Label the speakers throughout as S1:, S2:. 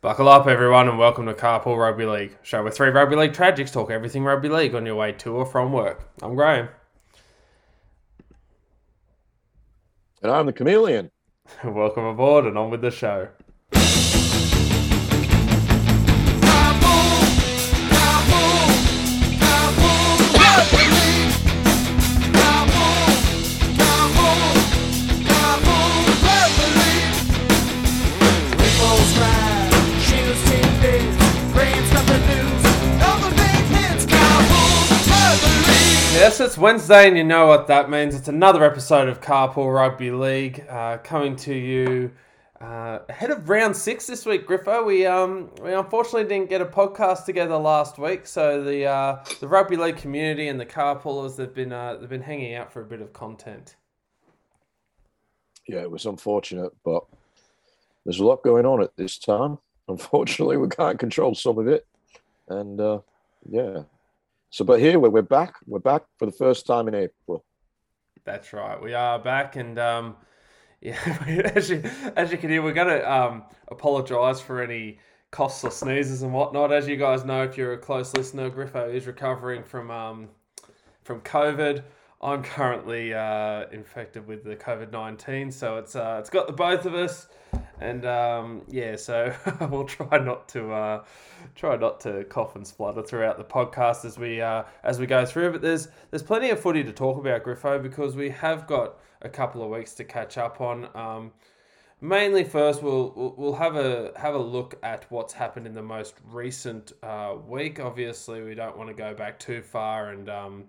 S1: Buckle up, everyone, and welcome to Carpool Rugby League, show with three rugby league tragics talk everything rugby league on your way to or from work. I'm Graham.
S2: And I'm the chameleon.
S1: welcome aboard and on with the show. Yes, it's Wednesday, and you know what that means. It's another episode of Carpool Rugby League uh, coming to you uh, ahead of round six this week. Griffo, we um we unfortunately didn't get a podcast together last week, so the uh, the rugby league community and the carpoolers they've been uh, they've been hanging out for a bit of content.
S2: Yeah, it was unfortunate, but there's a lot going on at this time. Unfortunately, we can't control some of it, and uh, yeah, so, but here we're, we're back. We're back for the first time in April.
S1: That's right. We are back, and um, yeah, as you as you can hear, we're going to um, apologise for any coughs or sneezes and whatnot. As you guys know, if you're a close listener, Griffo is recovering from um, from COVID. I'm currently uh, infected with the COVID nineteen, so it's uh, it's got the both of us, and um, yeah, so we'll try not to uh, try not to cough and splutter throughout the podcast as we uh, as we go through. But there's there's plenty of footy to talk about, Griffo, because we have got a couple of weeks to catch up on. Um, mainly, first we'll we'll have a have a look at what's happened in the most recent uh, week. Obviously, we don't want to go back too far and. Um,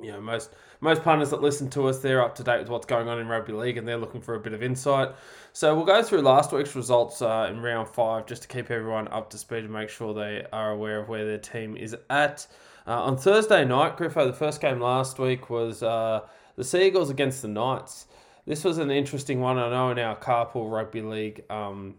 S1: you know, most most punters that listen to us, they're up to date with what's going on in rugby league, and they're looking for a bit of insight. So we'll go through last week's results uh, in round five, just to keep everyone up to speed and make sure they are aware of where their team is at. Uh, on Thursday night, Griffo, the first game last week was uh, the Seagulls against the Knights. This was an interesting one. I know in our carpool rugby league um,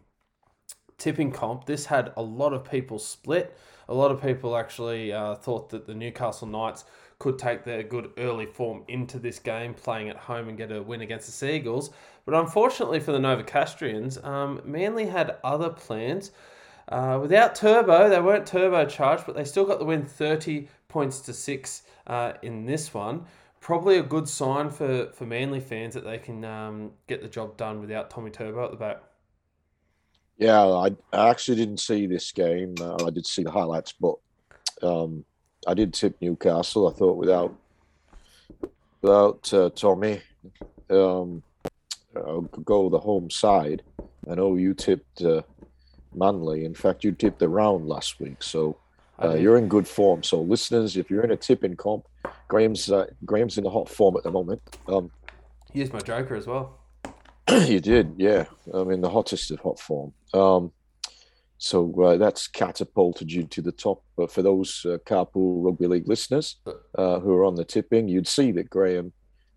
S1: tipping comp, this had a lot of people split. A lot of people actually uh, thought that the Newcastle Knights could take their good early form into this game, playing at home and get a win against the Seagulls. But unfortunately for the Novocastrians, um, Manly had other plans. Uh, without Turbo, they weren't turbocharged, but they still got the win 30 points to 6 uh, in this one. Probably a good sign for, for Manly fans that they can um, get the job done without Tommy Turbo at the back.
S2: Yeah, I, actually didn't see this game. Uh, I did see the highlights, but um, I did tip Newcastle. I thought without without uh, Tommy, um, I'll go the home side. I know you tipped uh, Manly. In fact, you tipped the round last week, so uh, you're in good form. So, listeners, if you're in a tipping comp, Graham's uh, Graham's in the hot form at the moment. Um,
S1: used my joker as well.
S2: you did, yeah. I'm in the hottest of hot form. Um, so uh, that's catapulted you to the top. But for those uh, Carpool Rugby League listeners uh, who are on the tipping, you'd see that Graham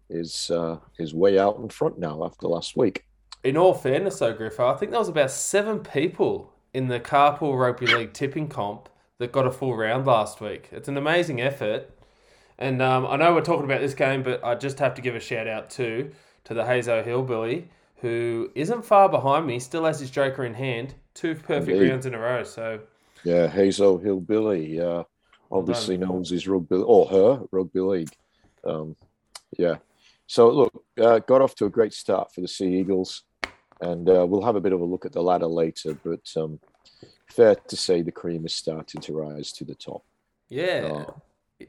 S2: is uh, is way out in front now after last week.
S1: In all fairness, though, Griffo, I think there was about seven people in the Carpool Rugby League tipping comp that got a full round last week. It's an amazing effort. And um, I know we're talking about this game, but I just have to give a shout out too to the Hazo Hillbilly, who isn't far behind me, still has his Joker in hand two perfect Indeed. rounds in a row. So
S2: yeah, Hazel Hillbilly uh, obviously knows his rugby or her rugby league. Um, yeah. So look, uh, got off to a great start for the Sea Eagles, and uh, we'll have a bit of a look at the ladder later. But um, fair to say, the cream is starting to rise to the top.
S1: Yeah, uh,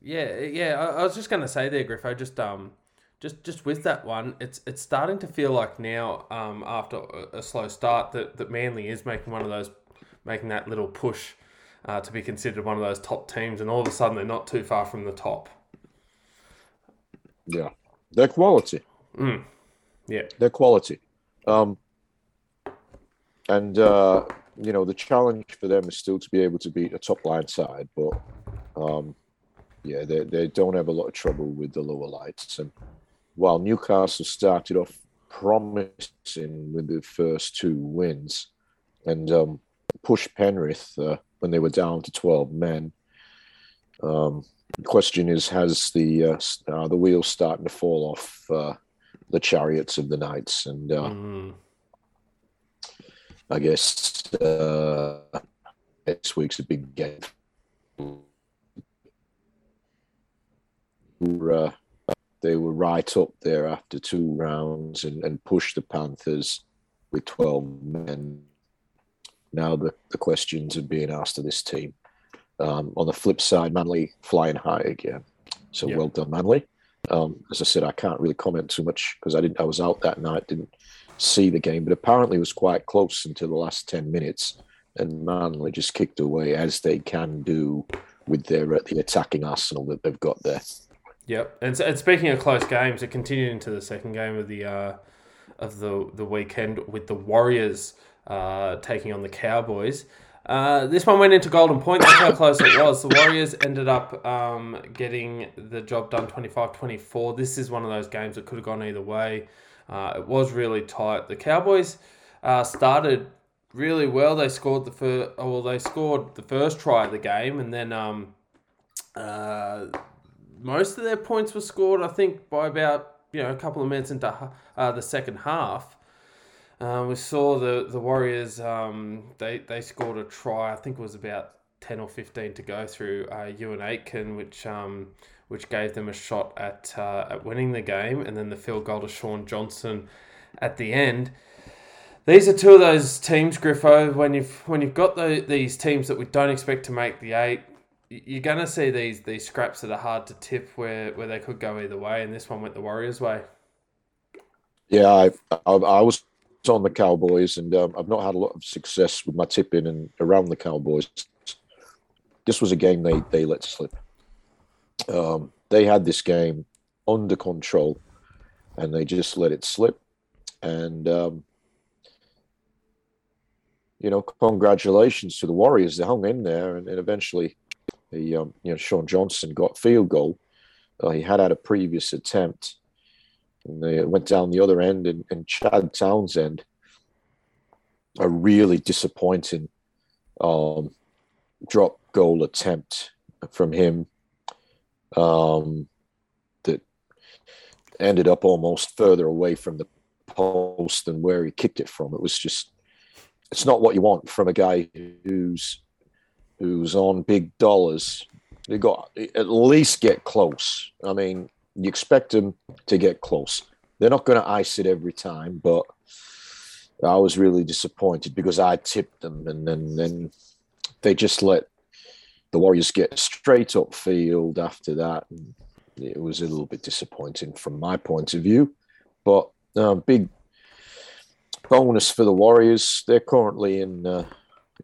S1: yeah, yeah. I, I was just going to say there, Griffo. Just um, just just with that one, it's it's starting to feel like now, um, after a, a slow start, that, that Manly is making one of those, making that little push uh, to be considered one of those top teams, and all of a sudden they're not too far from the top.
S2: Yeah, their quality.
S1: Mm. Yeah,
S2: their quality. Um, and uh, you know the challenge for them is still to be able to beat a top line side, but um, yeah, they they don't have a lot of trouble with the lower lights and while Newcastle started off promising with the first two wins and um, pushed Penrith uh, when they were down to 12 men. Um, the question is, has the uh, uh, the wheels starting to fall off uh, the chariots of the Knights? And mm. I guess uh, next week's a big game. Uh, they were right up there after two rounds and, and pushed the Panthers with 12 men. Now the, the questions are being asked of this team. Um, on the flip side, Manly flying high again. So well done, Manly. Um, as I said, I can't really comment too much because I didn't. I was out that night, didn't see the game, but apparently it was quite close until the last ten minutes, and Manly just kicked away as they can do with their uh, the attacking arsenal that they've got there.
S1: Yep, and, and speaking of close games, it continued into the second game of the uh, of the the weekend with the Warriors uh, taking on the Cowboys. Uh, this one went into golden point. That's how close it was. The Warriors ended up um, getting the job done 25 24. This is one of those games that could have gone either way. Uh, it was really tight. The Cowboys uh, started really well. They scored the first, oh, well, they scored the first try of the game, and then um, uh, most of their points were scored, I think, by about you know a couple of minutes into uh, the second half. Uh, we saw the the Warriors. Um, they they scored a try. I think it was about ten or fifteen to go through uh, Euan Aitken, which um, which gave them a shot at uh, at winning the game, and then the field goal to Shaun Johnson at the end. These are two of those teams, Griffo. When you've when you've got the, these teams that we don't expect to make the eight, you're to see these these scraps that are hard to tip, where where they could go either way, and this one went the Warriors' way.
S2: Yeah, I I, I was on the Cowboys, and um, I've not had a lot of success with my tipping and around the Cowboys. This was a game they they let slip. Um, they had this game under control, and they just let it slip. And um, you know, congratulations to the Warriors. They hung in there, and, and eventually, the um, you know Shaun Johnson got field goal. Uh, he had had a previous attempt and they went down the other end, and, and Chad Townsend, a really disappointing um, drop goal attempt from him um, that ended up almost further away from the post than where he kicked it from. It was just, it's not what you want from a guy who's who's on big dollars. You got at least get close. I mean, you expect them to get close. They're not going to ice it every time, but I was really disappointed because I tipped them, and then then they just let the Warriors get straight up field after that. And it was a little bit disappointing from my point of view, but uh, big bonus for the Warriors. They're currently in, uh,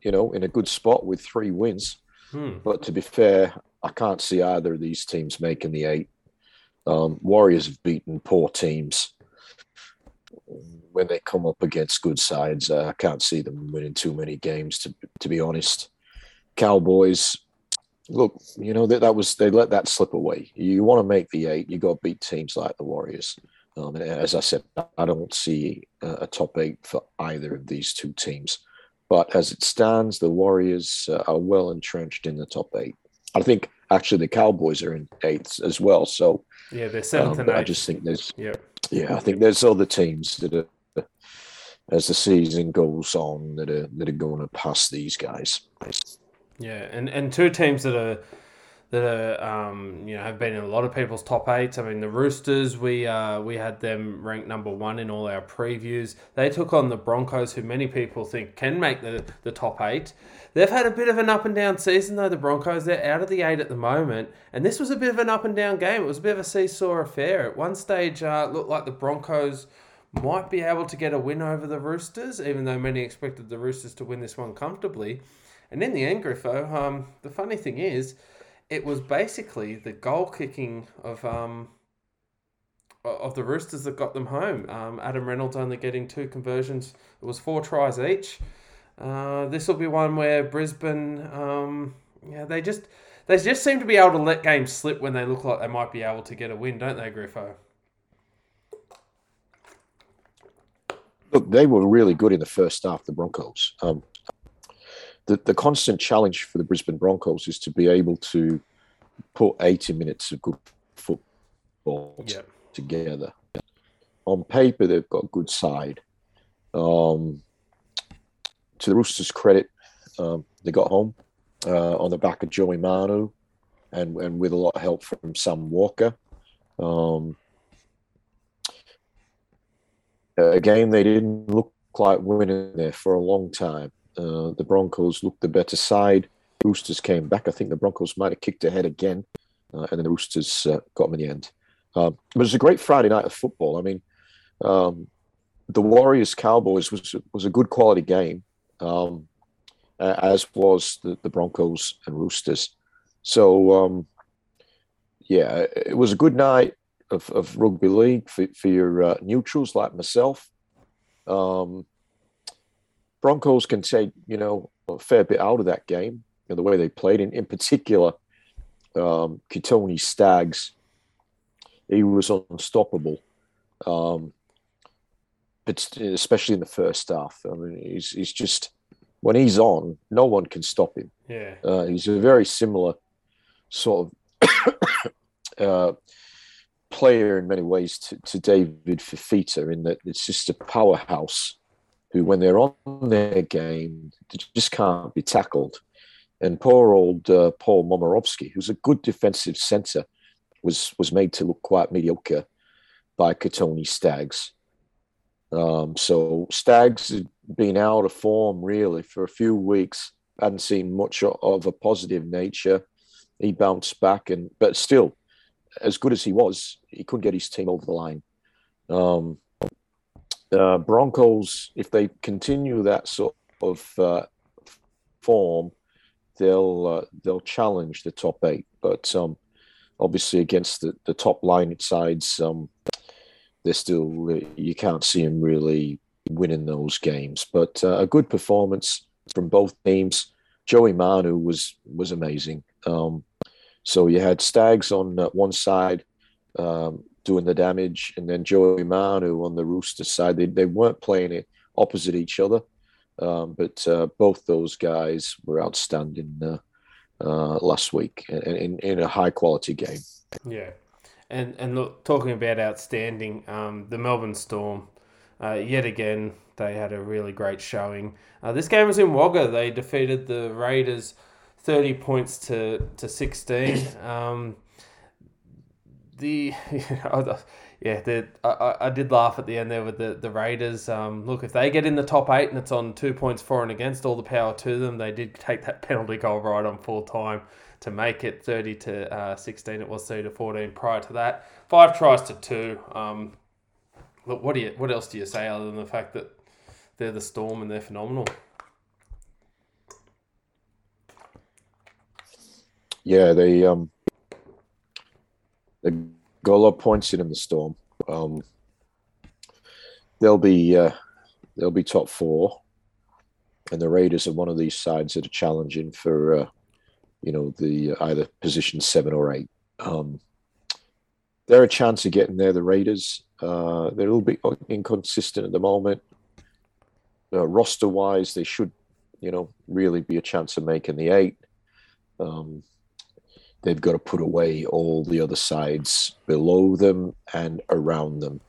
S2: you know, in a good spot with three wins. Hmm. But to be fair, I can't see either of these teams making the eight. Um, Warriors have beaten poor teams when they come up against good sides. Uh, I can't see them winning too many games, to to be honest. Cowboys, look, you know that that was they let that slip away. You want to make the eight, you got to beat teams like the Warriors. Um, and as I said, I don't see a, a top eight for either of these two teams. But as it stands, the Warriors uh, are well entrenched in the top eight. I think actually the Cowboys are in eighth as well. So
S1: yeah, they're seventh um, and eighth.
S2: I just think there's yeah, yeah, I think there's other teams that are as the season goes on that are that are going to pass these guys.
S1: Yeah, and and two teams that are that are um, you know have been in a lot of people's top eights. I mean, the Roosters, we uh, we had them ranked number one in all our previews. They took on the Broncos, who many people think can make the the top eight. They've had a bit of an up and down season though. The Broncos, they're out of the eight at the moment, and this was a bit of an up and down game. It was a bit of a seesaw affair. At one stage, uh, looked like the Broncos might be able to get a win over the Roosters, even though many expected the Roosters to win this one comfortably. And in the end, Griffo, um, the funny thing is it was basically the goal kicking of um, of the Roosters that got them home. Um, Adam Reynolds only getting two conversions. It was four tries each. Uh, this will be one where Brisbane, um, yeah, they just they just seem to be able to let games slip when they look like they might be able to get a win, don't they, Griffo?
S2: Look, they were really good in the first half. The Broncos. Um, the, the constant challenge for the Brisbane Broncos is to be able to put 80 minutes of good football together. On paper, they've got a good side. Um, to the Roosters' credit, um, they got home uh, on the back of Joey Manu, and and with a lot of help from Sam Walker. Um, a game they didn't look like winning there for a long time. Uh, the Broncos looked the better side. Roosters came back. I think the Broncos might have kicked ahead again, uh, and then the Roosters uh, got them in the end. Um, but it was a great Friday night of football. I mean, um, the Warriors Cowboys was was a good quality game, um, as was the, the, Broncos and Roosters. So, um, yeah, it was a good night of, of rugby league for, for your uh, neutrals like myself. Um, Broncos can take you know a fair bit out of that game, know, the way they played. In in particular, um, Staggs, he was unstoppable. Um, but especially in the first half, I mean, he's he's just when he's on, no one can stop him.
S1: Yeah,
S2: uh, he's a very similar sort of uh, player in many ways to, to David Fifita in that it's just a powerhouse who, when they're on their game, just can't be tackled. And poor old uh, Paul Momirovski, who's a good defensive centre, was was made to look quite mediocre by Kotoni Staggs. Um, so Staggs had been out of form really for a few weeks, hadn't seen much of a positive nature. He bounced back, and but still, as good as he was, he couldn't get his team over the line. Um, uh, Broncos, if they continue that sort of uh, form, they'll uh, they'll challenge the top eight. But um, obviously, against the, the top line sides, um, they're still you can't see them really winning those games. But uh, a good performance from both teams. Joey Manu was was amazing. Um, so you had Staggs on uh, one side um, doing the damage, and then Joey Manu on the Rooster side. They, they weren't playing it opposite each other, um, but uh, both those guys were outstanding uh, uh last week in, in, in, a high quality game.
S1: Yeah. And, and look, talking about outstanding, um, the Melbourne Storm, uh, yet again, they had a really great showing. Uh, this game was in Wagga. They defeated the Raiders 30 points to, to 16. Um, the yeah, the, I, I did laugh at the end there with the the Raiders. Um, look, if they get in the top eight and it's on two points for and against, all the power to them. They did take that penalty goal right on full time to make it thirty to uh, sixteen. It was thirty to fourteen prior to that. Five tries to two. Um, look, what do you what else do you say other than the fact that they're the Storm and they're phenomenal?
S2: Yeah, they um lot of points in in the storm. Um, they'll be uh, they'll be top four, and the Raiders are one of these sides that are challenging for uh, you know the uh, either position seven or eight. Um, they're a chance of getting there. The Raiders uh, they're a little bit inconsistent at the moment. Uh, roster wise, they should you know really be a chance of making the eight. Um, they've got to put away all the other sides below them and around them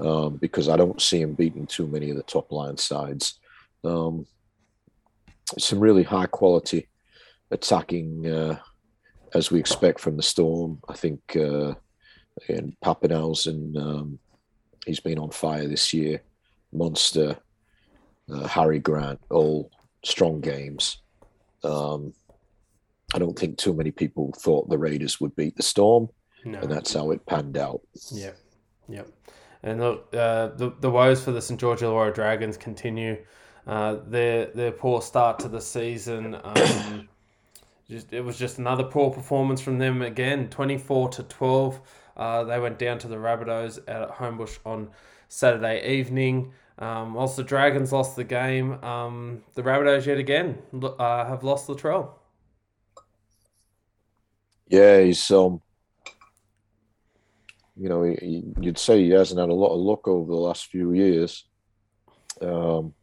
S2: um, because I don't see them beating too many of the top line sides. Um, some really high quality attacking uh, as we expect from the Storm. I think uh, and Papenhuyzen, um, he's been on fire this year. Monster, uh, Harry Grant, all strong games. Um, I don't think too many people thought the Raiders would beat the Storm, no. and that's how it panned out.
S1: Yeah, yeah. And the uh, the, the woes for the St George Illawarra Dragons continue. Uh, their their poor start to the season. Um, just it was just another poor performance from them again. Twenty four to twelve. Uh, they went down to the Rabbitohs at Homebush on Saturday evening. Um, whilst the Dragons lost the game, um, the Rabbitohs yet again uh, have lost the Latrell.
S2: Yeah, he's um, you know, he, he, you'd say he hasn't had a lot of luck over the last few years. Um,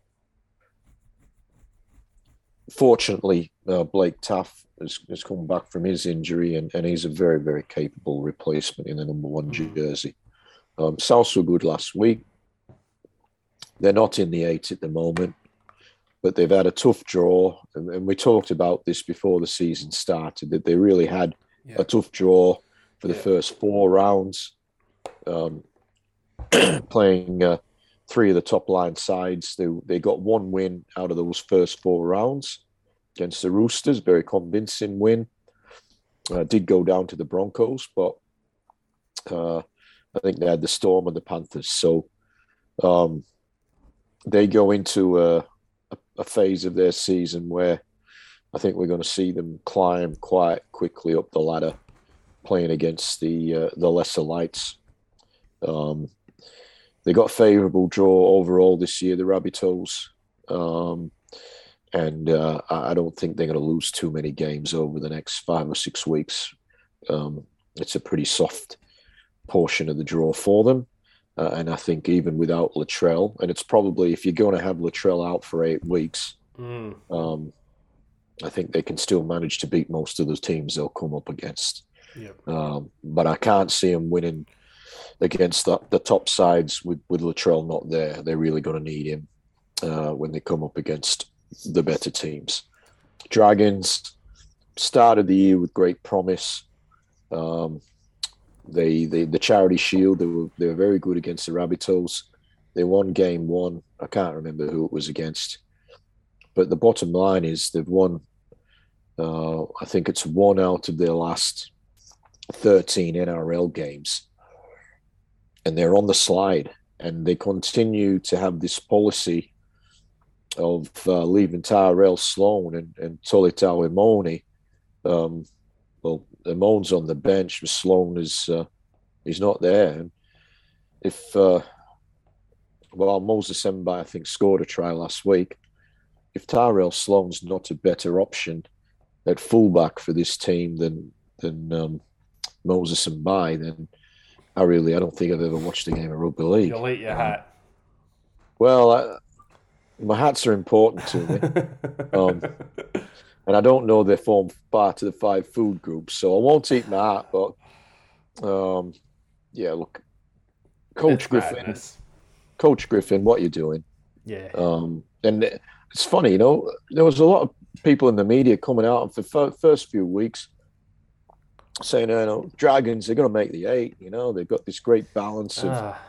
S2: fortunately, uh, Blake Taaffe has, has come back from his injury, and, and he's a very, very capable replacement in the number one mm. jersey. Um, South were good last week. They're not in the eight at the moment. but they've had a tough draw, and, and we talked about this before the season started that they really had
S1: Yeah.
S2: a tough draw for the
S1: Yeah.
S2: first four rounds, um, playing uh, three of the top line sides. They they got one win out of those first four rounds against the Roosters, very convincing win. Uh, did go down to the Broncos, but uh, I think they had the Storm and the Panthers. So um, they go into a, a, a phase of their season where I think we're going to see them climb quite quickly up the ladder, playing against the uh, the lesser lights. Um, they got a favourable draw overall this year, the Rabbitohs, um, and uh, I I don't think they're going to lose too many games over the next five or six weeks. Um, it's a pretty soft portion of the draw for them. Uh, and I think even without Latrell, and it's probably if you're going to have Latrell out for eight weeks,
S1: Mm.
S2: um, I think they can still manage to beat most of the teams they'll come up against.
S1: Yep.
S2: Um, but I can't see them winning against the, the top sides with, with Latrell not there. They're really going to need him uh, when they come up against the better teams. Dragons started the year with great promise. Um, they, they the charity shield they were they were very good against the Rabbitohs. They won game one. I can't remember who it was against, but the bottom line is they've won. Uh, I think it's one out of their last thirteen NRL games, and they're on the slide. And they continue to have this policy of uh, leaving Tyrell Sloan and, and Talatau Amone. Um, well, Amone's on the bench, but Sloan is uh, he's not there. And if uh, well, Moses Mbye, I think, scored a try last week. If Tyrell Sloan's not a better option at fullback for this team than than um, Moses Mbye, then I really I don't think I've ever watched a game of rugby league.
S1: You'll eat your hat.
S2: Well, I, my hats are important to me, Um, and I don't know they form part of the five food groups, so I won't eat my hat. But um, yeah, look, Coach
S1: It's
S2: Griffin,
S1: madness.
S2: Coach Griffin, what you doing?
S1: Yeah.
S2: Um, and it's funny, you know, there was a lot of people in the media coming out for the first few weeks saying, you know, Dragons, they're going to make the eight. You know, they've got this great balance of
S1: Ah,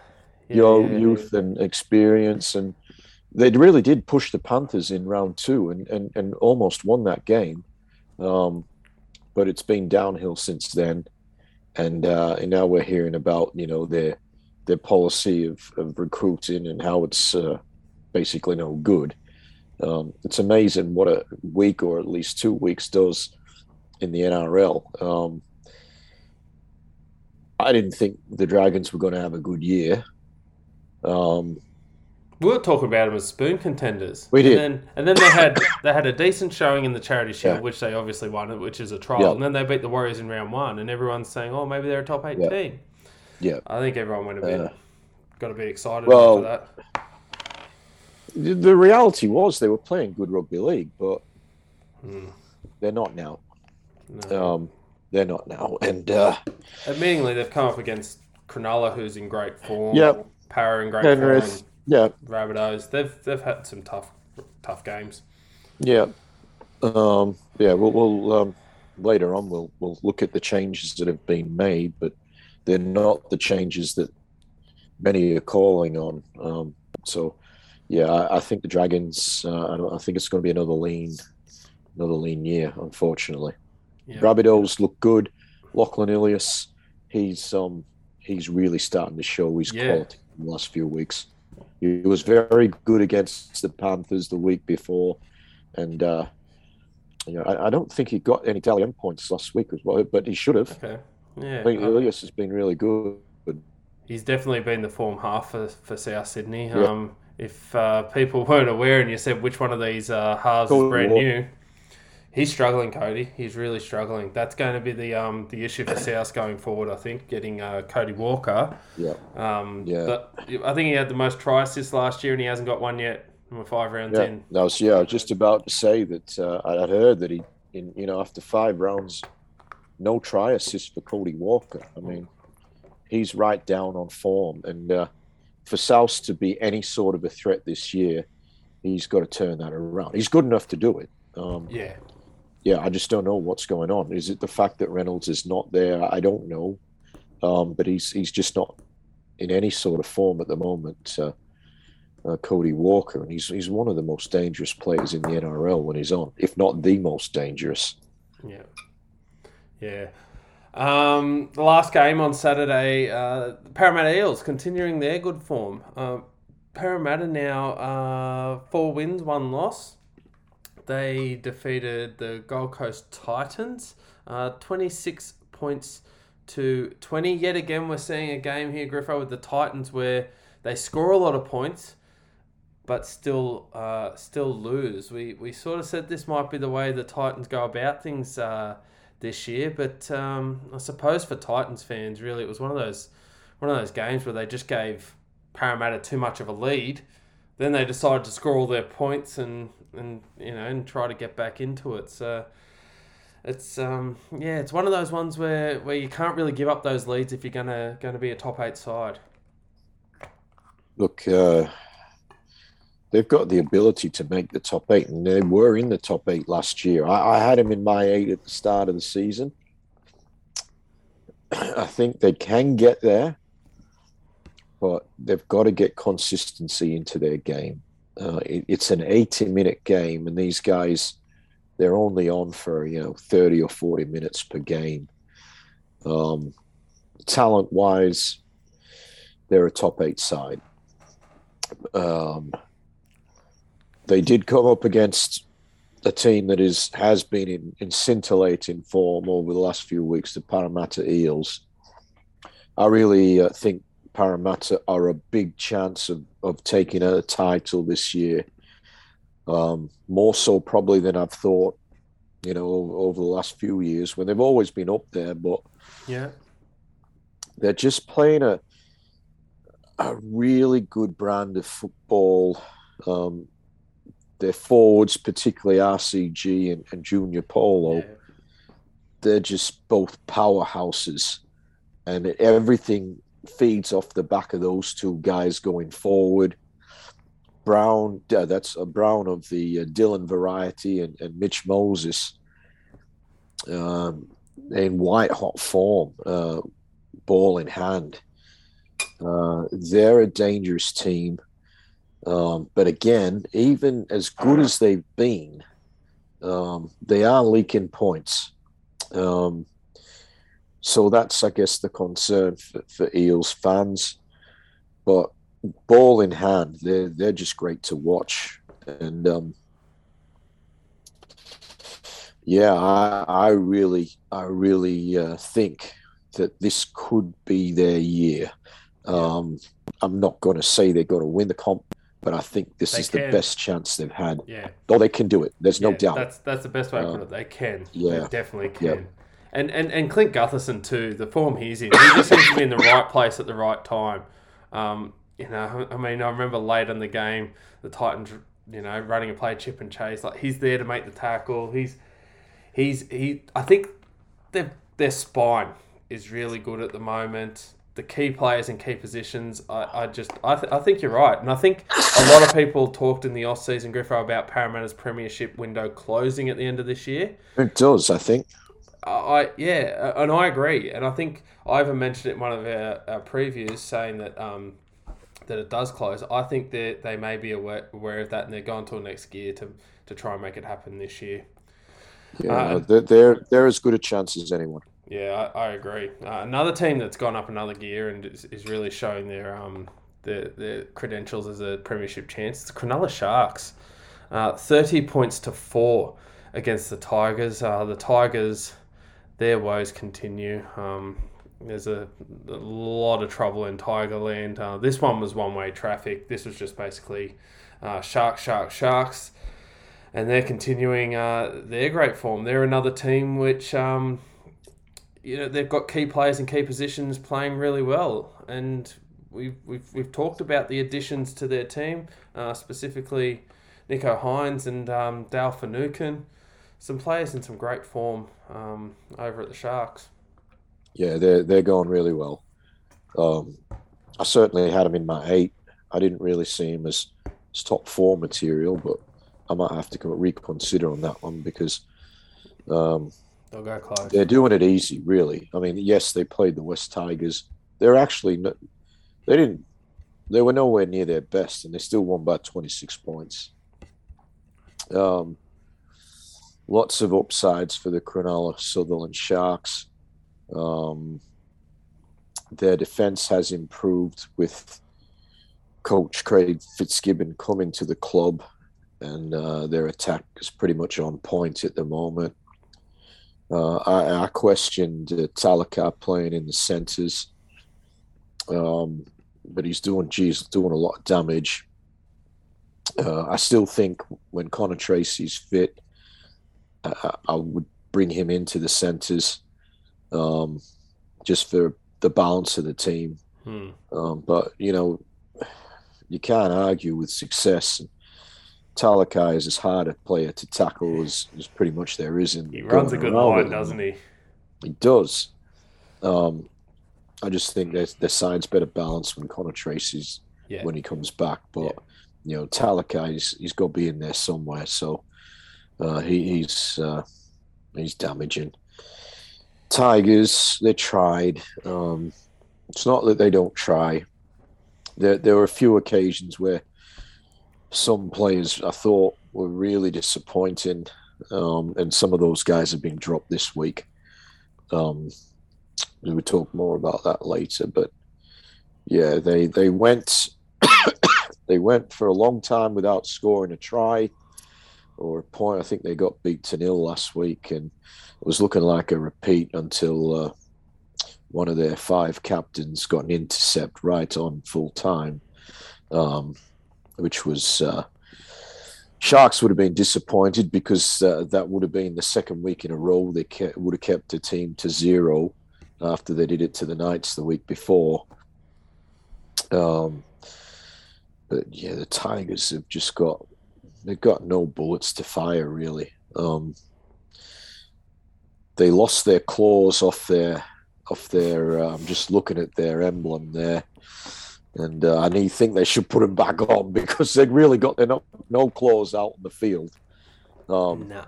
S1: yeah,
S2: your
S1: yeah,
S2: youth and experience. And they really did push the Panthers in round two and, and, and almost won that game. Um, but it's been downhill since then. And, uh, and now we're hearing about, you know, their, their policy of, of recruiting and how it's uh, basically no good. Um, it's amazing what a week or at least two weeks does in the NRL. Um, I didn't think the Dragons were going to have a good year. Um,
S1: We were talking about them as spoon contenders.
S2: We did.
S1: And then, and then they had they had a decent showing in the Charity Shield,
S2: Yeah.
S1: which they obviously won, which is a trial.
S2: Yeah.
S1: And then they beat the Warriors in round one, and everyone's saying, "Oh, maybe they're a top eight
S2: Yeah.
S1: team."
S2: Yeah.
S1: I think everyone went a bit.
S2: Uh,
S1: got to be excited
S2: well,
S1: for that.
S2: The, the reality was they were playing good rugby league, but
S1: Hmm.
S2: they're not now.
S1: No.
S2: Um, they're not now. And uh,
S1: Admittingly, they've come up against Cronulla, who's in great form.
S2: Yep.
S1: Para in great
S2: Penrith,
S1: form.
S2: yeah,
S1: Rabbitohs. They've they've had some tough tough games.
S2: yeah, um, yeah. We'll, we'll um, later on we'll we'll look at the changes that have been made, but they're not the changes that many are calling on. Um, so, yeah, I, I think the Dragons. Uh, I, don't, I think it's going to be another lean, another lean year, unfortunately.
S1: Yeah.
S2: Rabbitohs look good. Lachlan Ilias, he's um he's really starting to show his
S1: Yeah.
S2: quality in the last few weeks. He was very good against the Panthers the week before, and uh, you know I, I don't think he got any tally points last week as well, but he should have.
S1: Okay. Yeah.
S2: I think
S1: uh,
S2: Ilias has been really good.
S1: He's definitely been the form half for, for South Sydney.
S2: Yeah.
S1: Um, if uh, people weren't aware and you said which one of these uh, halves
S2: Cool.
S1: is brand new, he's struggling, Cody. He's really struggling. That's going to be the um, the issue for South going forward, I think, getting uh, Cody Walker.
S2: Yeah,
S1: Um,
S2: Yeah.
S1: But I think he had the most try assists last year and he hasn't got one yet. We're five rounds
S2: yeah.
S1: in.
S2: Was yeah, I was just about to say that uh, I'd heard that he, in you know, after five rounds, no try assist for Cody Walker. I mean, he's right down on form, and uh, for South to be any sort of a threat this year, he's got to turn that around. He's good enough to do it. Um,
S1: yeah,
S2: yeah. I just don't know what's going on. Is it the fact that Reynolds is not there? I don't know, um, but he's he's just not in any sort of form at the moment. Uh, uh, Cody Walker, and he's he's one of the most dangerous players in the NRL when he's on, if not the most dangerous.
S1: Yeah, yeah. Um, the last game on Saturday, uh, Parramatta Eels continuing their good form. Uh, Parramatta now uh, four wins, one loss. They defeated the Gold Coast Titans, uh, 26 points to 20. Yet again, we're seeing a game here, Griffo, with the Titans where they score a lot of points, but still uh, still lose. We, we sort of said this might be the way the Titans go about things uh, this year, but um, I suppose for Titans fans, really, it was one of those one of those games where they just gave Parramatta too much of a lead. Then they decided to score all their points and, and you know and try to get back into it. So it's um yeah, it's one of those ones where, where you can't really give up those leads if you're gonna gonna be a top eight side.
S2: Look, uh, they've got the ability to make the top eight, and they were in the top eight last year. I, I had them in my eight at the start of the season. I think they can get there, but they've got to get consistency into their game. Uh, it, it's an 80 minute game, and these guys, they're only on for, you know, 30 or 40 minutes per game. Um, talent wise, they're a top eight side. Um, they did come up against a team that is has been in, in scintillating form over the last few weeks, the Parramatta Eels. I really uh, think Parramatta are a big chance of, of taking a title this year. Um, more so probably than I've thought, you know, over, over the last few years when they've always been up there, but
S1: Yeah.
S2: they're just playing a a really good brand of football. Um, their forwards, particularly RCG and, and Junior Paulo,
S1: yeah.
S2: they're just both powerhouses, and everything feeds off the back of those two guys going forward. Brown, yeah, that's a Brown of the uh, Dylan variety, and, and Mitch Moses um, in white hot form, uh, ball in hand. Uh, they're a dangerous team. Um, but again, even as good as they've been, um, they are leaking points. Um, so that's, I guess, the concern for, for Eels fans. But ball in hand, they're they're just great to watch, and um, yeah, I, I really, I really uh, think that this could be their year. Um, I'm not going to say they're going to win the comp, but I think this
S1: They
S2: is
S1: can.
S2: the best chance they've had.
S1: Yeah.
S2: Oh, they can do it. There's no doubt.
S1: That's that's the best way to put it. They can.
S2: yeah.
S1: They definitely can.
S2: Yeah.
S1: And, and and Clint Gutherson too. The form he's in, he just seems to be in the right place at the right time. Um, you know, I mean, I remember late in the game, the Titans, you know, running a play chip and chase. Like he's there to make the tackle. He's he's he. I think their their spine is really good at the moment. The key players in key positions, I, I just I, th- I think you're right, and I think a lot of people talked in the off season, Griffo, about Parramatta's premiership window closing at the end of this year.
S2: it does, I think.
S1: I yeah, and I agree, and I think I even mentioned it in one of our, our previews, saying that um, that it does close. I think that they may be aware, aware of that, and they're going to next year to to try and make it happen this year.
S2: Yeah,
S1: Uh,
S2: they're, they're they're as good a chance as anyone.
S1: Yeah, I, I agree. Uh, another team that's gone up another gear and is, is really showing their um their, their credentials as a premiership chance. It's Cronulla Sharks, uh, thirty points to four against the Tigers. Uh, the Tigers, their woes continue. Um, there's a, a lot of trouble in Tigerland. Uh, this one was one way traffic. This was just basically uh, Sharks, Sharks, Sharks. And they're continuing uh, their great form. They're another team which um, you know they've got key players in key positions playing really well, and we've we've, we've talked about the additions to their team, uh, specifically Nicho Hynes and um, Dale Finucane, some players in some great form um, over at the Sharks.
S2: Yeah, they're they're going really well. Um, I certainly had them in my eight. I didn't really see them as it's top four material, but I might have to reconsider on that one because um,
S1: close.
S2: They're doing it easy, really. I mean, yes, they played the West Tigers. They're actually they didn't they were nowhere near their best, and they still won by 26 points. Um, lots of upsides for the Cronulla Sutherland Sharks. Um, their defense has improved with coach Craig Fitzgibbon coming to the club, and uh, their attack is pretty much on point at the moment. Uh, I, I, questioned uh, Talakai playing in the centres, um, but he's doing, geez, doing a lot of damage. Uh, I still think when Connor Tracey's fit, I, I would bring him into the centres um, just for the balance of the team.
S1: Hmm.
S2: Um, but you know, you can't argue with success. Talakai is as hard a player to tackle as, as pretty much there is in.
S1: He runs a good line, doesn't he?
S2: He does. Um, I just think their their side's better balanced when Connor Tracey's
S1: yeah.
S2: when he comes back. But yeah. you know, Talakai he's, he's got to be in there somewhere. So uh, he, he's uh, he's damaging. Tigers, they tried. Um, it's not that they don't try. There, there were a few occasions where some players I thought were really disappointing, um, and some of those guys have been dropped this week. Um, we'll talk more about that later, but yeah, they they went they went for a long time without scoring a try or a point. I think they got beat to nil last week, and it was looking like a repeat until uh, one of their five captains got an intercept right on full time, um, which was. Uh, Sharks would have been disappointed because uh, that would have been the second week in a row they kept, would have kept the team to zero after they did it to the Knights the week before. Um, but yeah, the Tigers have just got they've got no bullets to fire really. Um, they lost their claws off their off their. I'm just looking at their emblem there, and uh, I think they should put them back on because they've really got their no, no claws out in the field. Um,
S1: nah.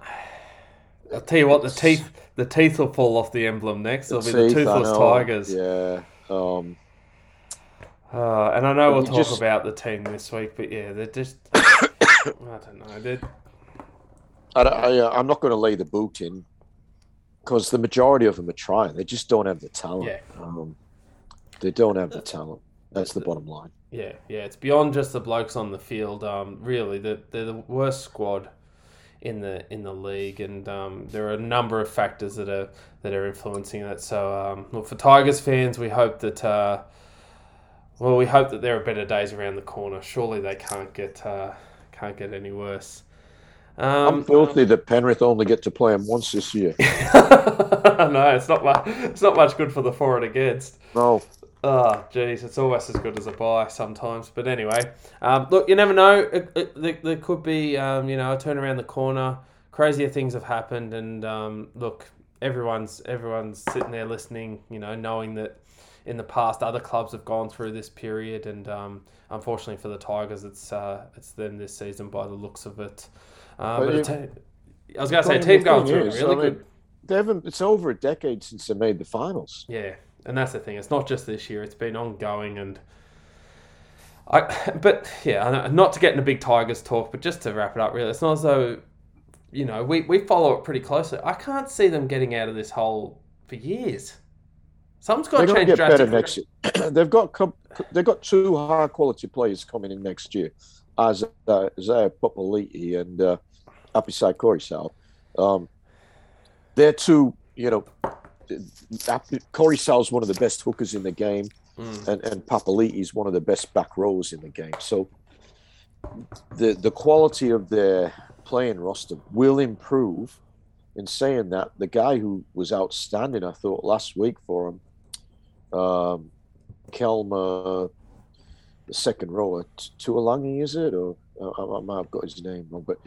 S1: I'll tell you what, the teeth the teeth will fall off the emblem next. It'll be the toothless tigers.
S2: Yeah. Um,
S1: uh, and I know we'll talk just... about the team this week, but yeah, they're just. I don't know. They're...
S2: I, I, uh, I'm not going to lay the boot in because the majority of them are trying. They just don't have the talent.
S1: Yeah.
S2: Um, they don't have the talent. That's the bottom line.
S1: Yeah, yeah. It's beyond just the blokes on the field. Um, really, they're, they're the worst squad in the in the league, and um, there are a number of factors that are that are influencing that. So, um, look for Tigers fans, we hope that. Uh, well, we hope that there are better days around the corner. Surely they can't get uh, can't get any worse.
S2: Um, I'm filthy that Penrith only get to play them once this year.
S1: no, it's not much. It's not much good for the for and against.
S2: No.
S1: Oh, geez, it's almost as good as a buy sometimes. But anyway, um, look, you never know. It, it, there, there, could be, um, you know, a turn around the corner. Crazier things have happened, and um, look, everyone's everyone's sitting there listening. You know, knowing that in the past other clubs have gone through this period, and um, unfortunately for the Tigers, it's uh, it's them this season by the looks of it. Uh, but, but I was going to say, team going through is, really I mean, good.
S2: They haven't. It's over a decade since they made the finals.
S1: Yeah, and that's the thing. It's not just this year. It's been ongoing, and I. But yeah, not to get into big Tigers talk, but just to wrap it up, really, it's not as though you know we we follow it pretty closely. I can't see them getting out of this hole for years. Something's got to change get better next
S2: year. they've got they've got two high quality players coming in next year as uh, Isaiah Papali'i and uh, Apisai Koroisau. Um, they're two, you know, Koroisau is one of the best hookers in the game, mm. and, and Papali'i is one of the best back rows in the game. So the the quality of their playing roster will improve. In saying that, the guy who was outstanding, I thought last week for him, um, Kelma the second rower, Tuolangi, is it? Or I, I might have got his name wrong, but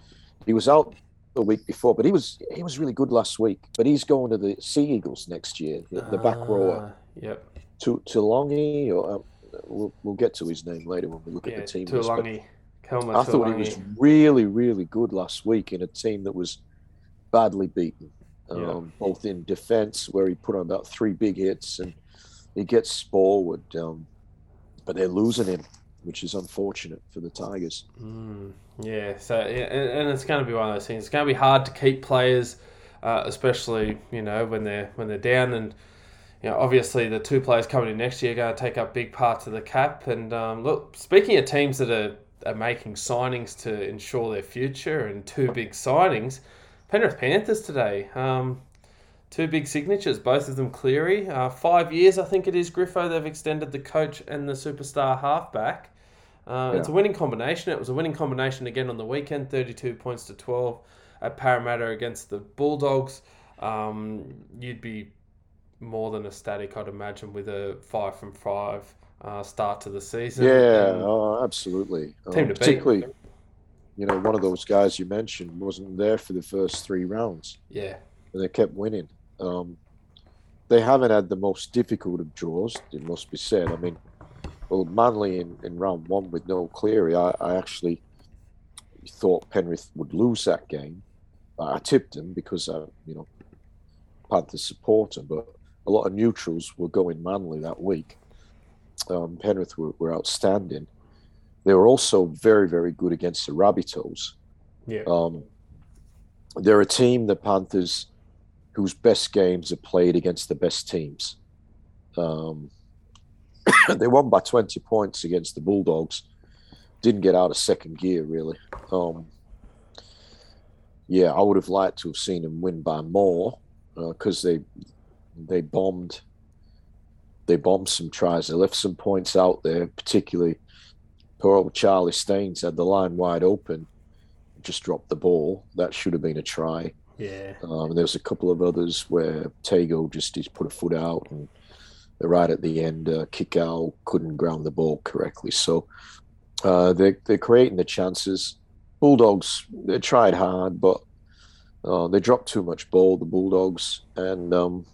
S2: he was out the week before, but he was he was really good last week. But he's going to the Sea Eagles next year, the, the back rower.
S1: Ah, yep.
S2: Tu, Tuolangi, or um, we'll, we'll get to his name later when we look
S1: yeah,
S2: at the team.
S1: Tuolangi. Kelma
S2: I thought he was really, really good last week in a team that was badly beaten, um, both in defense, where he put on about three big hits, and he gets forward. Um, but they're losing him, which is unfortunate for the Tigers.
S1: Mm, yeah, so yeah, and, and it's going to be one of those things. It's going to be hard to keep players, uh, especially you know when they're when they're down, and you know obviously the two players coming in next year are going to take up big parts of the cap. And um, look, speaking of teams that are, are making signings to ensure their future, and two big signings, Penrith Panthers today. Um, Two big signatures, both of them Cleary. Uh, five years, I think it is, Griffo. They've extended the coach and the superstar halfback. Uh, It's a winning combination. It was a winning combination again on the weekend 32 points to 12 at Parramatta against the Bulldogs. Um, you'd be more than ecstatic, I'd imagine, with a five from five uh, start to the season.
S2: Yeah,
S1: And-
S2: oh, absolutely. Um,
S1: Team beat.
S2: particularly, you know, one of those guys you mentioned wasn't there for the first three rounds,
S1: yeah.
S2: and they kept winning. Um, they haven't had the most difficult of draws, it must be said. I mean, well, Manly in, in round one with no Cleary, I, I actually thought Penrith would lose that game. I tipped them because I, you know, Panther supporter, but a lot of neutrals were going Manly that week. Um, Penrith were, were outstanding. They were also very, very good against the Rabbitohs.
S1: Yeah.
S2: Um, they're a team, the Panthers, whose best games are played against the best teams. Um, they won by 20 points against the Bulldogs. Didn't get out of second gear, really. Um, yeah, I would have liked to have seen them win by more because they they bombed they bombed some tries. They left some points out there, particularly poor old Charlie Staines had the line wide open, just dropped the ball. That should have been a try.
S1: Yeah.
S2: Um, there was a couple of others where Tago just just put a foot out and right at the end, uh, kick out couldn't ground the ball correctly. So uh, they're they're creating the chances. Bulldogs they tried hard, but uh, they dropped too much ball. The Bulldogs and um,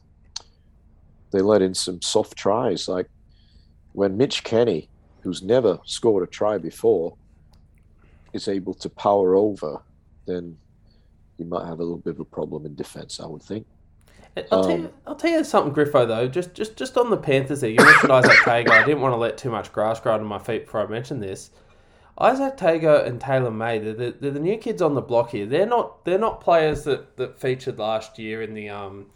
S2: they let in some soft tries, like when Mitch Kenny, who's never scored a try before, is able to power over, then you might have a little bit of a problem in defence, I would think.
S1: I'll, tell
S2: Um,
S1: you, I'll tell you something, Griffo. Though, just just just on the Panthers, there, you mentioned Izack Tago. I didn't want to let too much grass grow under my feet before I mentioned this. Izack Tago and Taylor May, they're the, they're the new kids on the block here. They're not they're not players that, that featured last year in the um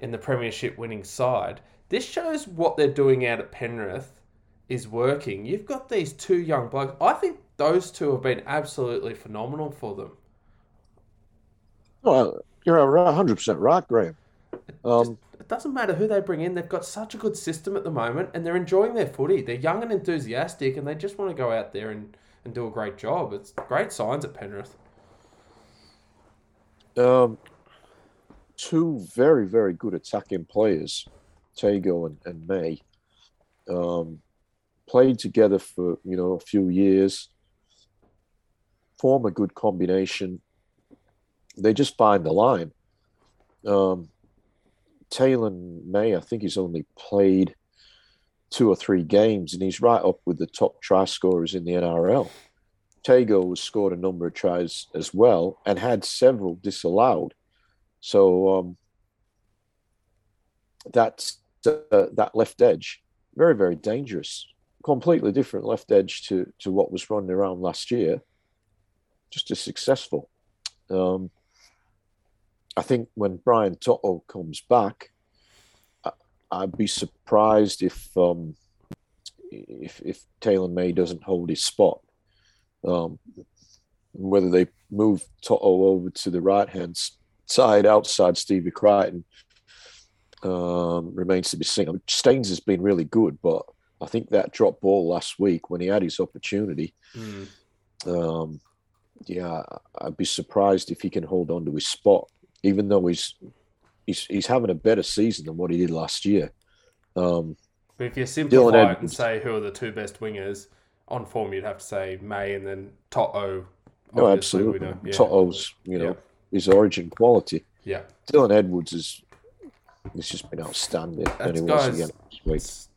S1: in the premiership winning side. This shows what they're doing out at Penrith is working. You've got these two young blokes. I think those two have been absolutely phenomenal for them.
S2: Well, you're 100% right, Graham. Um,
S1: It doesn't matter who they bring in. They've got such a good system at the moment, and they're enjoying their footy. They're young and enthusiastic, and they just want to go out there and, and do a great job. It's great signs at Penrith.
S2: um, two very, very good attacking players, Tago and, and May, um, played together for you know a few years, form a good combination. They just find the line. Um, Taylor May, I think he's only played two or three games, and he's right up with the top try scorers in the NRL. Tago has scored a number of tries as well and had several disallowed. So um, that's uh, that left edge, very very dangerous. Completely different left edge to to what was running around last year. Just as successful. Um, I think when Brian To'o comes back, I, I'd be surprised if um, if if Taylor May doesn't hold his spot. Um, whether they move To'o over to the right hand side outside Stevie Crichton um, remains to be seen. I mean, Staines has been really good, but I think that drop ball last week when he had his opportunity, um, yeah, I'd be surprised if he can hold on to his spot, even though he's he's he's having a better season than what he did last year. Um,
S1: But if you simplify it and say who are the two best wingers on form, you'd have to say May and then To'o.
S2: no,
S1: we
S2: absolutely.
S1: know. Yeah.
S2: To'o's, you know,
S1: Yeah.
S2: his origin quality.
S1: Yeah.
S2: Dylan Edwards is he's just been outstanding. and he was
S1: guys-
S2: again this week.
S1: It's,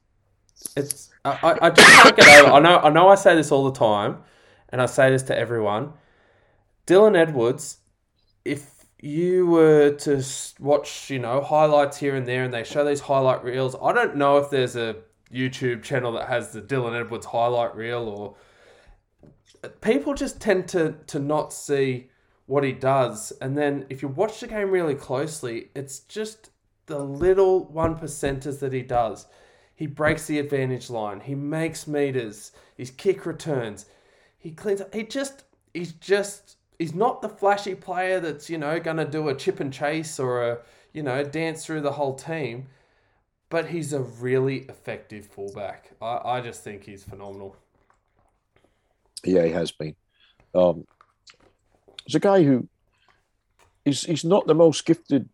S1: it's I, I- I just can't get over. I know I know I say this all the time, and I say this to everyone, Dylan Edwards, if you were to watch, you know, highlights here and there, and they show these highlight reels, I don't know if there's a YouTube channel that has the Dylan Edwards highlight reel or uh, people just tend to to not see what he does. And then if you watch the game really closely it's just the little one percenters that he does. He breaks the advantage line. He makes meters. His kick returns. He cleans up. He just he's just he's not the flashy player that's you know going to do a chip and chase or a you know dance through the whole team but he's a really effective fullback i, I just think he's phenomenal
S2: Yeah, he has been. Um, he's a guy who he's he's not the most gifted,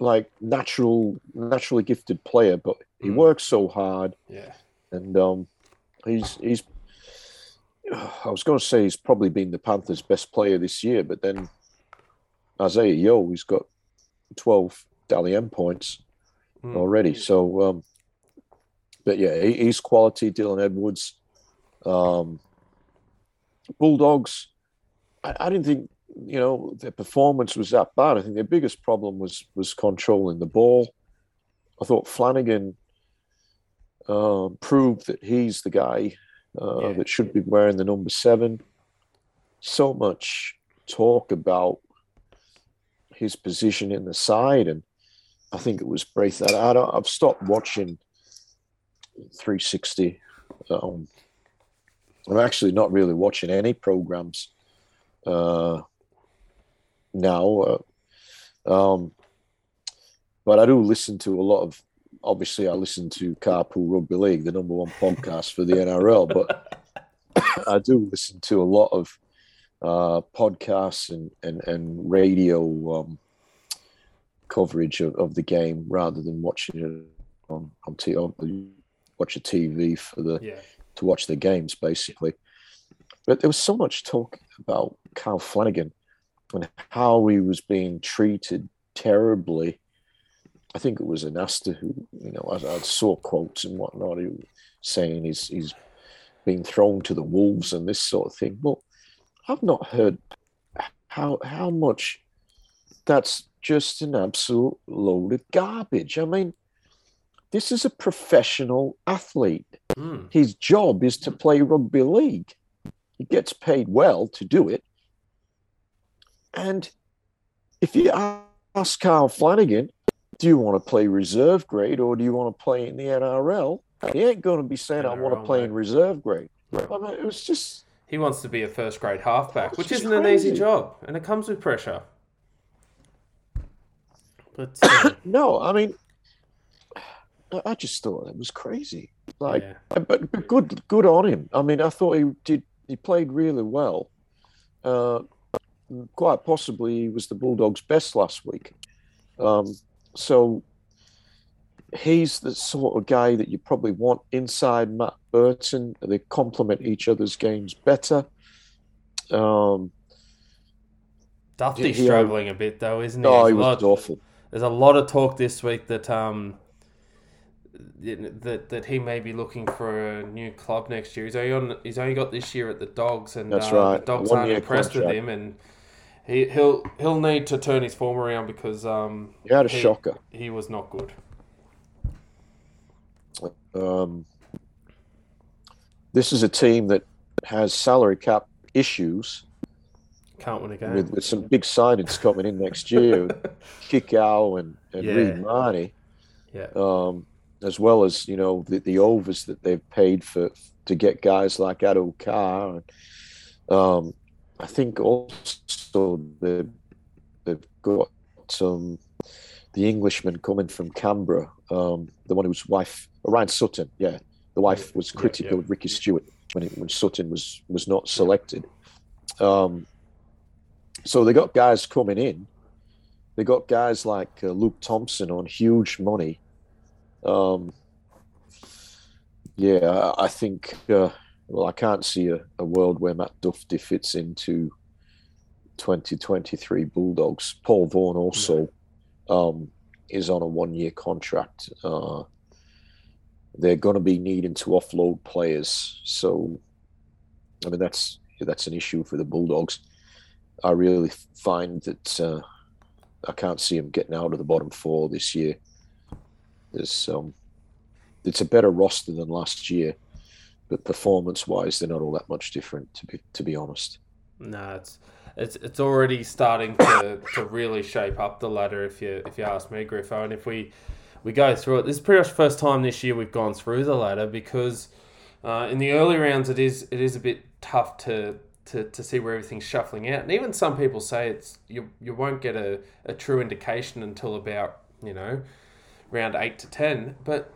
S2: like natural naturally gifted player, but he
S1: Mm.
S2: works so hard,
S1: yeah
S2: and um, he's he's. I was going to say he's probably been the Panthers' best player this year, but then Isaiah Yeo, he's got twelve Dally M points
S1: Mm.
S2: already. So, um, but yeah, he, he's quality. Dylan Edwards, um, Bulldogs. I, I didn't think you know their performance was that bad. I think their biggest problem was was controlling the ball. I thought Flanagan um, proved that he's the guy uh,
S1: Yeah.
S2: that should be wearing the number seven. So much talk about his position in the side, and I think it was Braith. I, I don't, I've stopped watching 360. Um, I'm actually not really watching any programs uh, now. Uh, um, but I do listen to a lot of. Obviously, I listen to Carpool Rugby League, the number one podcast for the NRL. But I do listen to a lot of uh, podcasts and and and radio um, coverage of, of the game rather than watching it on on, t- on watch a TV for the
S1: yeah
S2: to watch the games basically. But there was so much talk about Kyle Flanagan and how he was being treated terribly. I think it was Anasta who, you know, I, I saw quotes and whatnot, who saying he's he's being thrown to the wolves and this sort of thing. Well, I've not heard how how much that's just an absolute load of garbage. I mean, this is a professional athlete
S1: Mm.
S2: his job is to play rugby league. He gets paid well to do it. And if you ask Carl Flanagan, do you want to play reserve grade or do you want to play in the NRL? He ain't going to be saying, I want to play
S1: mate.
S2: in reserve grade. I mean, it was just,
S1: He wants to be a first grade halfback, which
S2: Which is
S1: isn't an easy job, and it comes with pressure. But uh,
S2: no, I mean, I- I just thought it was crazy. Like,
S1: yeah,
S2: but, but good, good on him. I mean, I thought he did. He played really well. Uh, quite possibly, he was the Bulldogs' best last week. Um, so he's the sort of guy that you probably want inside Matt Burton. They complement each other's games better. Um,
S1: Dufty's
S2: he-
S1: struggling a bit though, isn't he?
S2: oh,
S1: There's
S2: he was
S1: lot-
S2: awful.
S1: There's a lot of talk this week that um that that he may be looking for a new club next year. He's only on. He's only got this year at the Dogs, and
S2: That's
S1: uh,
S2: right,
S1: the Dogs
S2: a
S1: aren't impressed with him, and he he'll he'll need to turn his form around because um
S2: He had a
S1: he-
S2: shocker.
S1: he was not good.
S2: Um, this is a team that has salary cap issues.
S1: Can't win a game.
S2: with, with some big signings coming in next year, Kikau and, and
S1: Yeah.
S2: Reed Mahoney,
S1: yeah,
S2: um, as well as you know the, the overs that they've paid for to get guys like Addo-Carr. And, um, I think also they've, they've got some the Englishman coming from Canberra, um, the one whose wife Ryan Sutton, yeah, the wife was
S1: Yeah,
S2: critical
S1: yeah.
S2: of Ricky Stuart when it, when Sutton was was not selected. Um, so they got guys coming in. They got guys like uh, Luke Thompson on huge money. Um, yeah, I- I think. Uh, well, I can't see a, a world where Matt Dufty fits into 2023 Bulldogs. Paul Vaughan also um, is on a one-year contract. Uh, they're going to be needing to offload players, so I mean that's that's an issue for the Bulldogs. I really find that uh, I can't see them getting out of the bottom four this year. There's um, it's a better roster than last year, but performance-wise, they're not all that much different. To be to be honest.
S1: No, it's it's it's already starting to, to really shape up the ladder. If you if you ask me, Griffo, and if we we go through it, this is pretty much the first time this year we've gone through the ladder because uh, in the early rounds it is it is a bit tough to to, to see where everything's shuffling out. And even some people say it's you you won't get a, a true indication until about, you know, round eight to ten. But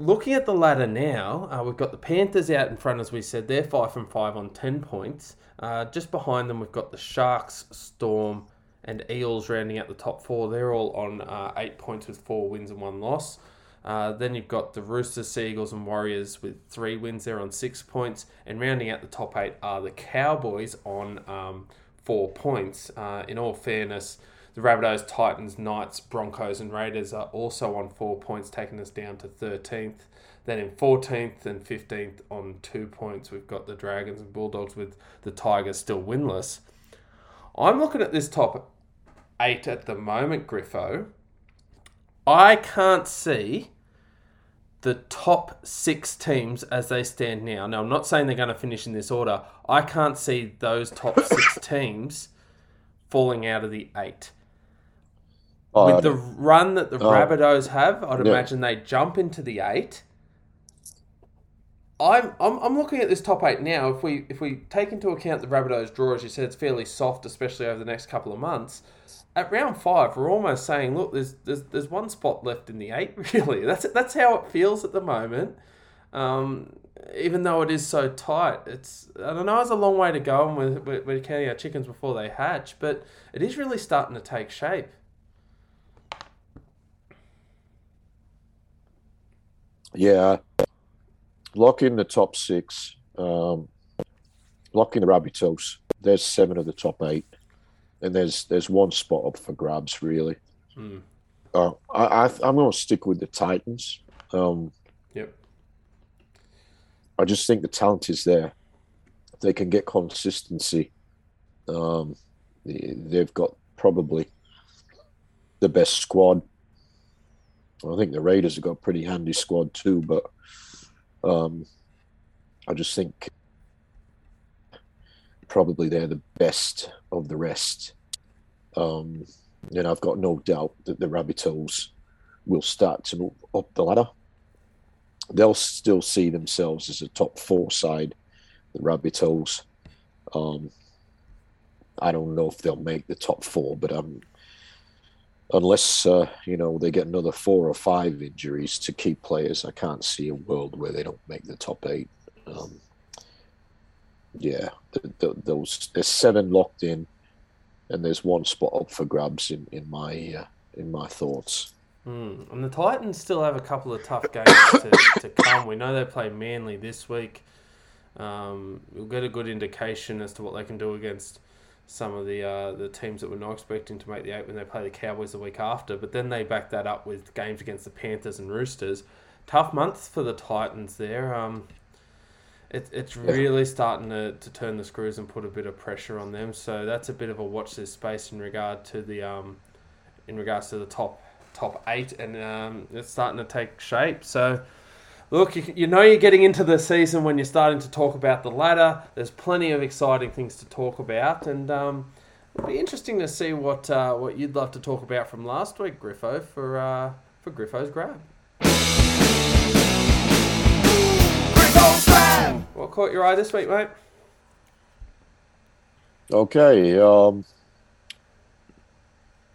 S1: looking at the ladder now, uh, we've got the Panthers out in front, as we said. They're five from five on ten points. Uh, just behind them, we've got the Sharks, Storm, and Eels rounding out the top four. They're all on uh, eight points with four wins and one loss. Uh, then you've got the Roosters, Sea Eagles, and Warriors with three wins. They're on six points. And rounding out the top eight are the Cowboys on um, four points. Uh, in all fairness, the Rabbitohs, Titans, Knights, Broncos, and Raiders are also on four points, taking us down to 13th. Then in 14th and 15th on two points, we've got the Dragons and Bulldogs with the Tigers still winless. I'm looking at this top eight at the moment, Griffo. I can't see the top six teams as they stand now. Now, I'm not saying they're going to finish in this order. I can't see those top six teams falling out of the eight. Uh, With the run that the uh, Rabbitohs have, I'd yeah. imagine they jump into the eight. I'm, I'm, I'm looking at this top eight now. If we if we take into account the Rabbitohs draw, as you said, it's fairly soft, especially over the next couple of months at round five, we're almost saying, look, there's there's there's one spot left in the eight. Really, that's that's how it feels at the moment. Um, even though it is so tight, it's I don't know. It's a long way to go, and we're, we're, we're counting our chickens before they hatch, but it is really starting to take shape.
S2: Yeah, lock in the top six. Um, lock in the Rabbitohs. There's seven of the top eight and there's there's one spot up for grabs really. Hmm. Uh, I, I am going to stick with the Titans. Um,
S1: yep.
S2: I just think the talent is there. They can get consistency. Um, they've got probably the best squad. I think the Raiders have got a pretty handy squad too, but um, I just think probably they're the best of the rest. Um, and I've got no doubt that the Rabbitohs will start to move up the ladder. They'll still see themselves as a top four side, the Rabbitohs. Um, I don't know if they'll make the top four, but um, unless uh, you know they get another four or five injuries to key players, I can't see a world where they don't make the top eight. Um, yeah, the, the, those there's seven locked in, and there's one spot up for grabs in in my uh, in my thoughts.
S1: Mm. And the Titans still have a couple of tough games to, to come. We know they play Manly this week. Um, we'll get a good indication as to what they can do against some of the uh, the teams that we're not expecting to make the eight when they play the Cowboys the week after. But then they back that up with games against the Panthers and Roosters. Tough months for the Titans there. Um, it, it's really starting to, to turn the screws and put a bit of pressure on them. So that's a bit of a watch this space in regard to the um, in regards to the top top eight, and um, it's starting to take shape. So. Look, you, you know you're getting into the season when you're starting to talk about the ladder. There's plenty of exciting things to talk about, and um, it'll be interesting to see what uh, what you'd love to talk about from last week, Griffo, for uh, for Griffo's grab. What caught your eye this week, mate?
S2: Okay. Um,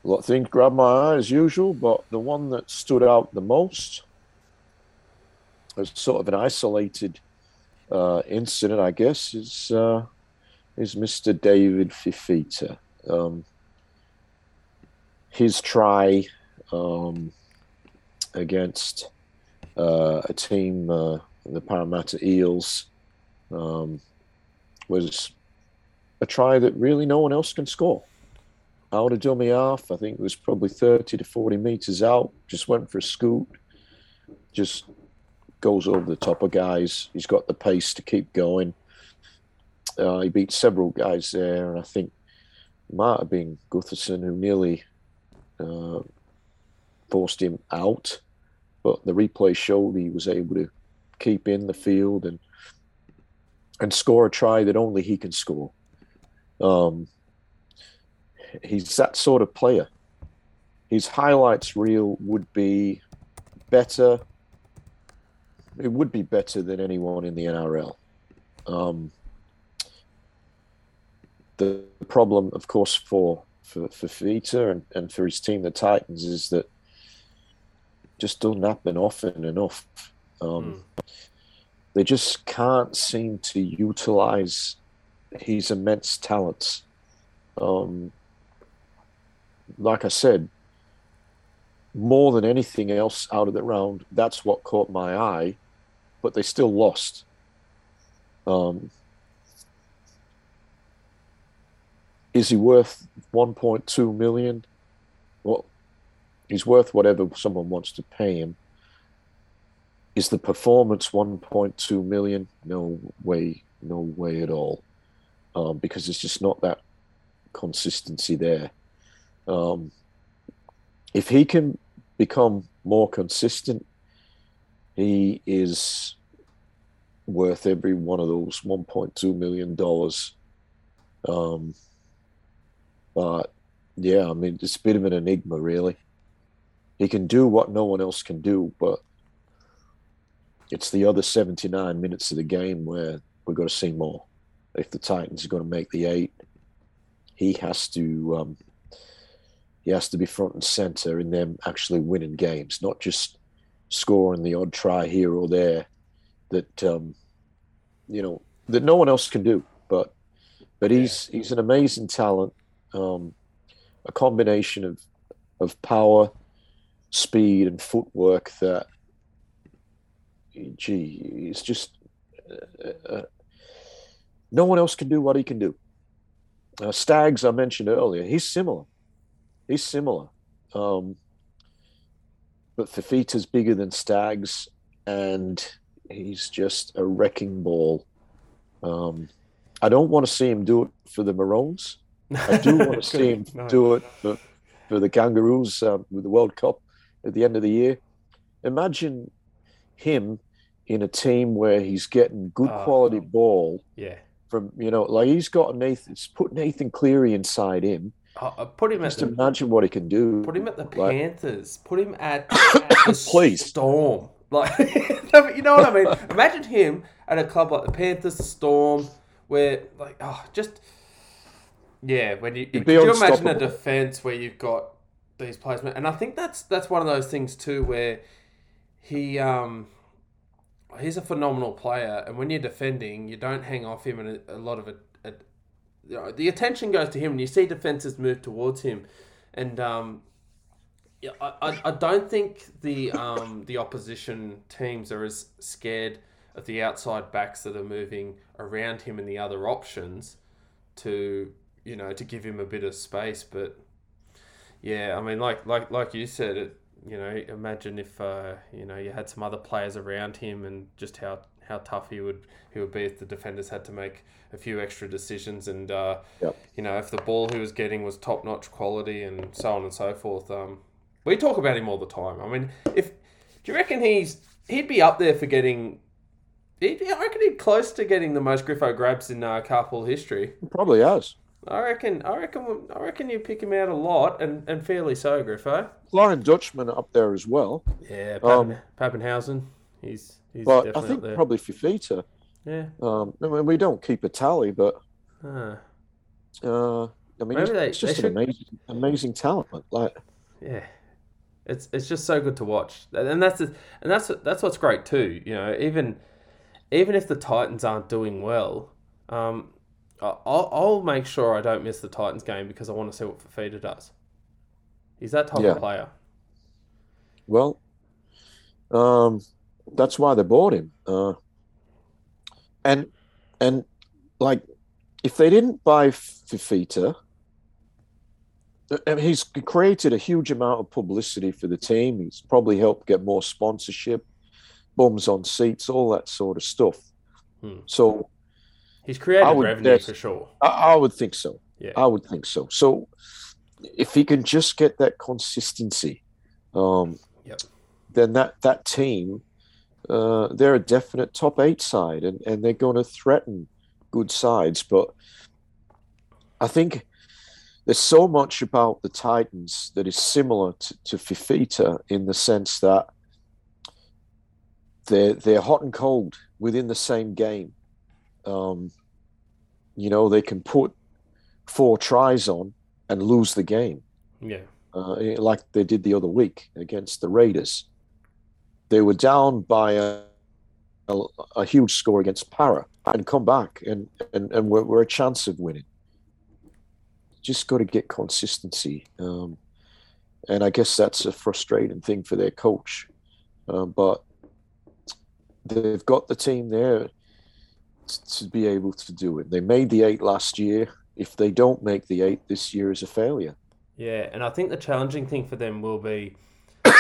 S2: a lot of things grabbed my eye as usual, but the one that stood out the most was sort of an isolated uh, incident, I guess, is uh, is Mr. David Fifita. Um, his try um, against uh, a team uh, the Parramatta Eels um, was a try that really no one else can score. Out of dummy half, I think it was probably 30 to 40 metres out, just went for a scoot, just goes over the top of guys. He's got the pace to keep going. Uh, he beat several guys there, and I think might have been Gutherson who nearly uh, forced him out. But the replay showed he was able to keep in the field and and score a try that only he can score. Um, he's that sort of player. His highlights reel would be better. It would be better than anyone in the NRL. Um, the problem, of course, for for for and, and for his team, the Titans, is that just doesn't happen often enough. Um, mm. They just can't seem to utilize his immense talents. Um, like I said, more than anything else out of the round, that's what caught my eye. But they still lost. Um, is he worth 1.2 million? Well, he's worth whatever someone wants to pay him. Is the performance 1.2 million? No way, no way at all. Um, because there's just not that consistency there. Um, if he can become more consistent, he is worth every one of those 1.2 million dollars. Um, but yeah, I mean, it's a bit of an enigma, really. He can do what no one else can do, but it's the other 79 minutes of the game where we've got to see more. If the Titans are going to make the eight, he has to um, he has to be front and center in them actually winning games, not just scoring the odd try here or there that um, you know that no one else can do. But but he's he's an amazing talent, um, a combination of of power, speed, and footwork that gee, it's just uh, uh, no one else can do what he can do. Uh, Staggs, I mentioned earlier, he's similar he's similar. Um, but Fifita's bigger than Stags, and he's just a wrecking ball. Um, I don't want to see him do it for the Maroons. I do want to see him no. do it for, for the Kangaroos um, with the World Cup at the end of the year. Imagine him in a team where he's getting good uh, quality ball.
S1: Yeah.
S2: From you know, like he's got Nathan, he's put Nathan Cleary inside him
S1: uh, put him
S2: Just
S1: at the,
S2: imagine what he can do.
S1: Put him at the like, Panthers. Put him at, at the Please. Storm. Like, you know what I mean? Imagine him at a club like the Panthers, the Storm, where like, oh, just yeah. When you could you imagine a defense where you've got these players, and I think that's that's one of those things too, where he um he's a phenomenal player, and when you're defending, you don't hang off him, and a, a lot of it you know, the attention goes to him, and you see defenses move towards him, and um, yeah, I, I don't think the um, the opposition teams are as scared of the outside backs that are moving around him and the other options to you know to give him a bit of space. But yeah, I mean, like like like you said, it you know, imagine if uh, you know you had some other players around him and just how how tough he would he would be if the defenders had to make a few extra decisions and uh,
S2: yep.
S1: you know if the ball he was getting was top notch quality and so on and so forth. Um, we talk about him all the time. I mean, if do you reckon he's he'd be up there for getting? He'd, I reckon he'd close to getting the most Griffo grabs in uh, carpool history.
S2: Probably has.
S1: I reckon. I reckon. I reckon you pick him out a lot, and, and fairly so, Griffo.
S2: Flying Dutchman up there as well.
S1: Yeah, Pappen, um, Papenhuyzen. He's he's
S2: but I think probably Fifita.
S1: Yeah.
S2: Um, I mean, we don't keep a tally, but
S1: uh,
S2: uh I mean, it's, they, it's just an should... amazing, amazing talent. Like,
S1: yeah, it's it's just so good to watch, and that's and that's that's what's great too. You know, even even if the Titans aren't doing well, um, I'll, I'll make sure I don't miss the Titans game because I want to see what Fifita does. He's that type yeah. of player.
S2: Well, um, that's why they bought him. Uh, and and like, if they didn't buy Fifita, uh, he's created a huge amount of publicity for the team. He's probably helped get more sponsorship, bums on seats, all that sort of stuff.
S1: Hmm.
S2: So
S1: He's created
S2: would
S1: revenue for sure.
S2: I, I would think so.
S1: Yeah.
S2: I would think so. So if he can just get that consistency, um,
S1: Yep.
S2: then that that team, uh, they're a definite top eight side, and, and they're going to threaten good sides. But I think there's so much about the Titans that is similar to, to Fifita in the sense that they're they're hot and cold within the same game. Um, you know, they can put four tries on and lose the game,
S1: Yeah.
S2: uh, like they did the other week against the Raiders. They were down by a, a, a huge score against Para and come back and, and, and we're, we're a chance of winning. Just got to get consistency. Um, and I guess that's a frustrating thing for their coach. Uh, but they've got the team there to be able to do it. They made the eight last year. If they don't make the eight this year, is a failure.
S1: Yeah, and I think the challenging thing for them will be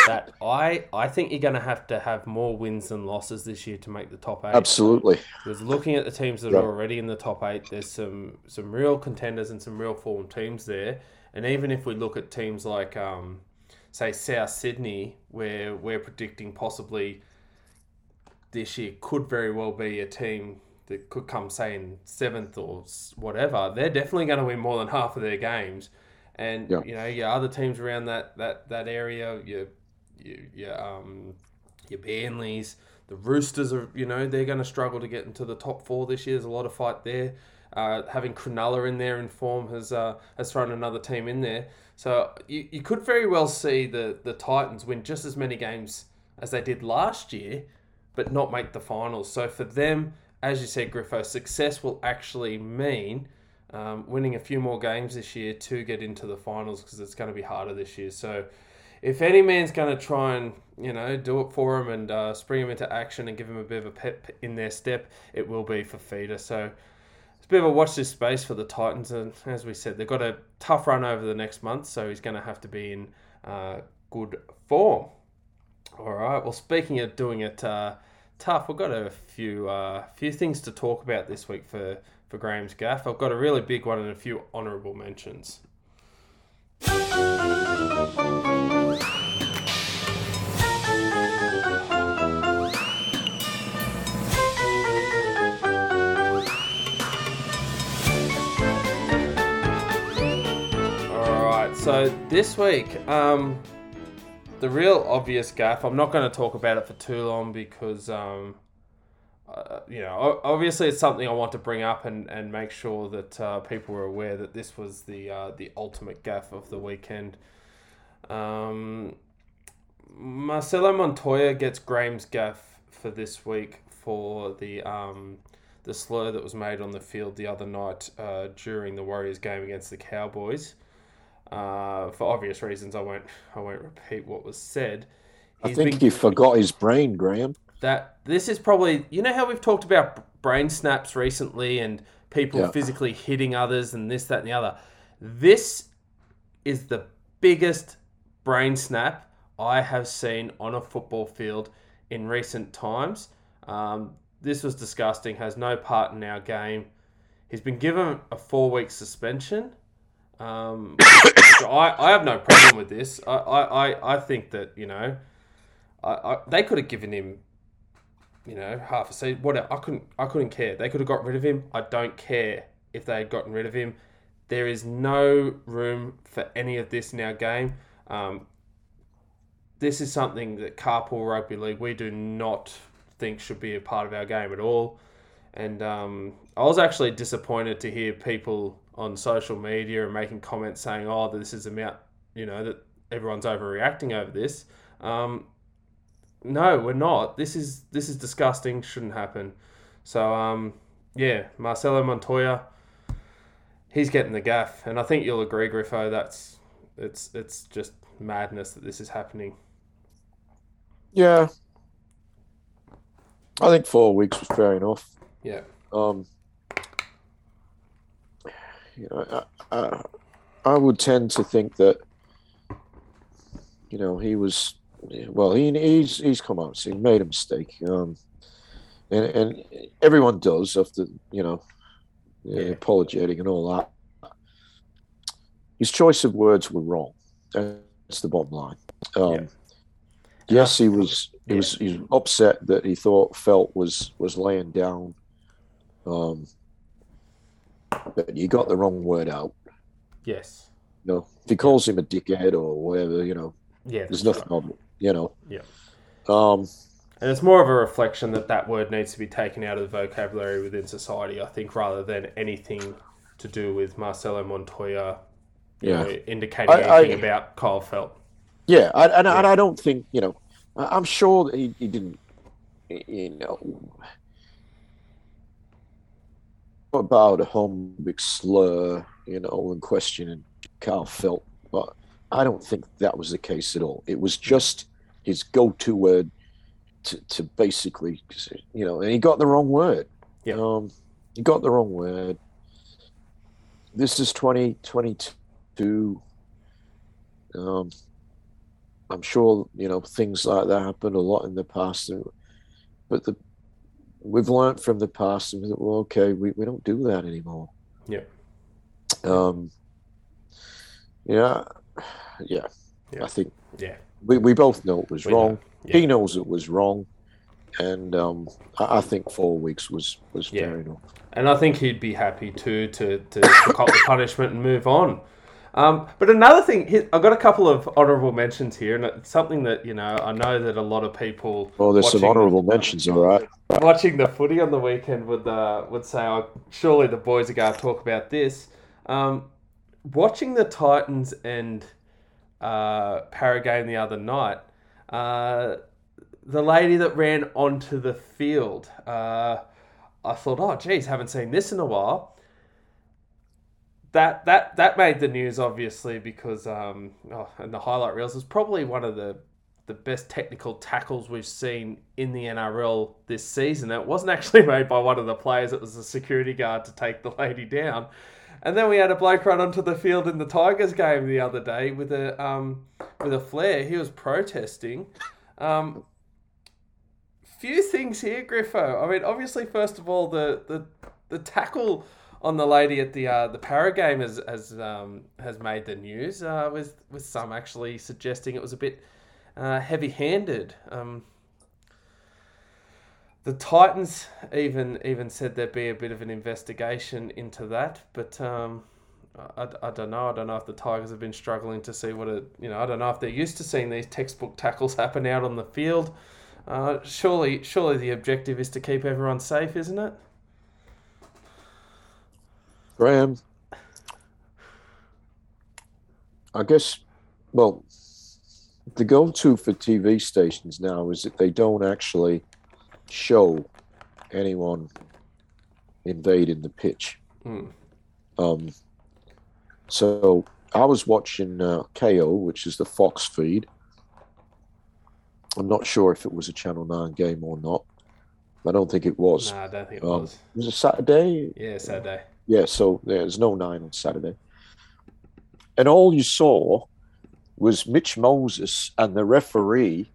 S1: that I I think you're going to have to have more wins than losses this year to make the top eight.
S2: Absolutely.
S1: Because looking at the teams that
S2: Yeah.
S1: are already in the top eight, there's some some real contenders and some real form teams there. And even if we look at teams like, um, say, South Sydney, where we're predicting possibly this year could very well be a team that could come, say, in seventh or whatever, they're definitely going to win more than half of their games. And
S2: Yeah.
S1: you know, your other teams around that that that area, your your, your um your Burnleys, the Roosters are you know they're going to struggle to get into the top four this year. There's a lot of fight there. Uh, having Cronulla in there in form has uh, has thrown another team in there. So you, you could very well see the the Titans win just as many games as they did last year, but not make the finals. So for them, as you said, Griffo, success will actually mean um, winning a few more games this year to get into the finals because it's going to be harder this year. So if any man's going to try and you know do it for him and uh, spring him into action and give him a bit of a pep in their step, it will be for Fifita. So it's a bit of a watch this space for the Titans, and as we said, they've got a tough run over the next month, so he's going to have to be in uh, good form. All right. Well, speaking of doing it uh, tough, we've got a few uh, few things to talk about this week for for Graham's gaff. I've got a really big one and a few honourable mentions. So this week, um, the real obvious gaff. I'm not going to talk about it for too long because, um, uh, you know, obviously it's something I want to bring up and, and make sure that uh, people are aware that this was the uh, the ultimate gaff of the weekend. Um, Marcelo Montoya gets Graham's gaff for this week for the um, the slur that was made on the field the other night uh, during the Warriors game against the Cowboys. Uh, for obvious reasons, I won't I won't repeat what was said.
S2: I think
S1: been-
S2: he forgot his brain, Graham.
S1: That this is probably you know how we've talked about brain snaps recently and people
S2: Yeah.
S1: physically hitting others and this that and the other? This is the biggest brain snap i have seen on a football field in recent times. Um, this was disgusting has no part in our game. He's been given a four week suspension. Um, so I, I have no problem with this. I, I, I, think that you know I, I, they could have given him you know, half a season. Whatever. I couldn't. I couldn't care. They could have got rid of him. I don't care if they had gotten rid of him. There is no room for any of this in our game. Um, this is something that carpool rugby league we do not think should be a part of our game at all. And um, I was actually disappointed to hear people on social media and making comments saying, "Oh, this is amount," you know, that everyone's overreacting over this. Um, no, we're not. This is this is disgusting. Shouldn't happen. So um, yeah, Marcelo Montoya, he's getting the gaff, and I think you'll agree, Griffo. That's it's it's just madness that this is happening.
S2: Yeah. I think four weeks was fair enough.
S1: Yeah,
S2: Um, you know, I, I, I would tend to think that, you know, he was, well, he, he's he's come out, so he made a mistake. Um, and and everyone does after, you know, yeah,
S1: Yeah.
S2: apologetic and all that. His choice of words were wrong. That's the bottom line. Um,
S1: Yeah.
S2: Yes, he was. He
S1: Yeah.
S2: was. He was upset that he thought Feldt was was laying down. Um, but you got the wrong word out.
S1: Yes.
S2: You know, if he calls him a dickhead or whatever, you know,
S1: Yeah.
S2: there's nothing
S1: right.
S2: it. You know.
S1: Yeah.
S2: Um.
S1: And it's more of a reflection that that word needs to be taken out of the vocabulary within society, I think, rather than anything to do with Marcelo Montoya you
S2: Yeah.
S1: know, indicating
S2: I- I-
S1: anything about Kyle Feldt.
S2: Yeah, I, and,
S1: Yeah.
S2: and I don't think you know. I- I'm sure that he, he didn't. You know. About a homophobic slur, you know, and questioning Carl Feldt, but I don't think that was the case at all. It was just his go-to word to, to basically, you know, and he got the wrong word.
S1: Yeah.
S2: Um, he got the wrong word. This is 2022. Um, I'm sure you know things like that happened a lot in the past, but the we've learned from the past, and we thought, well, okay, we, we don't do that anymore.
S1: Yeah.
S2: Um. Yeah. Yeah.
S1: Yeah.
S2: I think
S1: Yeah.
S2: We, we both know it was
S1: We know.
S2: wrong.
S1: Yeah.
S2: He knows it was wrong, and um, I, I think four weeks was was
S1: Yeah.
S2: fair enough.
S1: And I think he'd be happy too to, to, to cop the punishment and move on. Um, but another thing, I've got a couple of honourable mentions here, and it's something that, you know, I know that a lot of people
S2: Oh, there's some honourable mentions, all right.
S1: watching the footy on the weekend would uh, would say, oh, surely the boys are going to talk about this. Um, watching the Titans and uh, Para game the other night, uh, the lady that ran onto the field, uh, I thought, oh, geez, haven't seen this in a while. That that that made the news obviously because um oh, and the highlight reels was probably one of the the best technical tackles we've seen in the NRL this season. It wasn't actually made by one of the players; it was a security guard to take the lady down. And then we had a bloke run onto the field in the Tigers game the other day with a um, with a flare. He was protesting. Um, few things here, Griffo. I mean, obviously, first of all, the the, the tackle on the lady at the uh, the para game has has um, has made the news. Uh, with with some actually suggesting it was a bit uh, heavy handed. Um, the Titans even even said there'd be a bit of an investigation into that, but um, I, I don't know. I don't know if the Tigers have been struggling to see what it. You know, I don't know if they're used to seeing these textbook tackles happen out on the field. Uh, surely, surely the objective is to keep everyone safe, isn't it?
S2: Graham, I guess, well, the go to for TV stations now is that they don't actually show anyone invading the pitch.
S1: Hmm.
S2: Um, so I was watching uh, Kayo, which is the Fox feed. I'm not sure if it was a Channel 9 game or not. I don't think it was.
S1: Nah, I don't think it
S2: Um,
S1: was.
S2: Was it Saturday?
S1: Yeah, Saturday.
S2: Yeah, so there's no nine on Saturday. And all you saw was Mitch Moses and the referee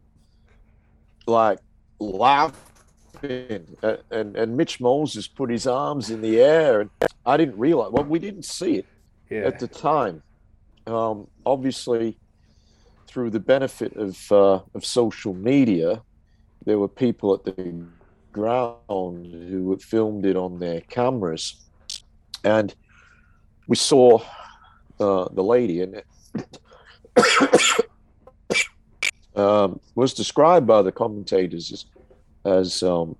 S2: like laughing. Uh, And, and Mitch Moses put his arms in the air. And I didn't realize, well, we didn't see it
S1: Yeah,
S2: at the time. Um, obviously, through the benefit of, uh, of social media, there were people at the ground who filmed it on their cameras and we saw uh, the lady and it um, was described by the commentators as, as um,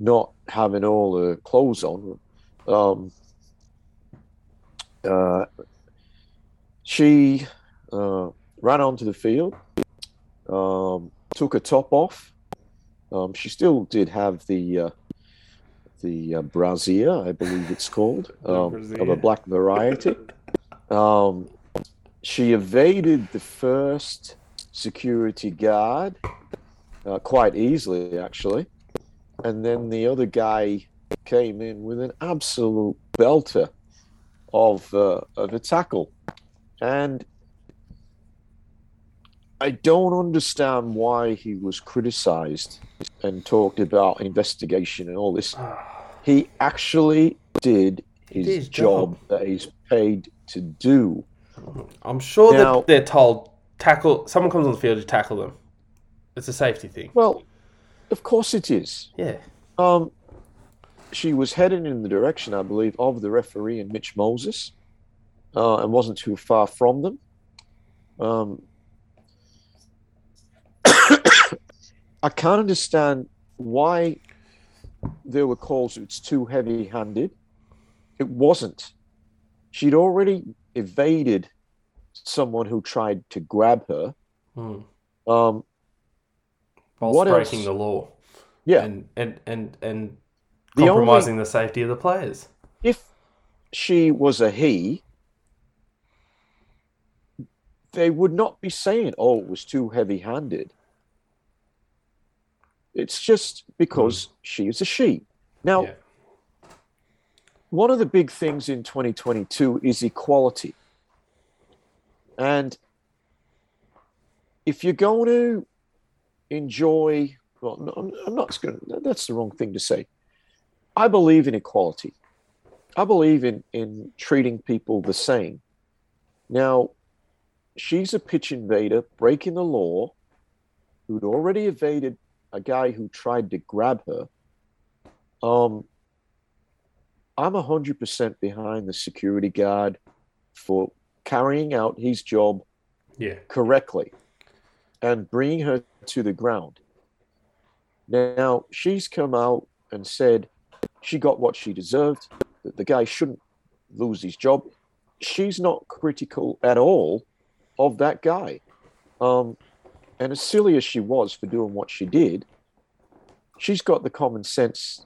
S2: not having all the clothes on. Um, uh, she uh, ran onto the field, um, took her top off. Um, she still did have the uh, the uh, brassiere, I believe it's called, um, of a black variety. Um, she evaded the first security guard uh, quite easily, actually. And then the other guy came in with an absolute belter of, uh, of a tackle. And I don't understand why he was criticized and talked about investigation and all this He actually did his,
S1: his
S2: job.
S1: job.
S2: that he's paid to do.
S1: I'm sure
S2: Now-
S1: that they're told tackle. Someone comes on the field to tackle them. It's a safety thing.
S2: Well, of course it is.
S1: Yeah.
S2: Um, she was heading in the direction, I believe, of the referee and Mitch Moses, uh, and wasn't too far from them. Um, I can't understand why there were calls it's too heavy-handed. It wasn't. She'd already evaded someone who tried to grab her.
S1: Hmm.
S2: Um,
S1: Whilst
S2: What
S1: breaking
S2: else?
S1: the law
S2: yeah,
S1: and and and and
S2: The only-
S1: compromising the safety of the players.
S2: if she was a he, they would not be saying, "Oh, it was too heavy-handed." It's just because hmm. she is a she. Now,
S1: Yeah.
S2: one of the big things in 2022 is equality. And if you're going to enjoy, well, I'm- I'm not going to, that's the wrong thing to say. I believe in equality. I believe in, in treating people the same. Now, she's a pitch invader, breaking the law, who'd already evaded a guy who tried to grab her. Um, I'm 100% behind the security guard for carrying out his job
S1: Yeah.
S2: correctly and bringing her to the ground. Now, she's come out and said she got what she deserved, that the guy shouldn't lose his job. She's not critical at all of that guy. Um, and as silly as she was for doing what she did, she's got the common sense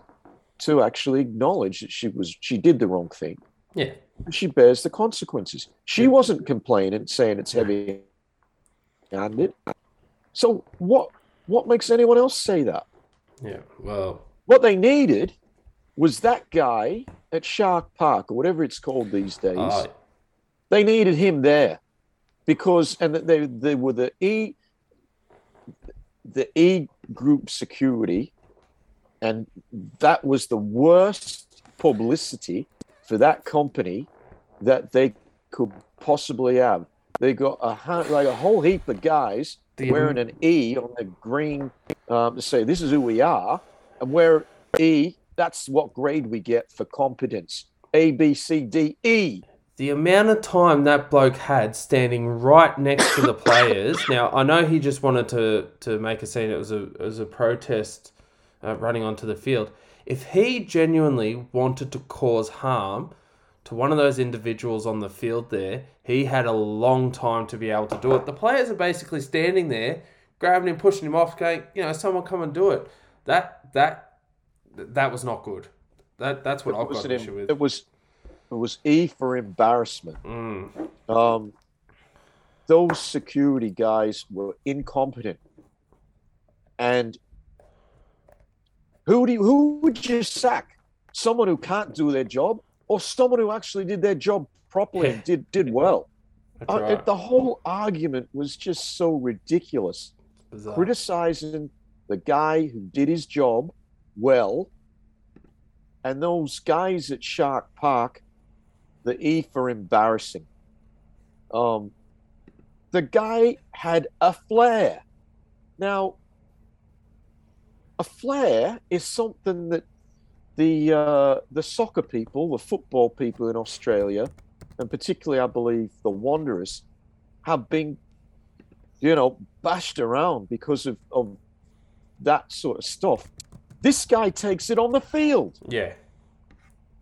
S2: to actually acknowledge that she was she did the wrong thing
S1: Yeah.
S2: she bears the consequences. She wasn't complaining, saying it's heavy handed. So what what makes anyone else say that?
S1: Yeah. Well.
S2: What they needed was that guy at Shark Park or whatever it's called these days.
S1: Uh,
S2: they needed him there because and they they were the E the E group security and that was the worst publicity for that company that they could possibly have. They got a like a whole heap of guys
S1: The-
S2: wearing an E on the green um, to say this is who we are, and where E that's what grade we get for competence. A B C D E.
S1: the amount of time that bloke had standing right next to the players. now I know he just wanted to to make a scene. It was a it was a protest uh, running onto the field. If he genuinely wanted to cause harm to one of those individuals on the field there, he had a long time to be able to do it. The players are basically standing there, grabbing him, pushing him off, going, you know, someone come and do it. That that that was not good. That that's what I've
S2: was
S1: got
S2: an
S1: issue with.
S2: It was it was E for embarrassment.
S1: Mm.
S2: Um, those security guys were incompetent, and who do you, who would you sack? Someone who can't do their job, or someone who actually did their job properly and did did well?
S1: That's
S2: Uh,
S1: right.
S2: the whole argument was just so ridiculous.
S1: Bizarre.
S2: criticizing the guy who did his job well, and those guys at Shark Park, the E for embarrassing. Um, the guy had a flare. Now, a flare is something that the uh, the soccer people, the football people in Australia, and particularly, I believe, the Wanderers, have been you know, bashed around because of, of that sort of stuff. This guy takes it on the field.
S1: Yeah.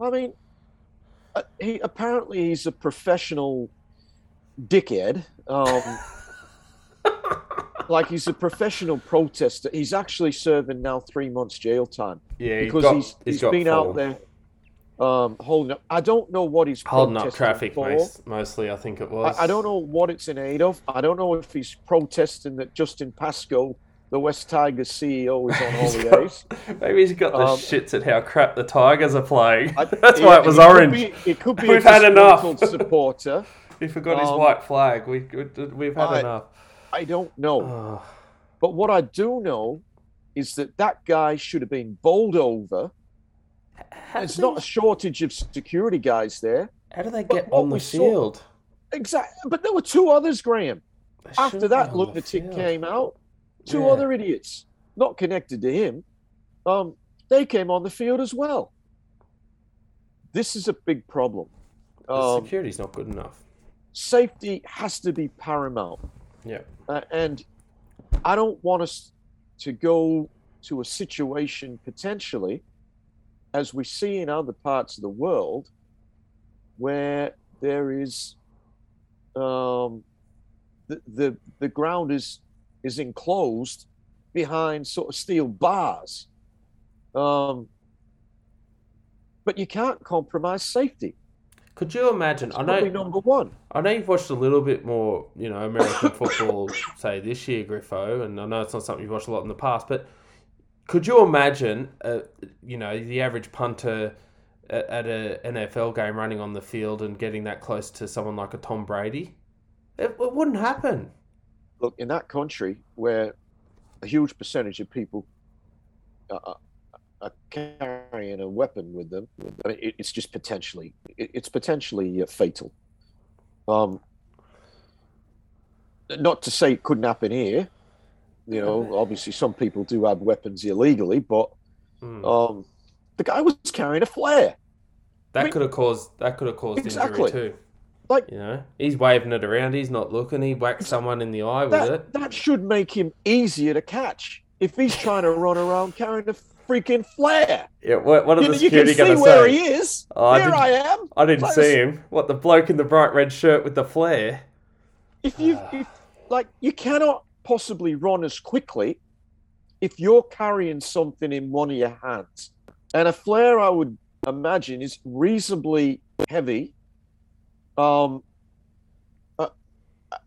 S2: I mean, uh, he apparently he's a professional dickhead. Um, like he's a professional protester. He's actually serving now three months jail time
S1: Yeah,
S2: because
S1: got,
S2: he's he's been
S1: full.
S2: out there um, holding up. I don't know what he's
S1: holding up traffic
S2: for.
S1: most, mostly. I think it was.
S2: I, I don't know what it's in aid of. I don't know if he's protesting that Justin Pascoe, the West Tigers CEO, is on
S1: He's got-
S2: holidays.
S1: Maybe he's got the
S2: Um,
S1: shits at how crap the Tigers are playing.
S2: I-
S1: That's
S2: yeah,
S1: why it was
S2: could
S1: orange.
S2: be- it could be
S1: We've
S2: a
S1: had enough.
S2: supporter.
S1: He forgot his
S2: um,
S1: white flag. We we've had
S2: I-
S1: enough.
S2: I don't know.
S1: Oh,
S2: But what I do know is that that guy should have been bowled over There's not a shortage of security guys there.
S1: how do they get on the
S2: we saw-
S1: field?
S2: Exactly. But there were two others, Graham.
S1: They
S2: After that lunatic came out, two
S1: Yeah.
S2: other idiots, not connected to him, um, they came on the field as well. This is a big problem.
S1: The
S2: Um,
S1: security's not good enough.
S2: safety has to be paramount.
S1: Yeah.
S2: Uh, and I don't want us to go to a situation potentially, as we see in other parts of the world, where there is um, the, the the ground is is enclosed behind sort of steel bars. Um, but you can't compromise safety.
S1: Could you imagine?
S2: It's
S1: I know,
S2: number one.
S1: I know you've watched a little bit more, you know, American football, say this year, Griffo, and I know it's not something you've watched a lot in the past, but could you imagine, uh, you know, the average punter at, at a NFL game running on the field and getting that close to someone like a Tom Brady? It, it wouldn't happen.
S2: look in that country where a huge percentage of people are, are carrying a weapon with them I mean, it, it's just potentially it, it's potentially uh, fatal um not to say it couldn't happen here you know obviously some people do have weapons illegally but
S1: Hmm.
S2: um the guy was carrying a flare
S1: that
S2: mean-
S1: could have caused that could have caused
S2: Exactly.
S1: injury too.
S2: Like-
S1: you know, he's waving it around. He's not looking. He whacked someone in the eye with
S2: that,
S1: it.
S2: that should make him easier to catch if he's trying to run around carrying a freaking flare
S1: Yeah. What, what are
S2: you,
S1: the
S2: you can
S1: security
S2: see
S1: going to
S2: where
S1: say?
S2: he is.
S1: Oh, I
S2: Here
S1: didn't-
S2: I am.
S1: I didn't
S2: Like,
S1: see him. What the bloke in the bright red shirt with the flare?
S2: If you, if, like, you cannot possibly run as quickly if you're carrying something in one of your hands. And a flare, I would imagine, is reasonably heavy. Um, I,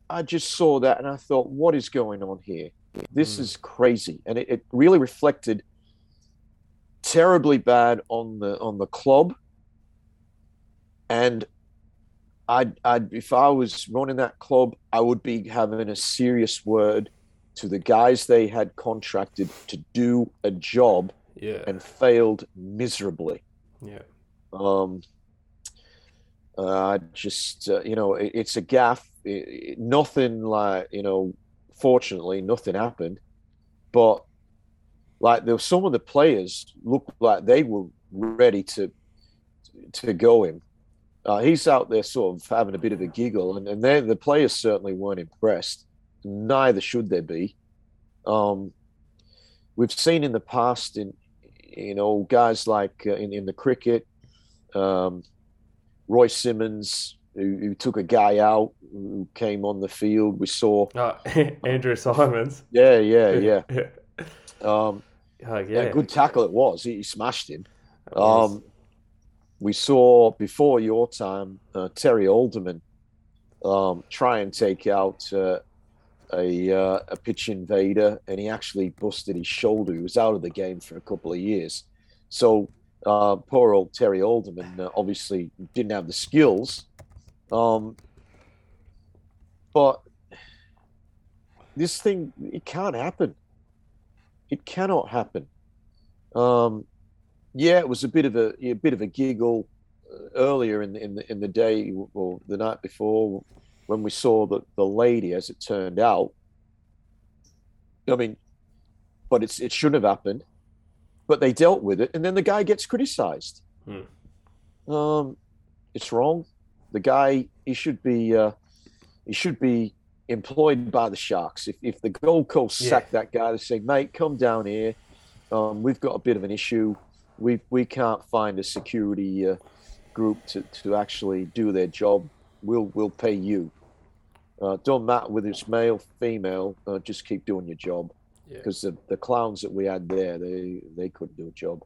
S2: I just saw that and I thought, what is going on here? This
S1: Hmm.
S2: is crazy, and it, it really reflected terribly bad on the on the club. And I'd, I'd if I was running that club, I would be having a serious word to the guys they had contracted to do a job
S1: Yeah.
S2: and failed miserably.
S1: Yeah.
S2: Um, uh, just uh, you know, it, it's a gaff. It, it- nothing like you know. Fortunately, nothing happened, but like there were some of the players looked like they were ready to to go him. Uh, he's out there sort of having a bit of a giggle, and, and they the players certainly weren't impressed. Neither should they be. Um, we've seen in the past in you know guys like uh, in in the cricket, um, Roy Symonds who, who took a guy out who came on the field. We saw,
S1: Oh, Andrew Symonds.
S2: yeah, yeah, yeah. Um,
S1: Oh,
S2: yeah,
S1: yeah.
S2: good tackle it was. He, he smashed him. Um, we saw before your time uh, Terry Alderman um, try and take out uh, a uh, a pitch invader, and he actually busted his shoulder. He was out of the game for a couple of years. So uh, poor old Terry Alderman uh, obviously didn't have the skills, um, but this thing it can't happen. It cannot happen. Um, yeah, it was a bit of a, a bit of a giggle uh, earlier in the, in the in the day or the night before when we saw the the lady, as it turned out. I mean, but it's it shouldn't have happened. But they dealt with it, and then the guy gets criticized.
S1: Hmm.
S2: Um, it's wrong. The guy he should be uh, he should be employed by the Sharks. If if the Gold Coast
S1: Yeah.
S2: sack that guy to say, mate, come down here. Um, we've got a bit of an issue. We we can't find a security uh, group to, to actually do their job. We'll we'll pay you. Uh, don't matter whether it's male, female. Uh, just keep doing your job.
S1: Yeah.
S2: Because the, the clowns that we had there, they they couldn't do a job.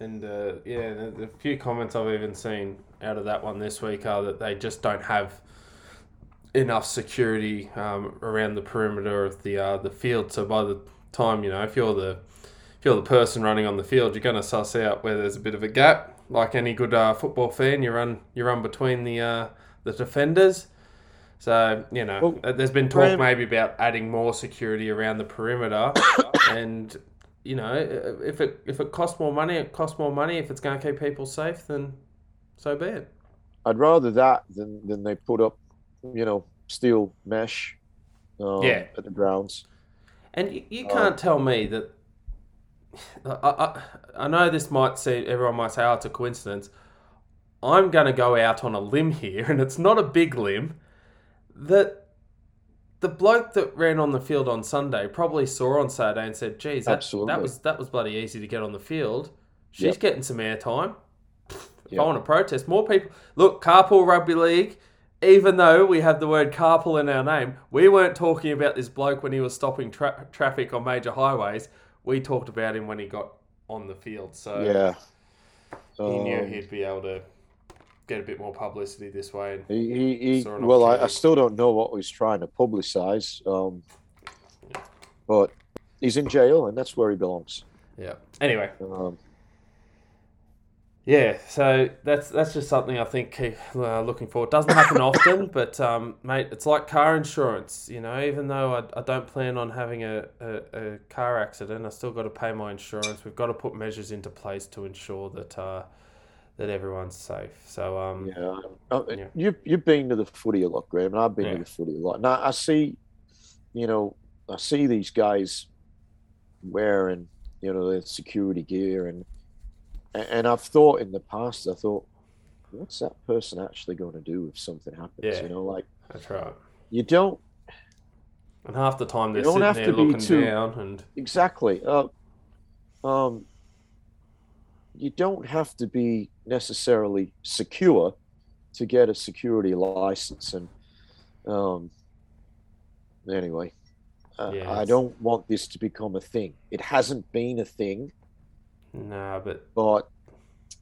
S1: And uh, yeah, the, the few comments I've even seen out of that one this week are that they just don't have enough security um, around the perimeter of the uh, the field. So by the time you know, if you're the if you're the person running on the field, you're going to suss out where there's a bit of a gap. Like any good uh, football fan, you run you run between the uh, the defenders. So you know,
S2: Well,
S1: there's been talk
S2: Graham-
S1: maybe about adding more security around the perimeter, and you know, if it if it costs more money, it costs more money. If it's going to keep people safe, then so be it.
S2: I'd rather that than than they put up, you know, steel mesh. Um,
S1: Yeah.
S2: At the grounds.
S1: And you, you can't tell me that. I, I, I know this might seem everyone might say, "Oh, it's a coincidence." I'm going to go out on a limb here, and it's not a big limb. That the bloke that ran on the field on Sunday probably saw on Saturday and said, "Geez, that,
S2: Absolutely.
S1: that was that was bloody easy to get on the field. She's
S2: Yep.
S1: getting some airtime." If
S2: Yep.
S1: I want to protest, more people look carpool rugby league. Even though we have the word carpool in our name, we weren't talking about this bloke when he was stopping tra- traffic on major highways. We talked about him when he got on the field. So
S2: Yeah.
S1: he knew
S2: Um,
S1: he'd be able to get a bit more publicity this way. And
S2: He, he, he well, I, I still don't know what he's trying to publicize, um, but he's in jail and that's where he belongs.
S1: yeah. Anyway,
S2: Um,
S1: yeah. So that's that's just something I think keep uh, looking forward. Doesn't happen often, but um, mate, it's like car insurance. You know, even though I, I don't plan on having a, a, a car accident, I still got to pay my insurance. We've got to put measures into place to ensure that uh, that everyone's safe. So um,
S2: yeah, Uh,
S1: Yeah.
S2: you you've been to the footy a lot, Graham, and I've been
S1: Yeah.
S2: to the footy a lot. Now I see, you know, I see these guys wearing, you know, their security gear, and and I've thought in the past, I thought, what's that person actually going to do if something happens?
S1: Yeah.
S2: You know, like
S1: that's right.
S2: you don't
S1: And half the time they're sitting
S2: have
S1: there
S2: to be
S1: looking
S2: too-
S1: down, and
S2: Exactly. Uh, um, you don't have to be necessarily secure to get a security license, and um, anyway, uh,
S1: Yeah,
S2: I don't want this to become a thing. It hasn't been a thing,
S1: nah, but
S2: but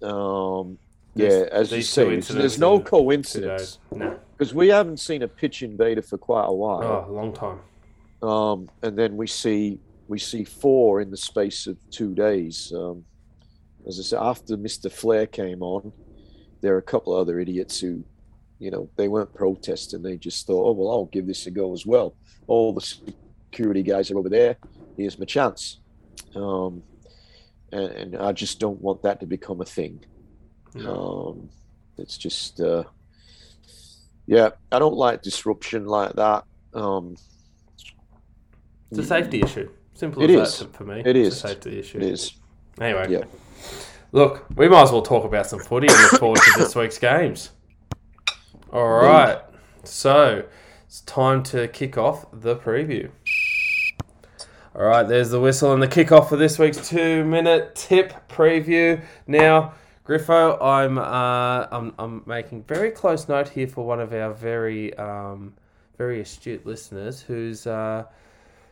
S2: um, yeah, as you see, there's- no coincidence
S1: no,
S2: because we haven't seen a pitch invader for quite a while.
S1: oh, a long time.
S2: um, and then we see we see four in the space of two days. Um, as I said, after Mister Flair came on, there are a couple of other idiots who, you know, they weren't protesting. They just thought, oh well, I'll give this a go as well. All the security guys are over there. Here's my chance. Um, and, and I just don't want that to become a thing.
S1: No.
S2: Um, it's just, uh, yeah, I don't like disruption like that. Um,
S1: It's a safety issue. Simple
S2: It
S1: as
S2: is.
S1: that for me.
S2: It
S1: It's
S2: is.
S1: a safety issue.
S2: It is.
S1: Anyway,
S2: Yeah.
S1: look, we might as well talk about some footy and look forward to this week's games. All right, so it's time to kick off the preview. All right, there's the whistle and the kickoff for this week's two-minute tip preview. Now, Griffo, I'm uh, I'm I'm making very close note here for one of our very um, very astute listeners who's uh,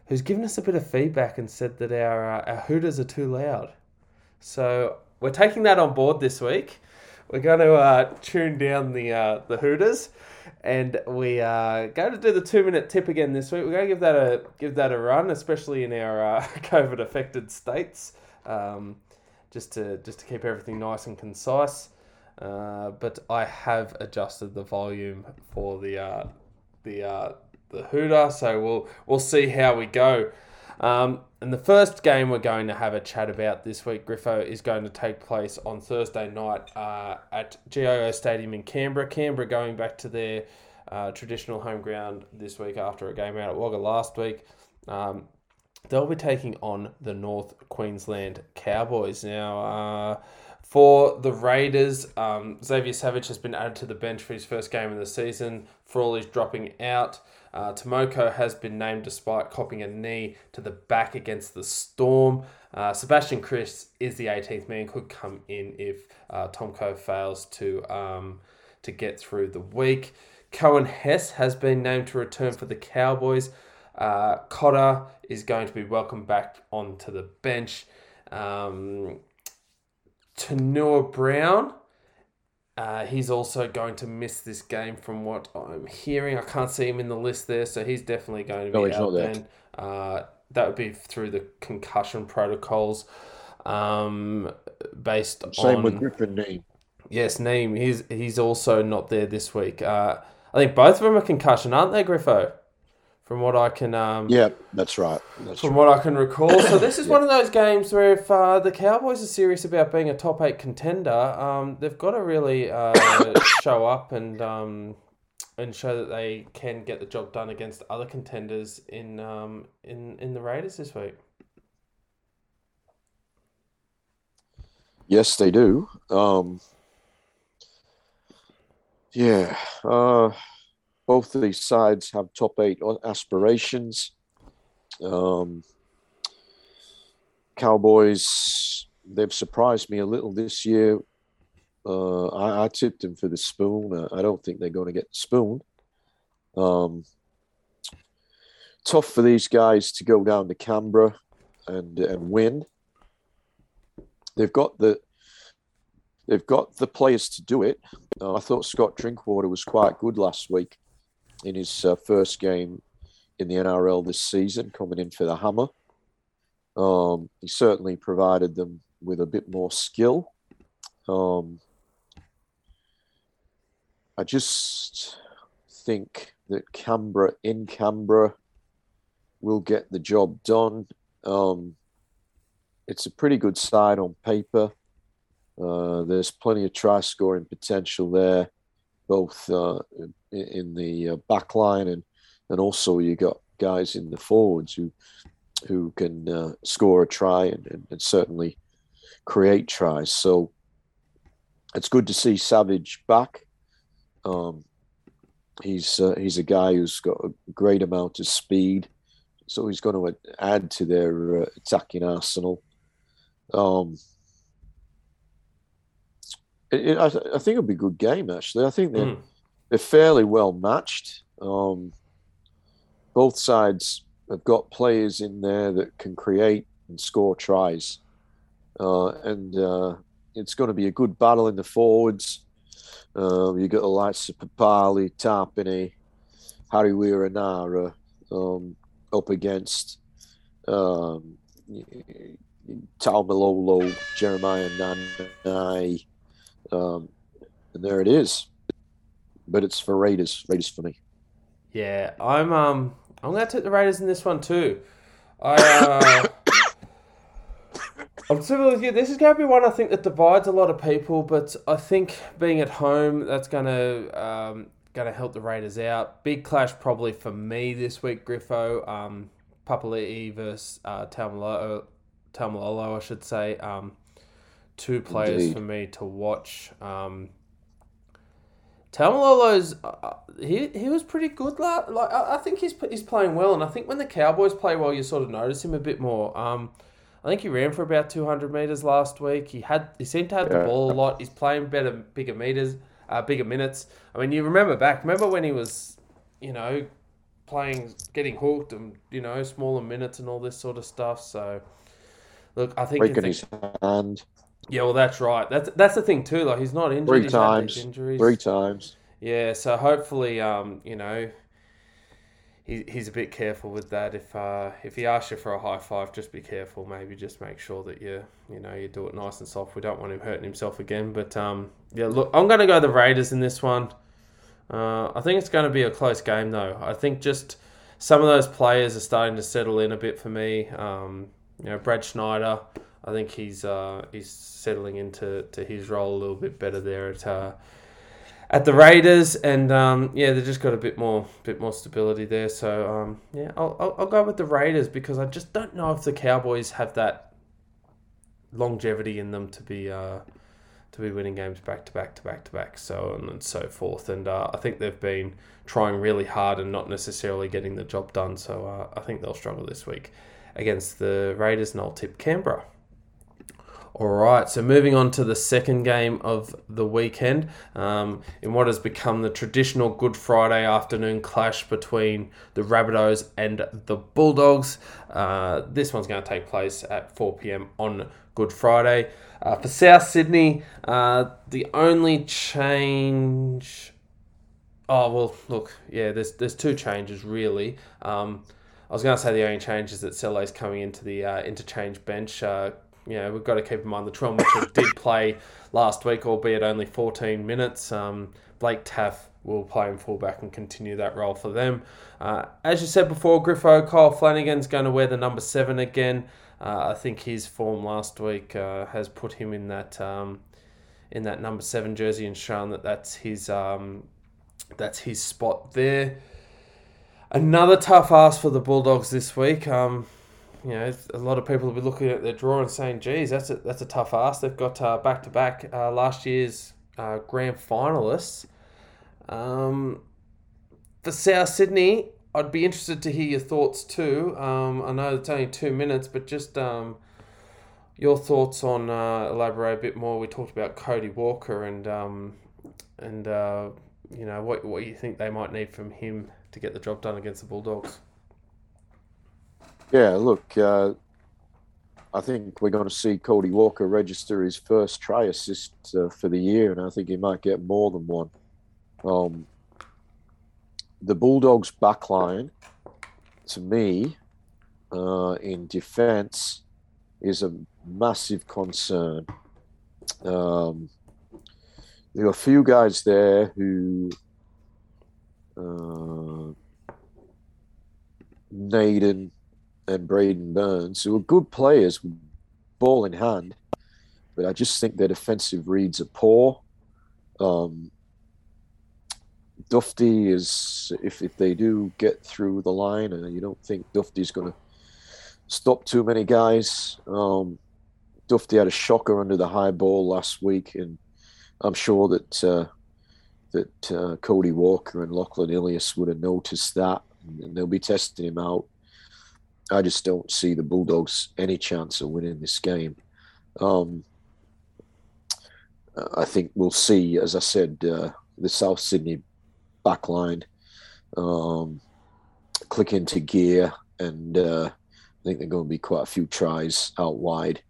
S1: who's given us a bit of feedback and said that our uh, our hooters are too loud. So we're taking that on board this week. We're going to uh, tune down the uh, the hooters, and we uh, going to do the two minute tip again this week. We're going to give that a give that a run, especially in our uh, COVID affected states, um, just to just to keep everything nice and concise. Uh, but I have adjusted the volume for the uh, the uh, the hooter, so we'll we'll see how we go. Um, and the first game we're going to have a chat about this week, Griffo, is going to take place on Thursday night uh, at GIO Stadium in Canberra. Canberra going back to their uh, traditional home ground this week after a game out at Wagga last week. Um, they'll be taking on the North Queensland Cowboys. Now, uh, for the Raiders, um, Xavier Savage has been added to the bench for his first game of the season. Frawley is dropping out. Uh, Timoko has been named despite copping a knee to the back against the Storm. Uh, Sebastian Kris is the 18th man, could come in if uh, Timoko fails to um, to get through the week. Coen Hess has been named to return for the Cowboys. Uh, Cotter is going to be welcomed back onto the bench. Um, Tanua Brown, uh, he's also going to miss this game from what I'm hearing. I can't see him in the list there, so he's definitely going to be
S2: No, he's
S1: out
S2: not there.
S1: then. Uh, that would be through the concussion protocols um, based
S2: Same
S1: on
S2: with Griffin Neame.
S1: Yes, Neame. He's he's also not there this week. Uh, I think both of them are concussion, aren't they, Griffo? From what I can. Um,
S2: yeah, that's right. That's
S1: from
S2: right.
S1: what I can recall. So this is one of those games where if uh, the Cowboys are serious about being a top eight contender, um, they've got to really uh, show up and um, and show that they can get the job done against other contenders in um, in in the Raiders this week.
S2: Yes, they do. Um, yeah, uh, both of these sides have top eight aspirations. Um, Cowboys, they've surprised me a little this year. Uh, I, I, tipped them for the spoon. I don't think they're going to get the spoon. Um, tough for these guys to go down to Canberra and and win they've got the they've got the players to do it. Uh, I thought Scott Drinkwater was quite good last week in his uh, first game in the NRL this season, coming in for the Hammer. Um, he certainly provided them with a bit more skill. Um, I just think that Canberra in Canberra will get the job done. Um, it's a pretty good side on paper. Uh, there's plenty of try scoring potential there, both uh, in the uh, back line and and also you got guys in the forwards who who can uh, score a try and, and, and, certainly create tries. So it's good to see Savage back. Um, he's uh, he's a guy who's got a great amount of speed, so he's going to add to their uh, attacking arsenal. Um, it, it, I, I, think it'll be a good game. Actually, I think they're mm. they're fairly well matched. Um, both sides have got players in there that can create and score tries, uh, and uh, it's going to be a good battle in the forwards. Uh, you got the likes of Papali'i, Tapine, Harawira um, up against um, Taumalolo, Jeremiah Nanai. Um, and there it is. But it's for Raiders. Raiders for me.
S1: Yeah, I'm um I'm gonna take the Raiders in this one too. I uh I'm similar with you. This is to be one I think that divides a lot of people, but I think being at home that's to um, to help the Raiders out. Big clash probably for me this week, Griffo. Um, Papali'i versus uh, Tamalolo, Taumalolo, I should say. Um, two players Indeed. for me to watch. Um, Taumalolo's uh, uh, he he was pretty good. Like, like I, I think he's he's playing well, and I think when the Cowboys play well, you sort of notice him a bit more. Um, I think he ran for about two hundred meters last week. He had he seemed to have yeah. the ball a lot. He's playing better, bigger meters, uh, bigger minutes. I mean, you remember back, remember when he was, you know, playing, getting hooked, and you know, smaller minutes and all this sort of stuff. So Look, I think
S2: breaking his hand.
S1: Yeah, well, that's right. That's that's the thing too. Like he's not injured.
S2: Three
S1: he's
S2: times.
S1: Injuries.
S2: Three times.
S1: Yeah, so hopefully, um, you know, he, he's a bit careful with that. If uh, if he asks you for a high five, just be careful. Maybe just make sure that you you know you do it nice and soft. We don't want him hurting himself again. But um, yeah, look, I'm going to go the Raiders in this one. Uh, I think it's going to be a close game though. I think just some of those players are starting to settle in a bit for me. Um, you know, Brad Schneider, I think he's uh, he's settling into to his role a little bit better there at uh, at the Raiders, and um, yeah, they've just got a bit more bit more stability there. So um, yeah, I'll, I'll, I'll go with the Raiders because I just don't know if the Cowboys have that longevity in them to be uh, to be winning games back to back to back to back, so on and so forth. And uh, I think they've been trying really hard and not necessarily getting the job done. So uh, I think they'll struggle this week against the Raiders, and I'll tip Canberra. All right, so moving on to the second game of the weekend, um, in what has become the traditional Good Friday afternoon clash between the Rabbitohs and the Bulldogs. Uh, this one's going to take place at 4 pm on Good Friday. Uh, for South Sydney, uh, the only change. Oh well, look, yeah. There's there's two changes really. Um, I was going to say the only change is that is coming into the uh, interchange bench. You know, we've got to keep in mind the Toronto Mitchell did play last week, albeit only 14 minutes. Um, Blake Taaffe will play in fullback and continue that role for them. Uh, as you said before, Griffo, Kyle Flanagan's going to wear the number seven again. Uh, I think his form last week uh, has put him in that um, in that number seven jersey and shown that that's his um, that's his spot there. Another tough ask for the Bulldogs this week. Um, you know, a lot of people will be looking at their draw and saying, "Geez, that's a that's a tough ask." They've got back to back last year's uh, grand finalists. Um, for South Sydney, I'd be interested to hear your thoughts too. Um, I know it's only two minutes, but just um, your thoughts on uh, elaborate a bit more. We talked about Cody Walker and um, and uh, you know what what you think they might need from him to get the job done against the Bulldogs.
S2: Yeah, look, uh, I think we're going to see Cody Walker register his first try assist uh, for the year, and I think he might get more than one. Um, the Bulldogs' backline, to me, uh, in defence, is a massive concern. Um, there are a few guys there who uh, Naden and Braidon Burns, who are good players ball in hand, but I just think their defensive reads are poor. Um, Dufty is, if, if they do get through the line, and you don't think Dufty's going to stop too many guys. Um, Dufty had a shocker under the high ball last week, and I'm sure that uh, that uh, Cody Walker and Lachlan Ilias would have noticed that, and they'll be testing him out. I just don't see the Bulldogs any chance of winning this game. Um, I think we'll see, as I said, uh, the South Sydney backline um, click into gear, and uh, I think there are going to be quite a few tries out wide.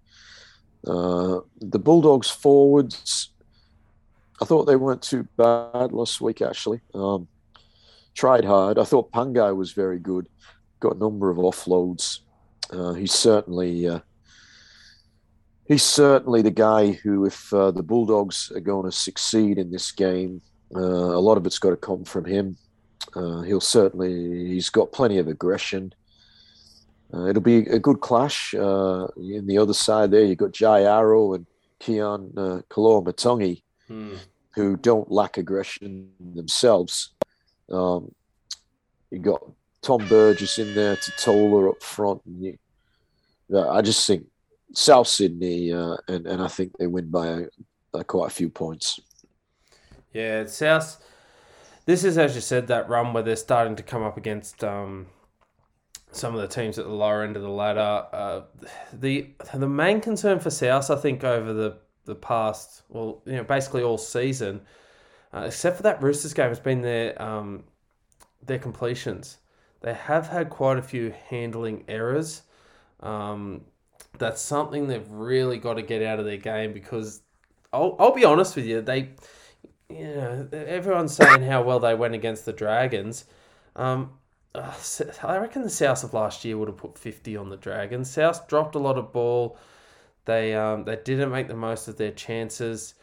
S2: Uh, the Bulldogs forwards, I thought they weren't too bad last week, actually. Um, tried hard. I thought Pangai was very good got a number of offloads. Uh, he's certainly uh, he's certainly the guy who, if uh, the Bulldogs are going to succeed in this game, uh, a lot of it's got to come from him. Uh, he'll certainly he's got plenty of aggression. Uh, it'll be a good clash. in the other side there, you've got Jai Arrow and Keaon uh, Koloamatangi, hmm. who don't lack aggression themselves. Um, you got Tom Burgess in there Tatola up front. And you, I just think South Sydney, uh, and and I think they win by, by quite a few points.
S1: Yeah, South. This is, as you said, that run where they're starting to come up against um, some of the teams at the lower end of the ladder. Uh, the the main concern for South, I think, over the the past, well, you know, basically all season, uh, except for that Roosters game, has been their um, their completions. They have had quite a few handling errors. Um, that's something they've really got to get out of their game because I'll, I'll be honest with you, they, you know, everyone's saying how well they went against the Dragons. Um, I reckon the South of last year would have put 50 on the Dragons. South dropped a lot of ball. They um, they didn't make the most of their chances.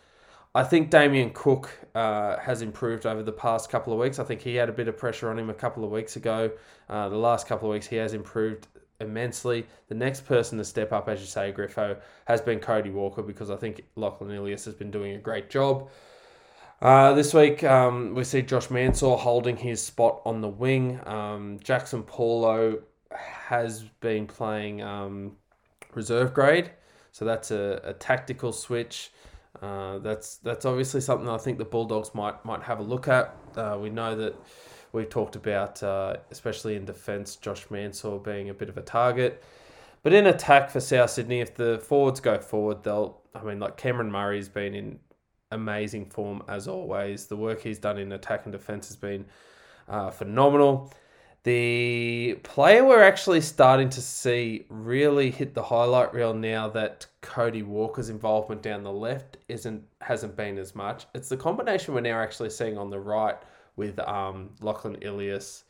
S1: I think Damien Cook uh, has improved over the past couple of weeks. I think he had a bit of pressure on him a couple of weeks ago. Uh, the last couple of weeks, he has improved immensely. The next person to step up, as you say, Griffo, has been Cody Walker because I think Lachlan Ilias has been doing a great job. Uh, this week, um, we see Josh Mansour holding his spot on the wing. Um, Jaxson Paulo has been playing um, reserve grade, so that's a, a tactical switch. Uh, that's that's obviously something I think the Bulldogs might might have a look at. Uh, we know that we've talked about, uh, especially in defence, Josh Mansour being a bit of a target. But in attack for South Sydney, if the forwards go forward, they'll. I mean, like Cameron Murray's been in amazing form as always. The work he's done in attack and defence has been uh, phenomenal. The player we're actually starting to see really hit the highlight reel now that Cody Walker's involvement down the left isn't hasn't been as much. It's the combination we're now actually seeing on the right with um, Lachlan Ilias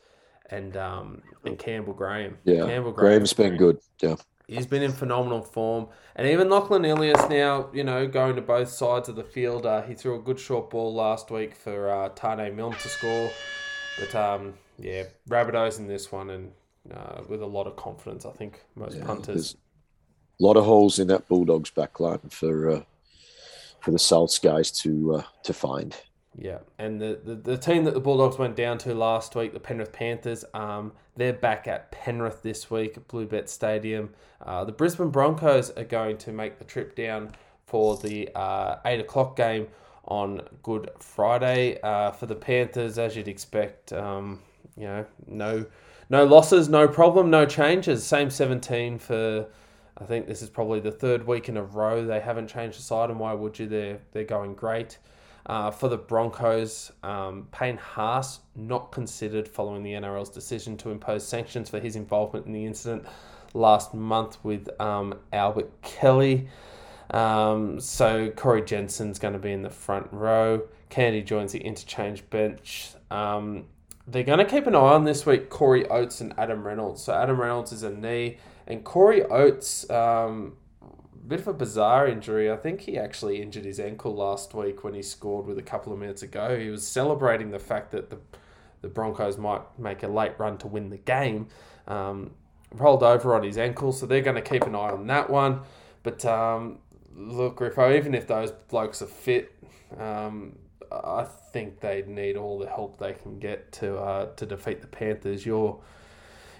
S1: and um, and Campbell Graham.
S2: Yeah,
S1: Campbell
S2: Graham's been good. Yeah.
S1: He's been in phenomenal form. And even Lachlan Ilias now, you know, going to both sides of the field. Uh, he threw a good short ball last week for uh, Taane Milne to score. But um, yeah, Rabbitohs in this one and uh, with a lot of confidence, I think, most
S2: Yeah,
S1: punters.
S2: a lot of holes in that Bulldogs backline for uh, for the Souths guys to uh, to find.
S1: Yeah, and the, the, the team that the Bulldogs went down to last week, the Penrith Panthers, um, they're back at Penrith this week at Bluebet Stadium. Uh, the Brisbane Broncos are going to make the trip down for the uh, 8 o'clock game on Good Friday. Uh, for the Panthers, as you'd expect, um, you know, no no losses, no problem, no changes. Same 17 for, I think this is probably the third week in a row they haven't changed the side, and why would you? They're, they're going great. Uh, for the Broncos, um, Payne Haas not considered following the NRL's decision to impose sanctions for his involvement in the incident last month with um, Albert Kelly. Um, so Corey Jensen's going to be in the front row. Candy joins the interchange bench. Um, they're going to keep an eye on this week Corey Oates and Adam Reynolds. So Adam Reynolds is a knee, and Corey Oates um, bit of a bizarre injury. I think he actually injured his ankle last week when he scored with a couple of minutes ago. He was celebrating the fact that the the Broncos might make a late run to win the game. Um, rolled over on his ankle, so they're going to keep an eye on that one. But um, look, Griffo, even if those blokes are fit, um, I think they need all the help they can get to uh, to defeat the Panthers. Your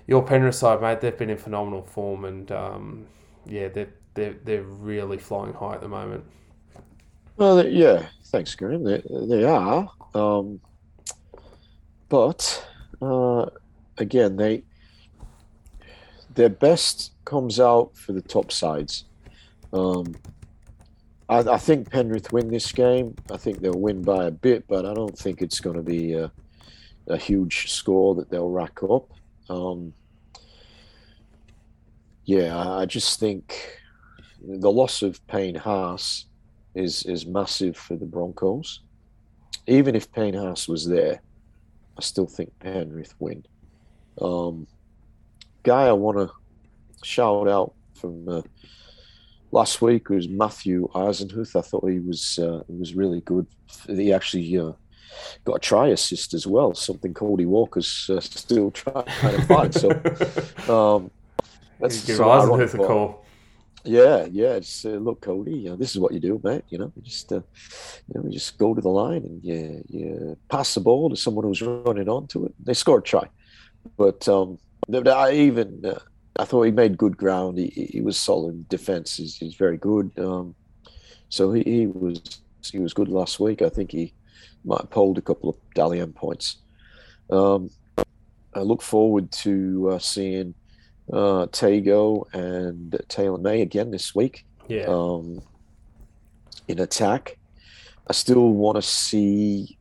S1: your Penrith side, mate, they've been in phenomenal form, and um, yeah, they're they're they're really flying high at the moment.
S2: Well, yeah, thanks, Graham. They, they are, um, but uh, again, they their best comes out for the top sides. Um, I, I think Penrith win this game. I think they'll win by a bit, but I don't think it's going to be a, a huge score that they'll rack up. Um, yeah, I I just think the loss of Payne Haas is is massive for the Broncos. Even if Payne Haas was there, I still think Penrith win. Um, guy I want to shout out from uh, last week was Matthew Eisenhuth. I thought he was uh, he was really good. He actually uh, got a try assist as well, something Cody Walker's uh, still trying to find. So um, that's
S1: Give Eisenhuth a call.
S2: yeah, yeah. Just uh, look, Cody. You know, this is what you do, mate. You know, you just uh, you know, you just go to the line and you you pass the ball to someone who's running onto it. They scored a try, but um, I even uh, I thought he made good ground. He he was solid in defense. He's, he's very good. Um, so he, he was he was good last week. I think he might have pulled a couple of Dally M points. Um, I look forward to uh, seeing uh, Tago and Taylor May again this week
S1: Yeah,
S2: um, in attack. I still want to see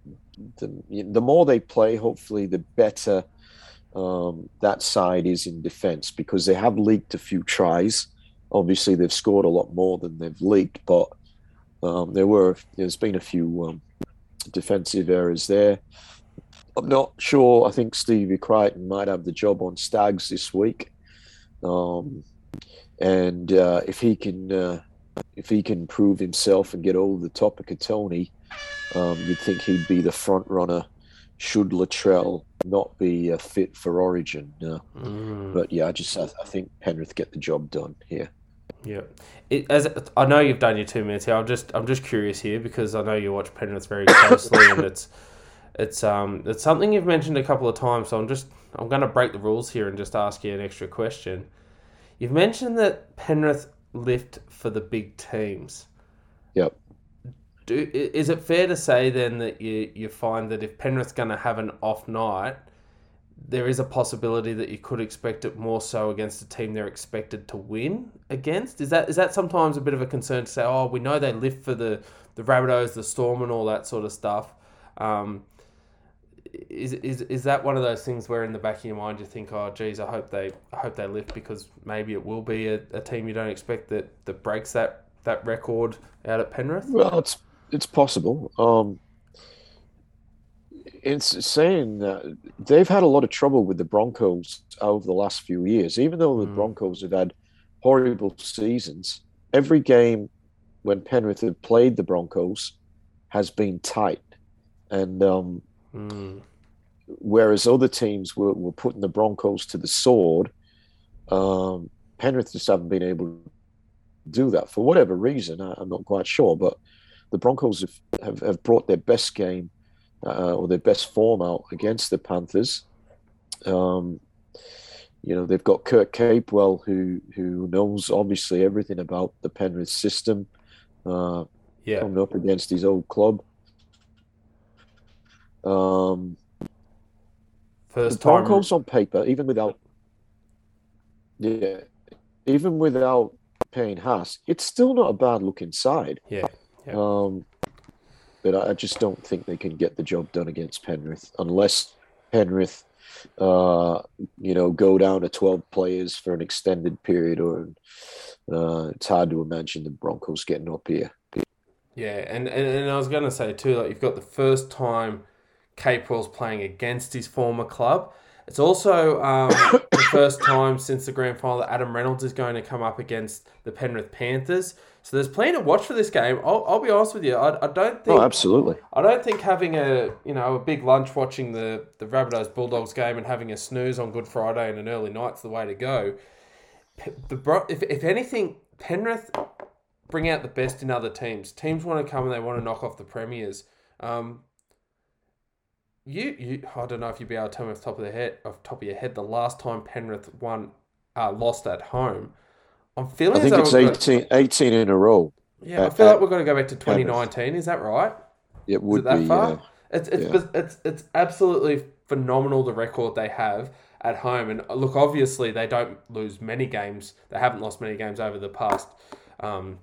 S2: the the more they play. Hopefully, the better um, that side is in defense because they have leaked a few tries. Obviously, they've scored a lot more than they've leaked, but um, there were there's been a few um, defensive errors there. I'm not sure. I think Stevie Crichton might have the job on Staggs this week, um, and uh, if he can uh, if he can prove himself and get over the top of Kotoni, um, you'd think he'd be the front runner. Should Latrell not be a fit for Origin? Uh,
S1: Mm.
S2: but yeah, I just I, I think Penrith get the job done here.
S1: Yeah, it, as I know you've done your two minutes here. I'm just I'm just curious here because I know you watch Penrith very closely, and it's it's um it's something you've mentioned a couple of times. So I'm just I'm going to break the rules here and just ask you an extra question. You've mentioned that Penrith lift for the big teams.
S2: Yep.
S1: Do is it fair to say then that you you find that if Penrith's going to have an off night, there is a possibility that you could expect it more so against a team they're expected to win against. Is that is that sometimes a bit of a concern to say, oh, we know they live for the the Rabbitohs, the Storm, and all that sort of stuff. Um, is, is is that one of those things where in the back of your mind you think, oh, geez, I hope they I hope they lift because maybe it will be a, a team you don't expect that that breaks that that record out at Penrith.
S2: Well, it's it's possible. Um, it's saying that they've had a lot of trouble with the Broncos over the last few years. Even though the
S1: Mm.
S2: Broncos have had horrible seasons, every game when Penrith have played the Broncos has been tight. And um,
S1: Mm.
S2: whereas other teams were, were putting the Broncos to the sword, um, Penrith just haven't been able to do that for whatever reason. I, I'm not quite sure, but the Broncos have, have, have brought their best game uh, or their best form out against the Panthers. Um, you know, they've got Kurt Capewell, who who knows obviously everything about the Penrith system, uh,
S1: Yeah.
S2: coming up against his old club. Um,
S1: First
S2: the
S1: time.
S2: Broncos on paper, even without, yeah, even without Payne Haas, it's still not a bad looking side.
S1: Yeah. Yeah.
S2: Um, but I just don't think they can get the job done against Penrith unless Penrith, uh, you know, go down to twelve players for an extended period, or uh, it's hard to imagine the Broncos getting up here.
S1: Yeah, and, and, and I was going to say too, like you've got the first time Capewell's playing against his former club. It's also um, first time since the grand final that Adam Reynolds is going to come up against the Penrith Panthers. So there's plenty to watch for this game. I'll, I'll be honest with you, I, I don't think
S2: Oh, absolutely.
S1: I don't think having a you know a big lunch watching the the Rabbitohs Bulldogs game and having a snooze on Good Friday and an early night's the way to go. The if if anything, Penrith bring out the best in other teams. Teams want to come and they want to knock off the premiers. Um, you you I don't know if you'd be able to tell me off the top of the head off the top of your head the last time Penrith won uh, lost at home. I'm feeling
S2: I think it's
S1: though we've
S2: 18, 18 in a row.
S1: yeah, I feel like we're going to go back to
S2: Penrith.
S1: 2019. Is that right?
S2: It would
S1: that
S2: be.
S1: far?
S2: Uh,
S1: It's it's,
S2: Yeah.
S1: it's it's absolutely phenomenal the record they have at home. And uh, look, obviously they don't lose many games. They haven't lost many games over the past um,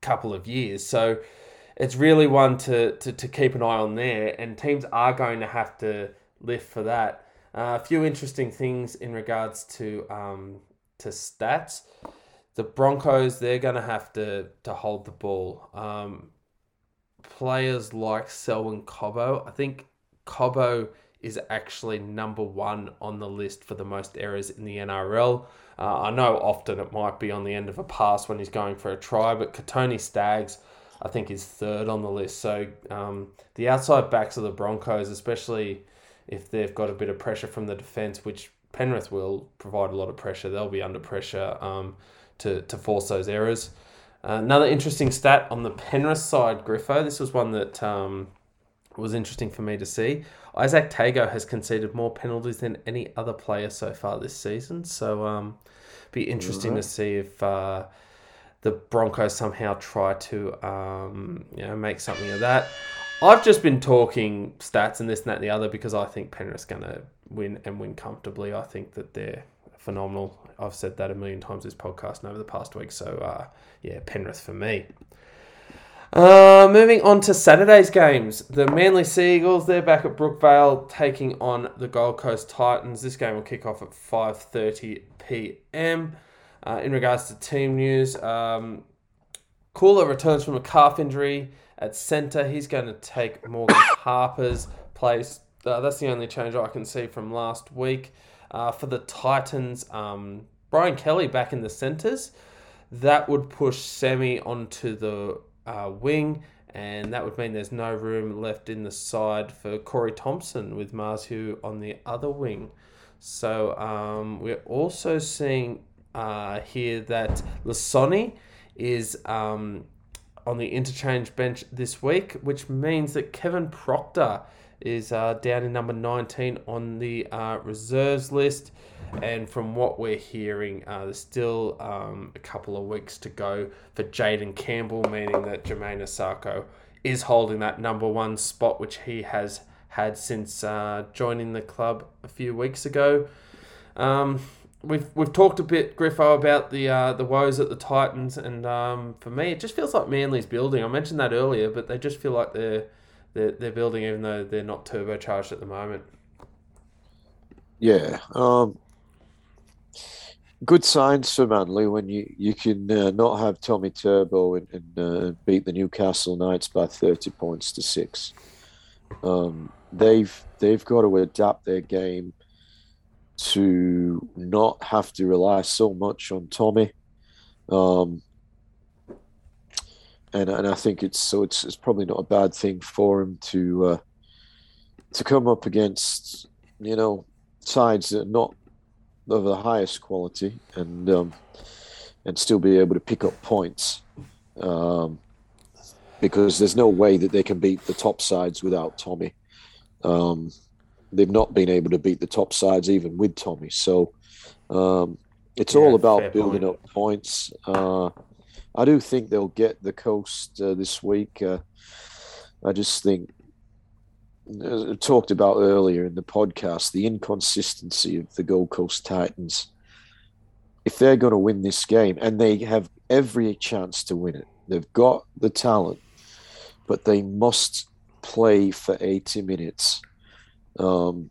S1: couple of years. So it's really one to, to, to keep an eye on there. And teams are going to have to lift for that. Uh, a few interesting things in regards to um, to stats. The Broncos they're going to have to to hold the ball. Um, players like Selwyn Cobbo. I think Cobbo is actually number one on the list for the most errors in the NRL. Uh, I know often it might be on the end of a pass when he's going for a try, but Kotoni Staggs, I think, is third on the list. So um, the outside backs of the Broncos, especially if they've got a bit of pressure from the defence, which Penrith will provide a lot of pressure, they'll be under pressure um, to, to force those errors. Uh, another interesting stat on the Penrith side, Griffo. This was one that um, was interesting for me to see. Izack Tago has conceded more penalties than any other player so far this season. So, um, be interesting to see if uh, the Broncos somehow try to um, you know make something of that. I've just been talking stats and this and that and the other because I think Penrith's going to win and win comfortably. I think that they're phenomenal. I've said that a million times this podcast and over the past week. So uh, yeah, Penrith for me. Uh, moving on to Saturday's games, the Manly Sea Eagles they're back at Brookvale taking on the Gold Coast Titans. This game will kick off at five thirty p.m. Uh, in regards to team news, um, Koula returns from a calf injury at centre. He's going to take Morgan Harper's place. Uh, that's the only change I can see from last week. Uh, for the Titans, um, Brian Kelly back in the centres. That would push Sami onto the uh, wing, and that would mean there's no room left in the side for Corey Thompson with Marzhew on the other wing. So um, we're also seeing uh, here that Lisone is um, on the interchange bench this week, which means that Kevin Proctor is uh, down in number 19 on the uh, reserves list. And from what we're hearing, uh, there's still um, a couple of weeks to go for Jayden Campbell, meaning that Jamayne Isaako is holding that number one spot, which he has had since uh, joining the club a few weeks ago. Um, we've we've talked a bit, Griffo, about the uh, the woes at the Titans, and um, for me, it just feels like Manly's building. I mentioned that earlier, but they just feel like they're they're, they're building, even though they're not turbocharged at the moment.
S2: Yeah. Um, good signs for Manly when you, you can uh, not have Tommy Turbo and, and uh, beat the Newcastle Knights by 30 points to six. Um, they've they've got to adapt their game to not have to rely so much on Tommy. Um, and and I think it's so it's it's probably not a bad thing for him to uh, to come up against you know sides that are not of the highest quality and um, and still be able to pick up points um, because there's no way that they can beat the top sides without Tommy. Um, they've not been able to beat the top sides even with Tommy. So um, it's
S1: Yeah,
S2: all about building
S1: point.
S2: up points. Uh, I do think they'll get the coast uh, this week. Uh, I just think, as I talked about earlier in the podcast, the inconsistency of the Gold Coast Titans. If they're going to win this game, and they have every chance to win it, they've got the talent, but they must play for 80 minutes. Um,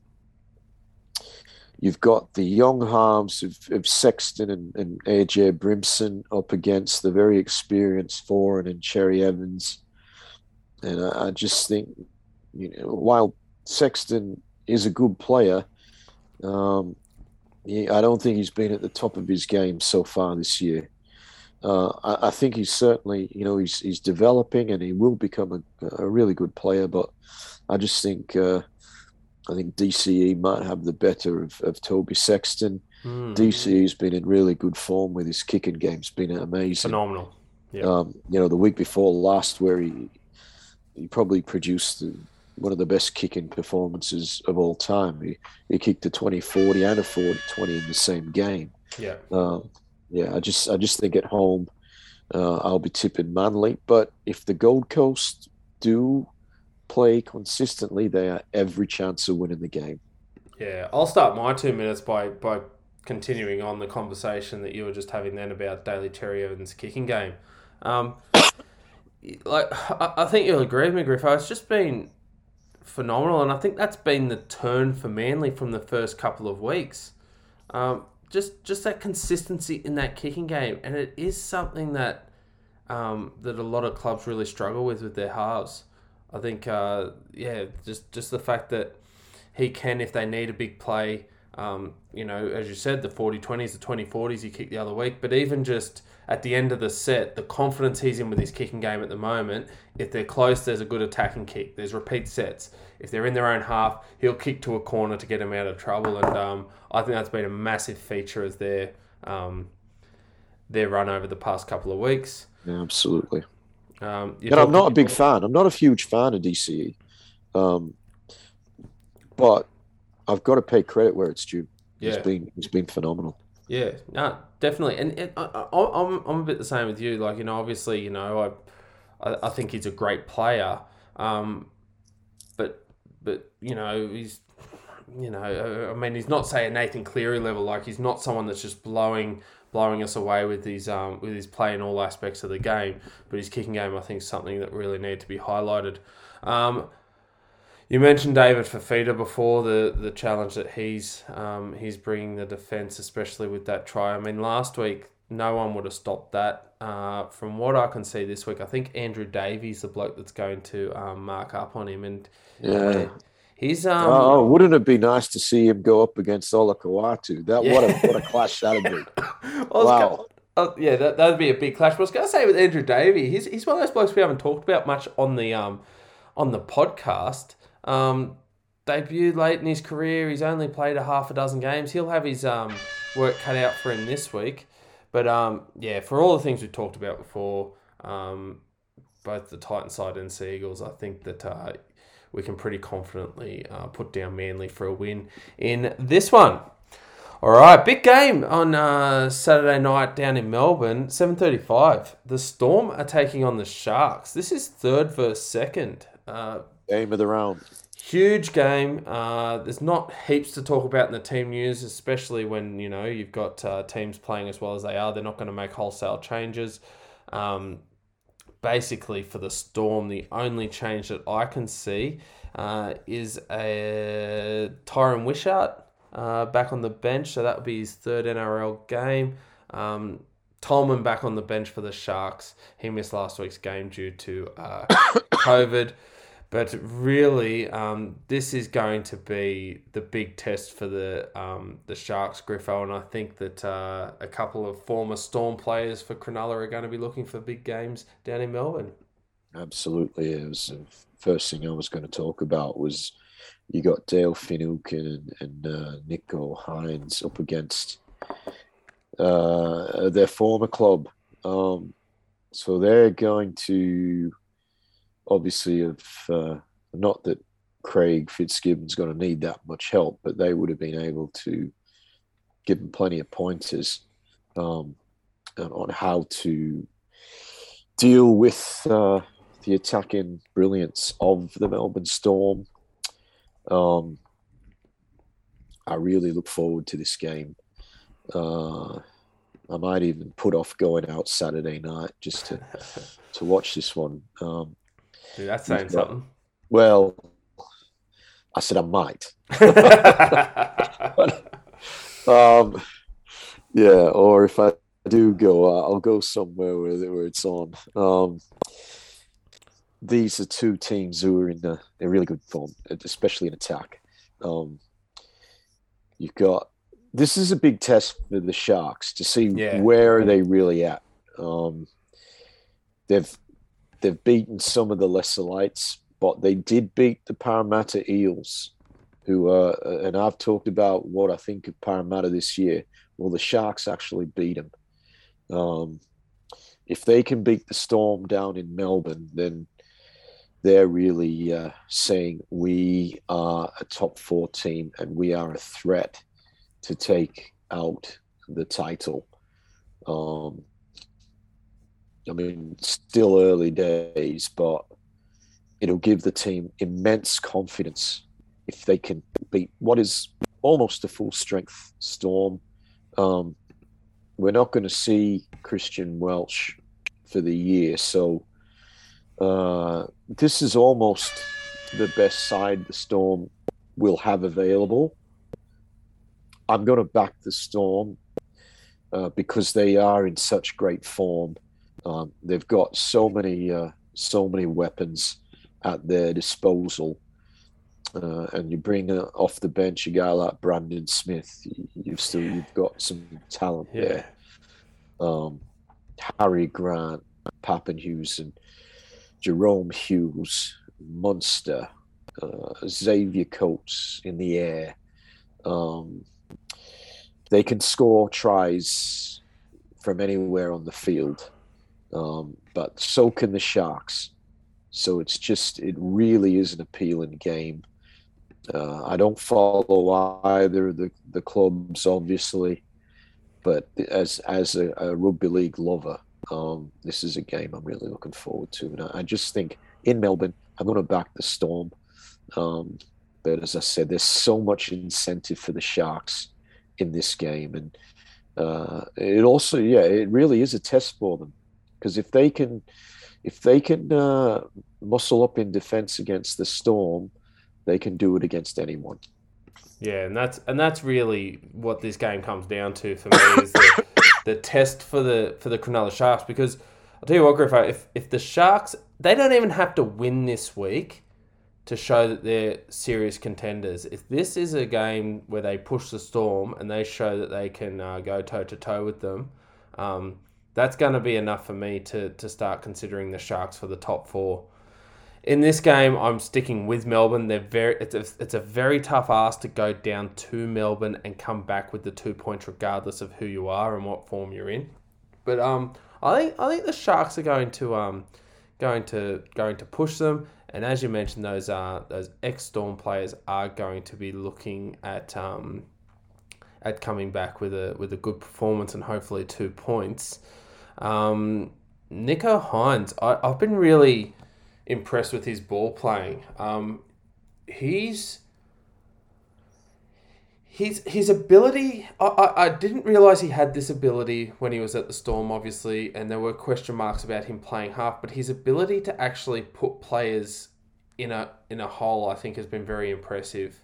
S2: you've got the young halves of, of Sexton and, and AJ Brimson up against the very experienced Foran and Cherry Evans. And I, I just think, you know, while Sexton is a good player, um, he, I don't think he's been at the top of his game so far this year. Uh, I, I think he's certainly, you know, he's he's developing and he will become a, a really good player. But I just think, uh, I think DCE might have the better of, of Toby Sexton.
S1: Hmm.
S2: DCE's been in really good form with his kicking game's been amazing.
S1: Phenomenal. Yeah.
S2: Um, you know, the week before last, where he he probably produced the, one of the best kicking performances of all time. He he kicked a 20-40 and a 40-20 in the same game.
S1: Yeah.
S2: Um, yeah, I just I just think at home uh, I'll be tipping Manly. But if the Gold Coast do play consistently, they are every chance of winning the game.
S1: Yeah, I'll start my two minutes by by continuing on the conversation that you were just having then about Daly Cherry Evans' kicking game. Um, like I, I think you'll agree with me, Griffo. It's just been phenomenal, and I think that's been the turn for Manly from the first couple of weeks. Um, just just that consistency in that kicking game, and it is something that um, that a lot of clubs really struggle with with their halves. I think, uh, yeah, just just the fact that he can, if they need a big play, um, you know, as you said, the 40 20s, the 20 40s he kicked the other week, but even just at the end of the set, the confidence he's in with his kicking game at the moment, if they're close, there's a good attacking kick. There's repeat sets. If they're in their own half, he'll kick to a corner to get them out of trouble. And um, I think that's been a massive feature as their, um, their run over the past couple of weeks.
S2: Yeah, absolutely.
S1: Um,
S2: And I'm not a big fan. I'm not a huge fan of DCE, um, but I've got to pay credit where it's due.
S1: Yeah.
S2: He's been he's been phenomenal.
S1: Yeah, no, definitely, and, and I, I, I'm I'm a bit the same with you. Like you know, obviously, you know, I I, I think he's a great player, um, but but you know he's you know uh, I mean he's not say a Nathan Cleary level. Like he's not someone that's just blowing blowing us away with his um with his play in all aspects of the game. But his kicking game, I think, is something that really need to be highlighted. Um, you mentioned David Fifita before the the challenge that he's um, he's bringing the defense, especially with that try. I mean, last week no one would have stopped that. Uh, from what I can see this week, I think Andrew Davey the bloke that's going to um, mark up on him, and
S2: Yeah.
S1: He's um
S2: oh, wouldn't it be nice to see him go up against Olakau'atu? That what a what a clash that'd be. Wow.
S1: go- oh, yeah, that that'd be a big clash. But I was going to say with Andrew Davey, he's he's one of those blokes we haven't talked about much on the um on the podcast. Um, debuted late in his career. He's only played a half a dozen games. He'll have his um work cut out for him this week. But um, yeah, for all the things we've talked about before, um, both the Titan side and Sea Eagles, I think that uh, we can pretty confidently uh, put down Manly for a win in this one. All right, big game on uh, Saturday night down in Melbourne, seven thirty-five. The Storm are taking on the Sharks. This is third versus second. Uh,
S2: Game of the round.
S1: huge game. Uh, there's not heaps to talk about in the team news, especially when you know you've got uh, teams playing as well as they are. They're not going to make wholesale changes. Um, basically, for the Storm, the only change that I can see uh, is a Tyran Wishart uh, back on the bench. So that would be his third NRL game. Um, Tolman back on the bench for the Sharks. He missed last week's game due to uh, COVID. But really, um, this is going to be the big test for the um, the Sharks, Griffo, and I think that uh, a couple of former Storm players for Cronulla are going to be looking for big games down in Melbourne.
S2: Absolutely, it was the first thing I was going to talk about was you got Dale Finucane and, and uh, Nicho Hynes up against uh, their former club. Um, so they're going to obviously have uh, not that Craig Fitzgibbon's going to need that much help, but they would have been able to give him plenty of pointers um, on how to deal with uh, the attacking brilliance of the Melbourne Storm. Um, I really look forward to this game. Uh, I might even put off going out Saturday night just to to watch this one. Um,
S1: Dude, that's saying something.
S2: Well, I said I might. um, yeah, or if I do go, I'll go somewhere where, where it's on. Um, these are two teams who are in a, a really good form, especially in attack. Um, you've got this is a big test for the Sharks to see
S1: Yeah.
S2: where are they really at. Um, they've they've beaten some of the lesser lights, but they did beat the Parramatta Eels, who uh, and I've talked about what I think of Parramatta this year. Well, the Sharks actually beat them. Um, if they can beat the Storm down in Melbourne, then they're really uh, saying we are a top four team and we are a threat to take out the title. Um, I mean, still early days, but it'll give the team immense confidence if they can beat what is almost a full strength Storm. Um, we're not going to see Christian Welch for the year, so uh, this is almost the best side the Storm will have available. I'm going to back the Storm uh, because they are in such great form. Um, they've got so many, uh, so many weapons at their disposal. Uh, and you bring uh, off the bench a guy like Brandon Smith, you- you've still you've got some talent
S1: Yeah.
S2: there. Um, Harry Grant, Papenhuyzen, Jahrome Hughes, Munster, uh, Xavier Coates in the air. Um, they can score tries from anywhere on the field, um, but so can the Sharks. So it's just, it really is an appealing game. Uh, I don't follow either the, the clubs, obviously, but as as a, a rugby league lover, um, this is a game I'm really looking forward to. And I, I just think in Melbourne, I'm going to back the Storm. Um, but as I said, there's so much incentive for the Sharks in this game, and uh, it also, yeah, it really is a test for them because if they can, if they can uh, muscle up in defense against the Storm, they can do it against anyone.
S1: Yeah, and that's and that's really what this game comes down to for me is the, the test for the for the Cronulla Sharks because I'll tell you what, Griffo, if if the Sharks they don't even have to win this week to show that they're serious contenders. If this is a game where they push the Storm and they show that they can uh, go toe to toe with them, um, that's going to be enough for me to to start considering the Sharks for the top four in this game, I'm sticking with Melbourne. They're very it's a, it's a very tough ask to go down to Melbourne and come back with the two points, regardless of who you are and what form you're in. But um, I think I think the Sharks are going to um, going to going to push them. And as you mentioned, those uh, those ex Storm players are going to be looking at um, at coming back with a with a good performance and hopefully two points. Um, Nicho Hynes, I, I've been really impressed with his ball playing. Um, he's his his ability. I, I, I didn't realize he had this ability when he was at the Storm, obviously, and there were question marks about him playing half. But his ability to actually put players in a in a hole, I think, has been very impressive.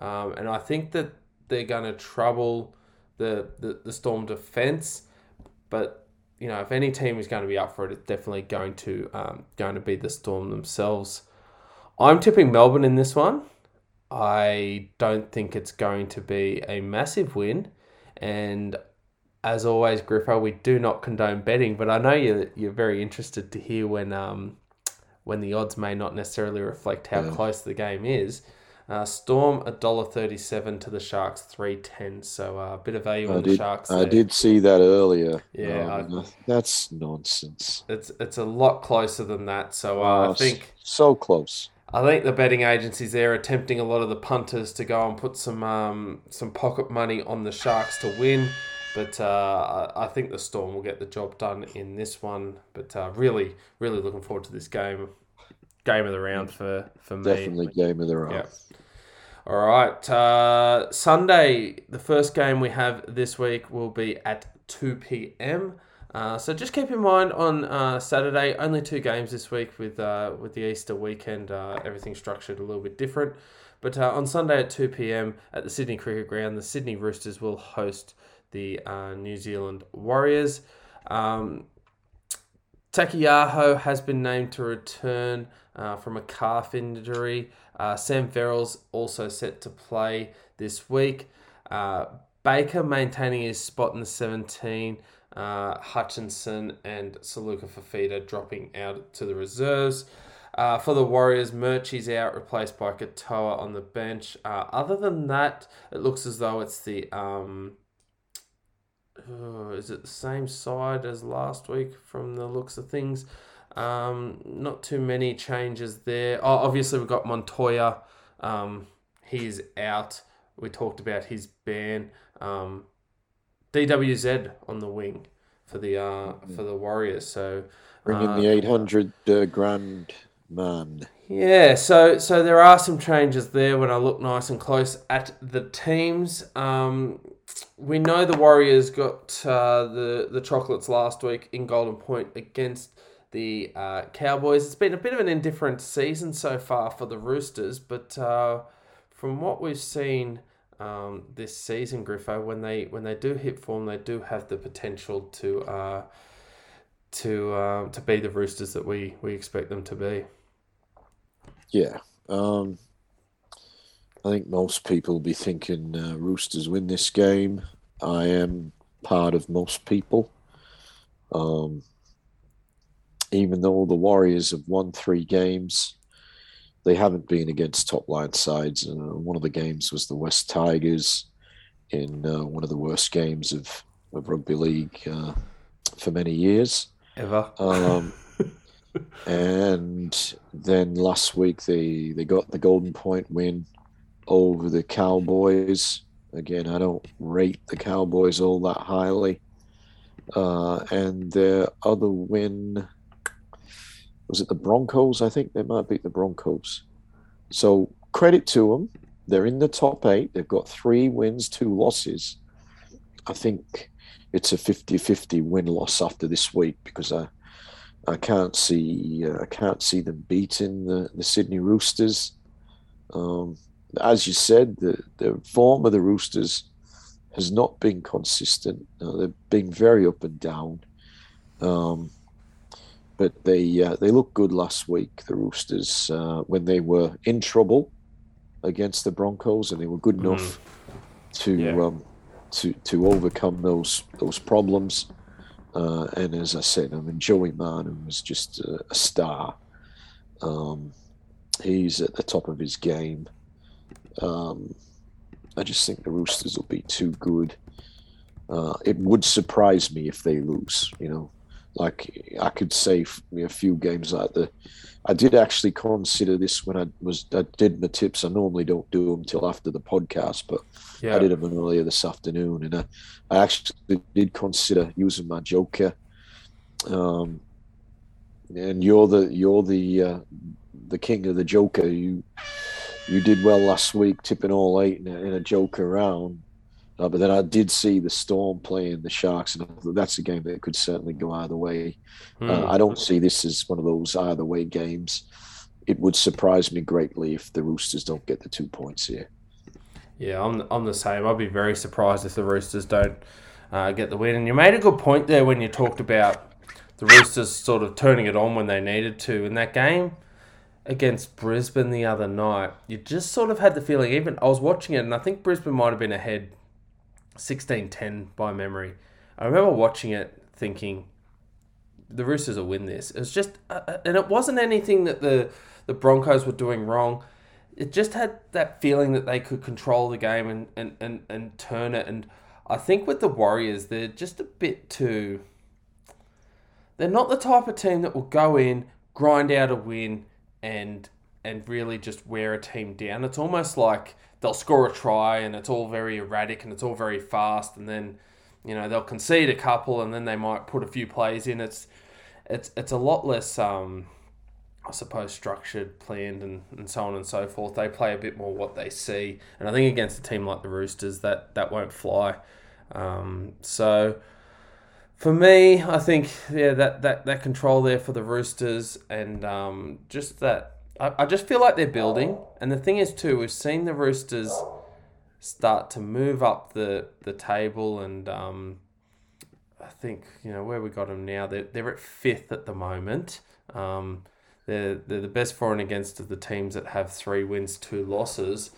S1: Um, and I think that they're going to trouble the, the the Storm defense, but you know, if any team is going to be up for it, it's definitely going to um, going to be the Storm themselves. I'm tipping Melbourne in this one. I don't think it's going to be a massive win, and as always, Griffo, we do not condone betting, but I know you're you're very interested to hear when um when the odds may not necessarily reflect how
S2: Yeah.
S1: close the game is. Uh, Storm a dollar thirty seven to the Sharks three ten, so uh, a bit of value
S2: I
S1: on the
S2: did,
S1: Sharks.
S2: I did see that earlier.
S1: Yeah,
S2: Um,
S1: I-
S2: that's nonsense.
S1: It's it's a lot closer than that. So uh,
S2: Oh,
S1: I think
S2: so close.
S1: I think the betting agencies there are tempting a lot of the punters to go and put some um, some pocket money on the Sharks to win. But uh, I I think the Storm will get the job done in this one. But uh, really, really looking forward to this game, game of the round for for me.
S2: Definitely game of the round.
S1: Yeah. All right. Uh, Sunday, the first game we have this week will be at 2 p.m. Uh, so just keep in mind on uh, Saturday, only two games this week with uh, with the Easter weekend, uh, everything structured a little bit different. But uh, on Sunday at 2 p.m. at the Sydney Cricket Ground, the Sydney Roosters will host the uh, New Zealand Warriors. Um, Taukeiaho has been named to return uh, from a calf injury. Uh, Sam Farrell's also set to play this week. Uh, Baker maintaining his spot in the 17. Uh, Hutchison and Saluka Fafita dropping out to the reserves. Uh, for the Warriors, Murchie's out, replaced by Katoa on the bench. Uh, other than that, it looks as though it's the um, is it the same side as last week from the looks of things? Um, not too many changes there. Oh, obviously we've got Montoya. Um, he's out. We talked about his ban. Um, DWZ on the wing for the uh, for the Warriors. So
S2: Bring in
S1: uh,
S2: the 800 uh, grand man.
S1: yeah, so so there are some changes there when I look nice and close at the teams. Um, we know the Warriors got uh, the the chocolates last week in Golden Point against the uh, Cowboys. It's been a bit of an indifferent season so far for the Roosters, but uh, from what we've seen um, this season, Griffo, when they when they do hit form, they do have the potential to uh, to uh, to be the Roosters that we we expect them to be.
S2: Yeah. Um, I think most people will be thinking uh, Roosters win this game. I am part of most people. Um, even though the Warriors have won three games, they haven't been against top line sides. Uh, one of the games was the West Tigers in uh, one of the worst games of, of rugby league uh, for many years.
S1: Ever.
S2: Um, and then last week they they got the Golden Point win over the Cowboys. Again, I don't rate the Cowboys all that highly. Uh, and their other win was it the Broncos? I think they might beat the Broncos. So credit to them. They're in the top eight. They've got three wins, two losses. I think it's a 50-50 win loss after this week because I I can't see uh, I can't see them beating the, the Sydney Roosters. Um, as you said, the, the form of the Roosters has not been consistent. Uh, they've been very up and down. Um, but they uh, they looked good last week. The Roosters uh, when they were in trouble against the Broncos, and they were good enough to
S1: Yeah.
S2: um, to to overcome those those problems. Uh, and as I said, I mean, Joey Martin was just a, a star. Um, he's at the top of his game. Um, I just think the Roosters will be too good. Uh, it would surprise me if they lose. You know, like I could say a few games like the. I did actually consider this when I was I did my tips. I normally don't do them till after the podcast, but
S1: Yeah.
S2: I did them earlier this afternoon, and I, I actually did consider using my joker. Um, and you're the you're the uh, the king of the joker. You you did well last week, tipping all eight in a, in a joker round. Uh, but then I did see the Storm playing the Sharks, and that's a game that could certainly go either way.
S1: Hmm.
S2: Uh, I don't see this as one of those either way games. It would surprise me greatly if the Roosters don't get the two points here.
S1: Yeah, I'm, I'm the same. I'd be very surprised if the Roosters don't uh, get the win. And you made a good point there when you talked about the Roosters sort of turning it on when they needed to in that game. against Brisbane the other night, you just sort of had the feeling, even I was watching it, and I think Brisbane might have been ahead 16 10 by memory. I remember watching it thinking, the Roosters will win this. It was just, uh, uh, and it wasn't anything that the, the Broncos were doing wrong. It just had that feeling that they could control the game and, and, and, and turn it. And I think with the Warriors, they're just a bit too. They're not the type of team that will go in, grind out a win, and and really just wear a team down. It's almost like they'll score a try and it's all very erratic and it's all very fast, and then you know they'll concede a couple and then they might put a few plays in. It's it's it's a lot less. Um, I suppose structured, planned, and, and so on and so forth. They play a bit more what they see, and I think against a team like the Roosters, that that won't fly. Um, so for me, I think yeah, that, that, that control there for the Roosters, and um, just that I, I just feel like they're building. And the thing is too, we've seen the Roosters start to move up the the table, and um, I think you know where we got them now. They're they're at fifth at the moment. Um, they're they're the best for and against of the teams that have three wins, two losses.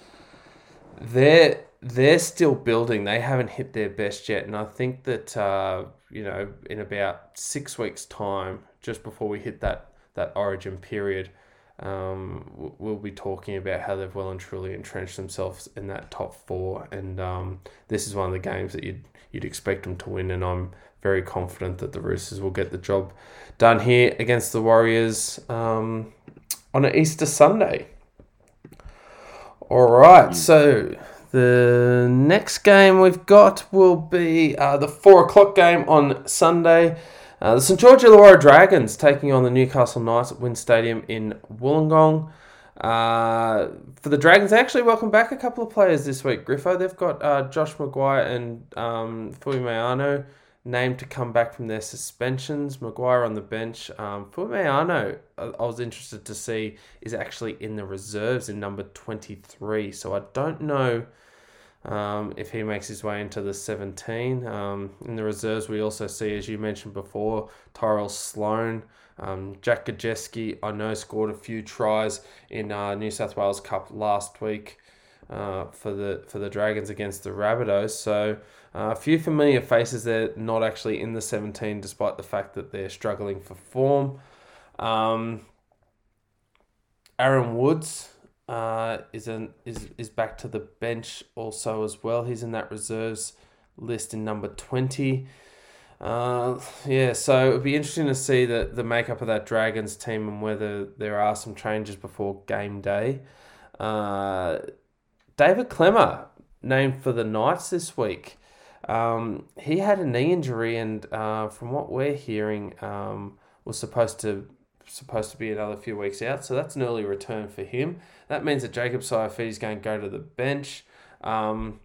S1: They're they're still building. They haven't hit their best yet, and I think that uh, you know in about six weeks' time, just before we hit that that Origin period, um, we'll be talking about how they've well and truly entrenched themselves in that top four. And um, this is one of the games that you'd you'd expect them to win, and I'm very confident that the Roosters will get the job done here against the Warriors um, on an Easter Sunday. All right, so the next game we've got will be uh, the four o'clock game on Sunday. Uh, the St George Illawarra Dragons taking on the Newcastle Knights at WIN Stadium in Wollongong. Uh, for the Dragons, they actually welcome back a couple of players this week. Griffo, they've got uh, Josh McGuire and um, named to come back from their suspensions. McGuire on the bench. Um, Fuimaono, I, I was interested to see, is actually in the reserves in number 23. So I don't know um, if he makes his way into the 17. Um, in the reserves, we also see, as you mentioned before, Tyrell Sloan. Um, Jack Gosiewski, I know, scored a few tries in uh, New South Wales Cup last week uh, for the for the Dragons against the Rabbitohs. So uh, a few familiar faces there, not actually in the 17, despite the fact that they're struggling for form. Um, Aaron Woods, uh, is an is is back to the bench also as well. He's in that reserves list in number twenty. Uh, yeah, so it would be interesting to see the, the makeup of that Dragons team and whether there are some changes before game day. Uh, David Klemmer named for the Knights this week. Um, he had a knee injury, and uh, from what we're hearing, um, was supposed to supposed to be another few weeks out. So that's an early return for him. That means that Jacob Saifiti is going to go to the bench. Um,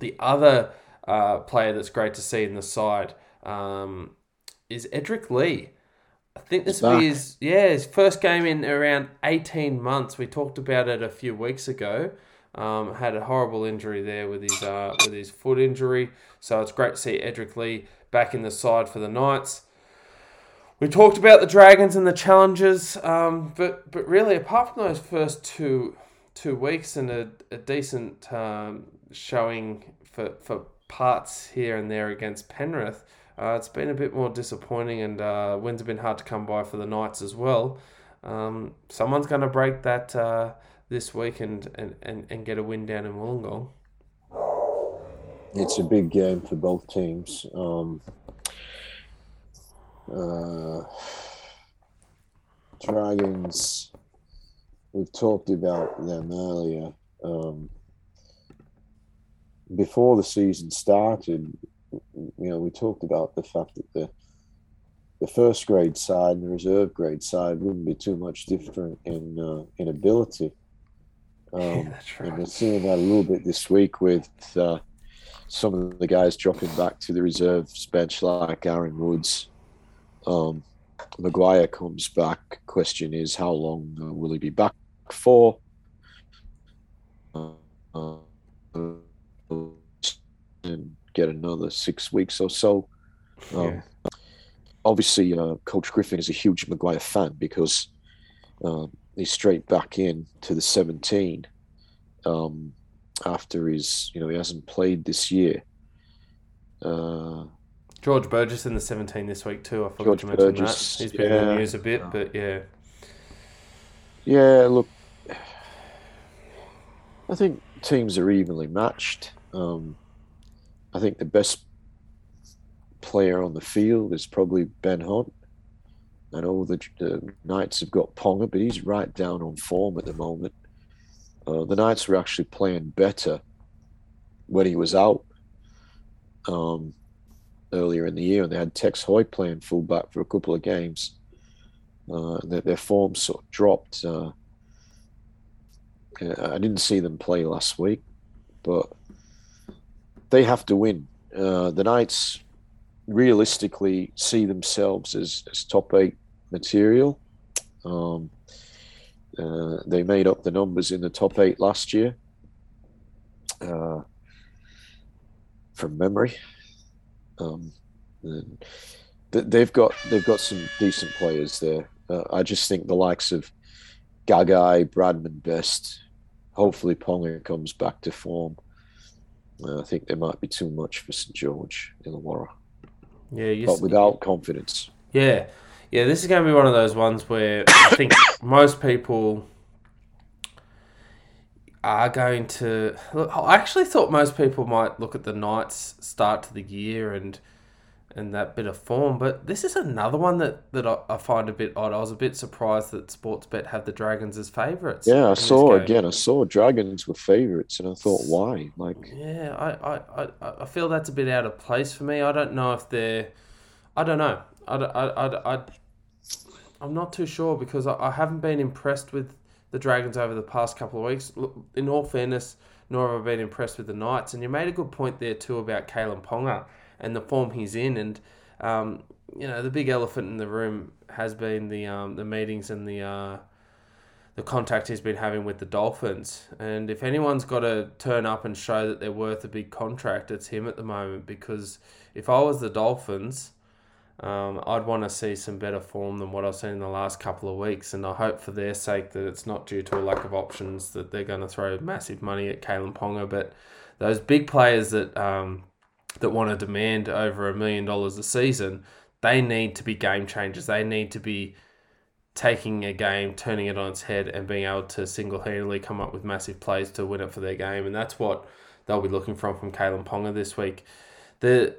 S1: the other uh, player that's great to see in the side um, is Edrick Lee. I think this will be his yeah his first game in around eighteen months. We talked about it a few weeks ago. Um, had a horrible injury there with his uh, with his foot injury, so it's great to see Edrick Lee back in the side for the Knights we talked about the dragons and the challenges, um, but but really, apart from those first two two weeks and a, a decent um, showing for for parts here and there against Penrith, uh, it's been a bit more disappointing, and uh, wins have been hard to come by for the Knights as well. Um, someone's going to break that uh, this week and, and, and, and get a win down in Wollongong.
S2: It's a big game for both teams. Um, uh, Dragons, we've talked about them earlier. Um, before the season started, you know, we talked about the fact that the the first grade side and the reserve grade side wouldn't be too much different in uh, in ability. Um, yeah, right. And we're seeing that a little bit this week with uh, some of the guys dropping back to the reserves bench, like Aaron Woods, um, McGuire comes back. Question is, how long uh, will he be back for? Uh, and get another six weeks or so. Um, yeah. Obviously, uh, Coach Griffin is a huge McGuire fan because um, he's straight back in to the 17 um, after his, you know, he hasn't played this year. Uh,
S1: George Burgess in the 17 this week too. I forgot
S2: George
S1: to mention
S2: Burgess,
S1: that. He's been in the news a bit, but yeah.
S2: yeah, look, I think teams are evenly matched. Um, I think the best player on the field is probably Ben Hunt. I know the, the Knights have got Ponga, but he's right down on form at the moment. Uh, the Knights were actually playing better when he was out um, earlier in the year, and they had Tex Hoy playing fullback for a couple of games. Uh, their, their form sort of dropped. Uh, uh, I didn't see them play last week, but they have to win. Uh, the Knights realistically see themselves as, as top eight material. Um, uh, they made up the numbers in the top eight last year, uh, from memory. Um, they've got they've got some decent players there. Uh, I just think the likes of Gagai, Bradman, Best, hopefully Ponga comes back to form. Uh, I think there might be too much for St George in Illawarra,
S1: Yeah, you
S2: but without confidence.
S1: Yeah, yeah. This is going to be one of those ones where I think most people are going to look. I actually thought most people might look at the Knights start to the year and and that bit of form, but this is another one that that I, I find a bit odd. I was a bit surprised that Sportsbet have the Dragons as favourites.
S2: Yeah, I saw again. I saw Dragons were favourites, and I thought, why? Like,
S1: Yeah, I, I, I, I feel that's a bit out of place for me. I don't know if they're. I don't know. I, I, I, I, I'm not too sure because I, I haven't been impressed with the Dragons over the past couple of weeks. In all fairness, nor have I been impressed with the Knights. And you made a good point there too about Kalyn Ponga and the form he's in. And um, you know, the big elephant in the room has been the um, the meetings and the uh, the contact he's been having with the Dolphins. And if anyone's got to turn up and show that they're worth a big contract, it's him at the moment. Because if I was the Dolphins, um, I'd want to see some better form than what I've seen in the last couple of weeks. And I hope for their sake that it's not due to a lack of options that they're going to throw massive money at Kalyn Ponga. But those big players that um, that want to demand over a million dollars a season, they need to be game changers. They need to be taking a game, turning it on its head, and being able to single handedly come up with massive plays to win it for their game. And that's what they'll be looking from from Kalyn Ponga this week. The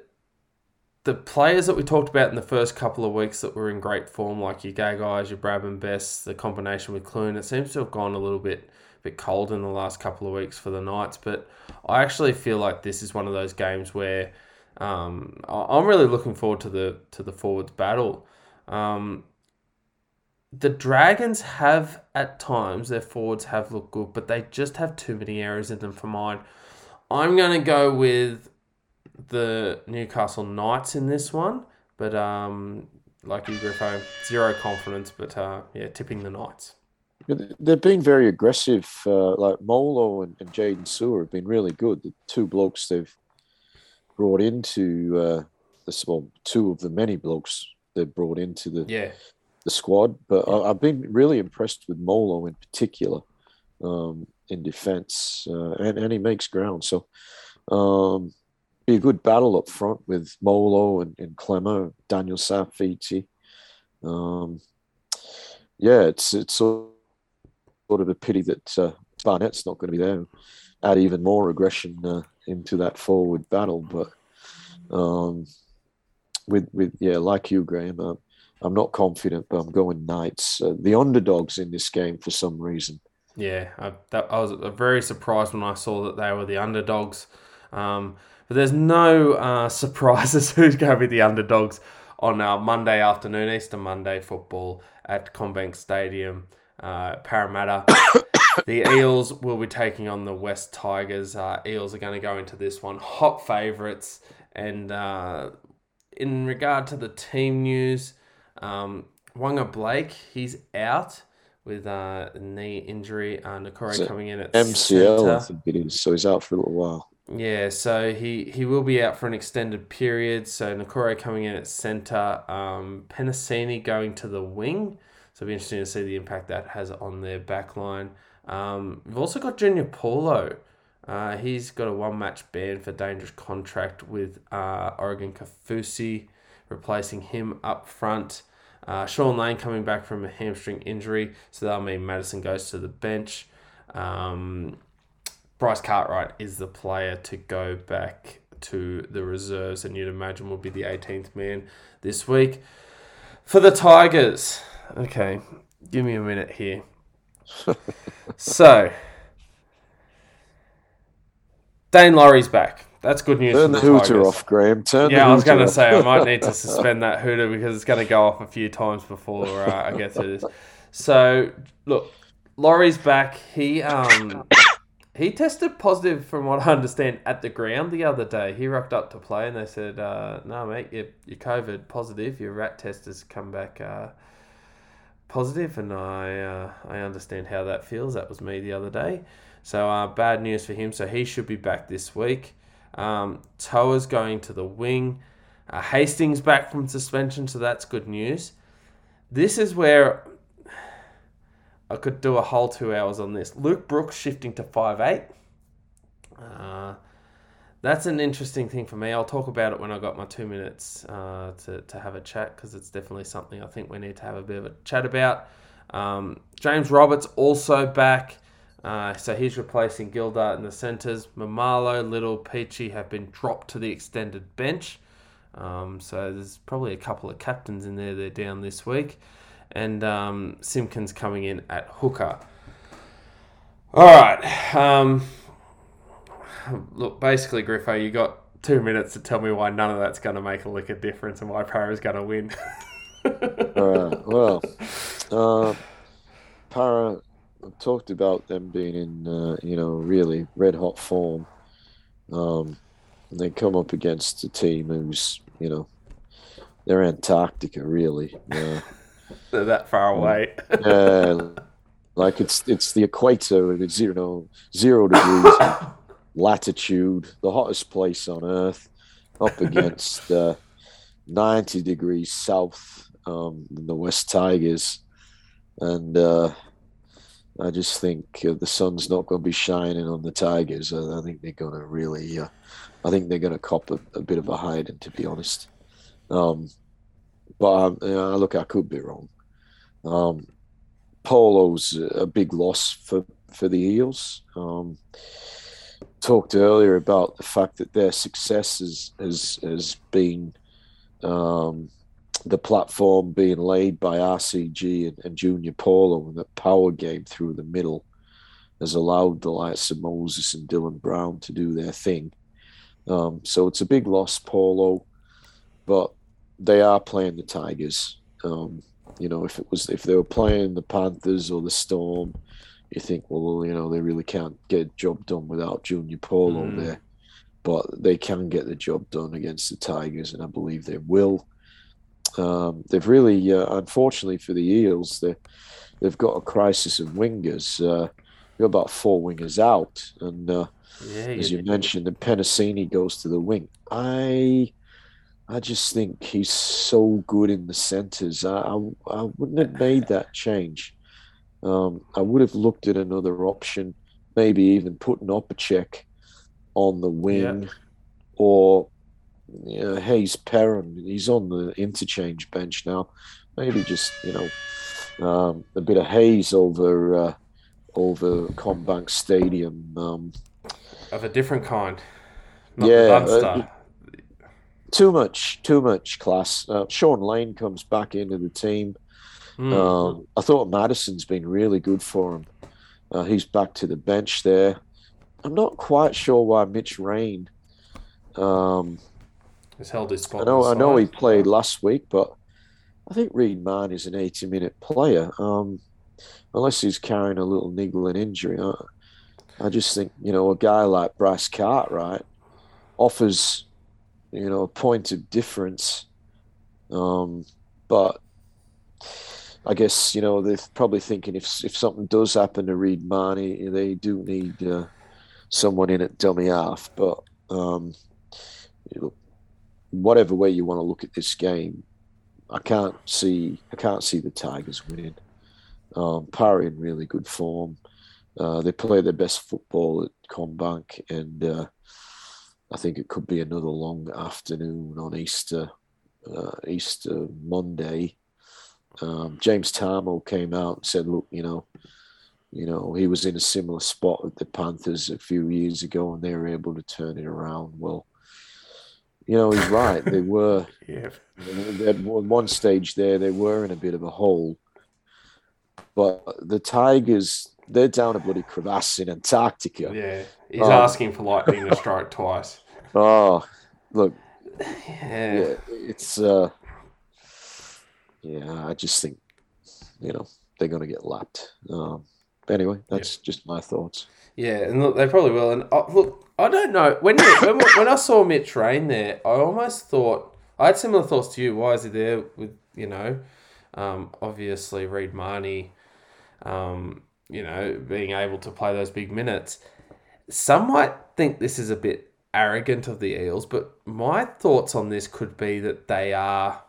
S1: the players that we talked about in the first couple of weeks that were in great form, like your Gagai, your Bradman Best, the combination with Clune, it seems to have gone a little bit bit cold in the last couple of weeks for the Knights. But I actually feel like this is one of those games where um, I'm really looking forward to the to the forwards battle. Um, the Dragons have at times their forwards have looked good, but they just have too many errors in them for mine. I'm going to go with the Newcastle Knights in this one, but um, like you, Griffo, zero confidence, but uh, yeah, tipping the Knights.
S2: they've been very aggressive. Uh, like Molo and, and Jaydn Su'A have been really good. The two blokes they've brought into uh, the well, two of the many blokes they've brought into the
S1: Yeah,
S2: the squad. But I, I've been really impressed with Molo in particular um, in defence, uh, and, and he makes ground. So um, be a good battle up front with Molo and, and Klemmer, Daniel Saifiti. Um, yeah, it's it's sort of a pity that uh, Barnett's not going to be there. Add even more aggression uh, into that forward battle, but um, with with yeah, like you, Graham, uh, I'm not confident, but I'm going Knights. Uh, the underdogs in this game for some reason.
S1: yeah. I, that, I was very surprised when I saw that they were the underdogs. Um, but there's no uh, surprises who's going to be the underdogs on uh, Monday afternoon, Easter Monday football at CommBank Stadium, uh, Parramatta. the Eels will be taking on the West Tigers. Uh, Eels are going to go into this one hot favourites. And uh, in regard to the team news, um, Waqa Blake, he's out with uh, a knee injury. Uh, Nakore coming in at
S2: MCL, I
S1: centre.
S2: think it is. So he's out for a little while.
S1: Yeah, so he, he will be out for an extended period. So Nakore coming in at centre, um, Penisini going to the wing. So it'll be interesting to see the impact that has on their back line. Um, we've also got Junior Paulo. Uh, he's got a one match ban for dangerous contract with uh, Oregon Kaufusi, replacing him up front. Uh, Shaun Lane coming back from a hamstring injury, so that'll mean Matterson goes to the bench. Um, Bryce Cartwright is the player to go back to the reserves, and you'd imagine will be the 18th man this week. For the Tigers, okay, give me a minute here. so, Daine Laurie's back. That's good news.
S2: Turn the,
S1: the
S2: hooter
S1: Tigers.
S2: off, Graham. Turn
S1: Yeah, I was going to say I might need to suspend that hooter because it's going to go off a few times before uh, I get through this. So, look, Laurie's back. He um he tested positive, from what I understand, at the ground the other day. He rocked up to play, and they said, uh, "No, mate, you're, you're COVID positive. Your rat test has come back uh, positive." And I uh, I understand how that feels. That was me the other day. So uh, bad news for him. So he should be back this week. Um, Toa's going to the wing. Uh, Hastings back from suspension, so that's good news. This is where I could do a whole two hours on this. Luke Brooks shifting to five eight. Uh, that's an interesting thing for me. I'll talk about it when I got my two minutes uh, to, to have a chat because it's definitely something I think we need to have a bit of a chat about. Um, James Roberts also back. Uh, so he's replacing Gildart in the centres. Mamalo, Liddle, Peachey have been dropped to the extended bench. Um, so there's probably a couple of captains in there. They're down this week. And um, Simpkin's coming in at hooker. All right. Um, look, basically, Griffo, you got two minutes to tell me why none of that's going to make a lick of difference and why Parra's going to win.
S2: All right. Well, uh, Para talked about them being in, uh, you know, really red hot form. Um, and they come up against a team who's, you know, they're Antarctica, really. Yeah.
S1: They're that far away.
S2: Yeah, like it's it's the equator and it's zero zero degrees latitude, the hottest place on Earth, up against uh, ninety degrees south um, in the West Tigers, and uh, I just think uh, the sun's not going to be shining on the Tigers. I, I think they're going to really, uh, I think they're going to cop a, a bit of a hiding, to be honest. Um, but um, look, I could be wrong. Um, Paulo's a big loss for, for the Eels. Um, talked earlier about the fact that their success has has, has been um, the platform being laid by RCG and, and Junior Paulo, and the power game through the middle has allowed the likes of Moses and Dylan Brown to do their thing. Um, so it's a big loss, Polo, but they are playing the Tigers. Um, you know, if it was if they were playing the Panthers or the Storm, you think, well, you know, they really can't get a job done without Junior Paulo
S1: Mm.
S2: there. But they can get the job done against the Tigers, and I believe they will. Um, they've really, uh, unfortunately for the Eels, they they've got a crisis of wingers. Uh, got about four wingers out, and uh,
S1: yeah,
S2: as
S1: you-
S2: you mentioned, the Penisini goes to the wing. I I just think he's so good in the centres. I, I, I wouldn't have made that change. Um, I would have looked at another option, maybe even put an Opacic on the wing, or you know, Hayes Perrin. He's on the interchange bench now. Maybe just you know um, a bit of Hayes over uh, over CommBank Stadium. Um,
S1: of a different kind. Not
S2: Yeah,
S1: the Dunster.
S2: Too much, too much class. Uh, Shaun Lane comes back into the team.
S1: Mm.
S2: Um, I thought Matterson's been really good for him. Uh, he's back to the bench there. I'm not quite sure why Mitch Rein. Um,
S1: He's held his spot.
S2: I know, I know he played last week, but I think Reed Mahoney is an 80 minute player. Um, unless he's carrying a little niggling injury. I, I just think, you know, a guy like Bryce Cartwright offers, you know, a point of difference. Um, but I guess, you know, they're probably thinking if if something does happen to Reed Mahoney, they do need uh, someone in at dummy half. But um, you know, whatever way you want to look at this game, I can't see I can't see the Tigers winning. Um, in really good form. Uh, they play their best football at CommBank, and uh, I think it could be another long afternoon on Easter, uh, Easter Monday. Um, James Tamou came out and said, "Look, you know, you know, he was in a similar spot with the Panthers a few years ago, and they were able to turn it around. Well, you know, he's right. They were,
S1: Yeah.
S2: at one stage there, they were in a bit of a hole. But the Tigers, they're down a bloody crevasse in Antarctica.
S1: Yeah. He's
S2: Oh.
S1: asking for lightning to strike twice.
S2: Oh, look,
S1: Yeah.
S2: yeah, it's uh, yeah. I just think, you know, they're going to get lapped. Um, anyway, that's just my thoughts.
S1: Yeah, and look, they probably will. And uh, look, I don't know when when when I saw Mitch Rein there, I almost thought I had similar thoughts to you. Why is he there with you know, um, obviously Reed Mahoney, um, you know, being able to play those big minutes. Some might think this is a bit arrogant of the Eels, but my thoughts on this could be that they are.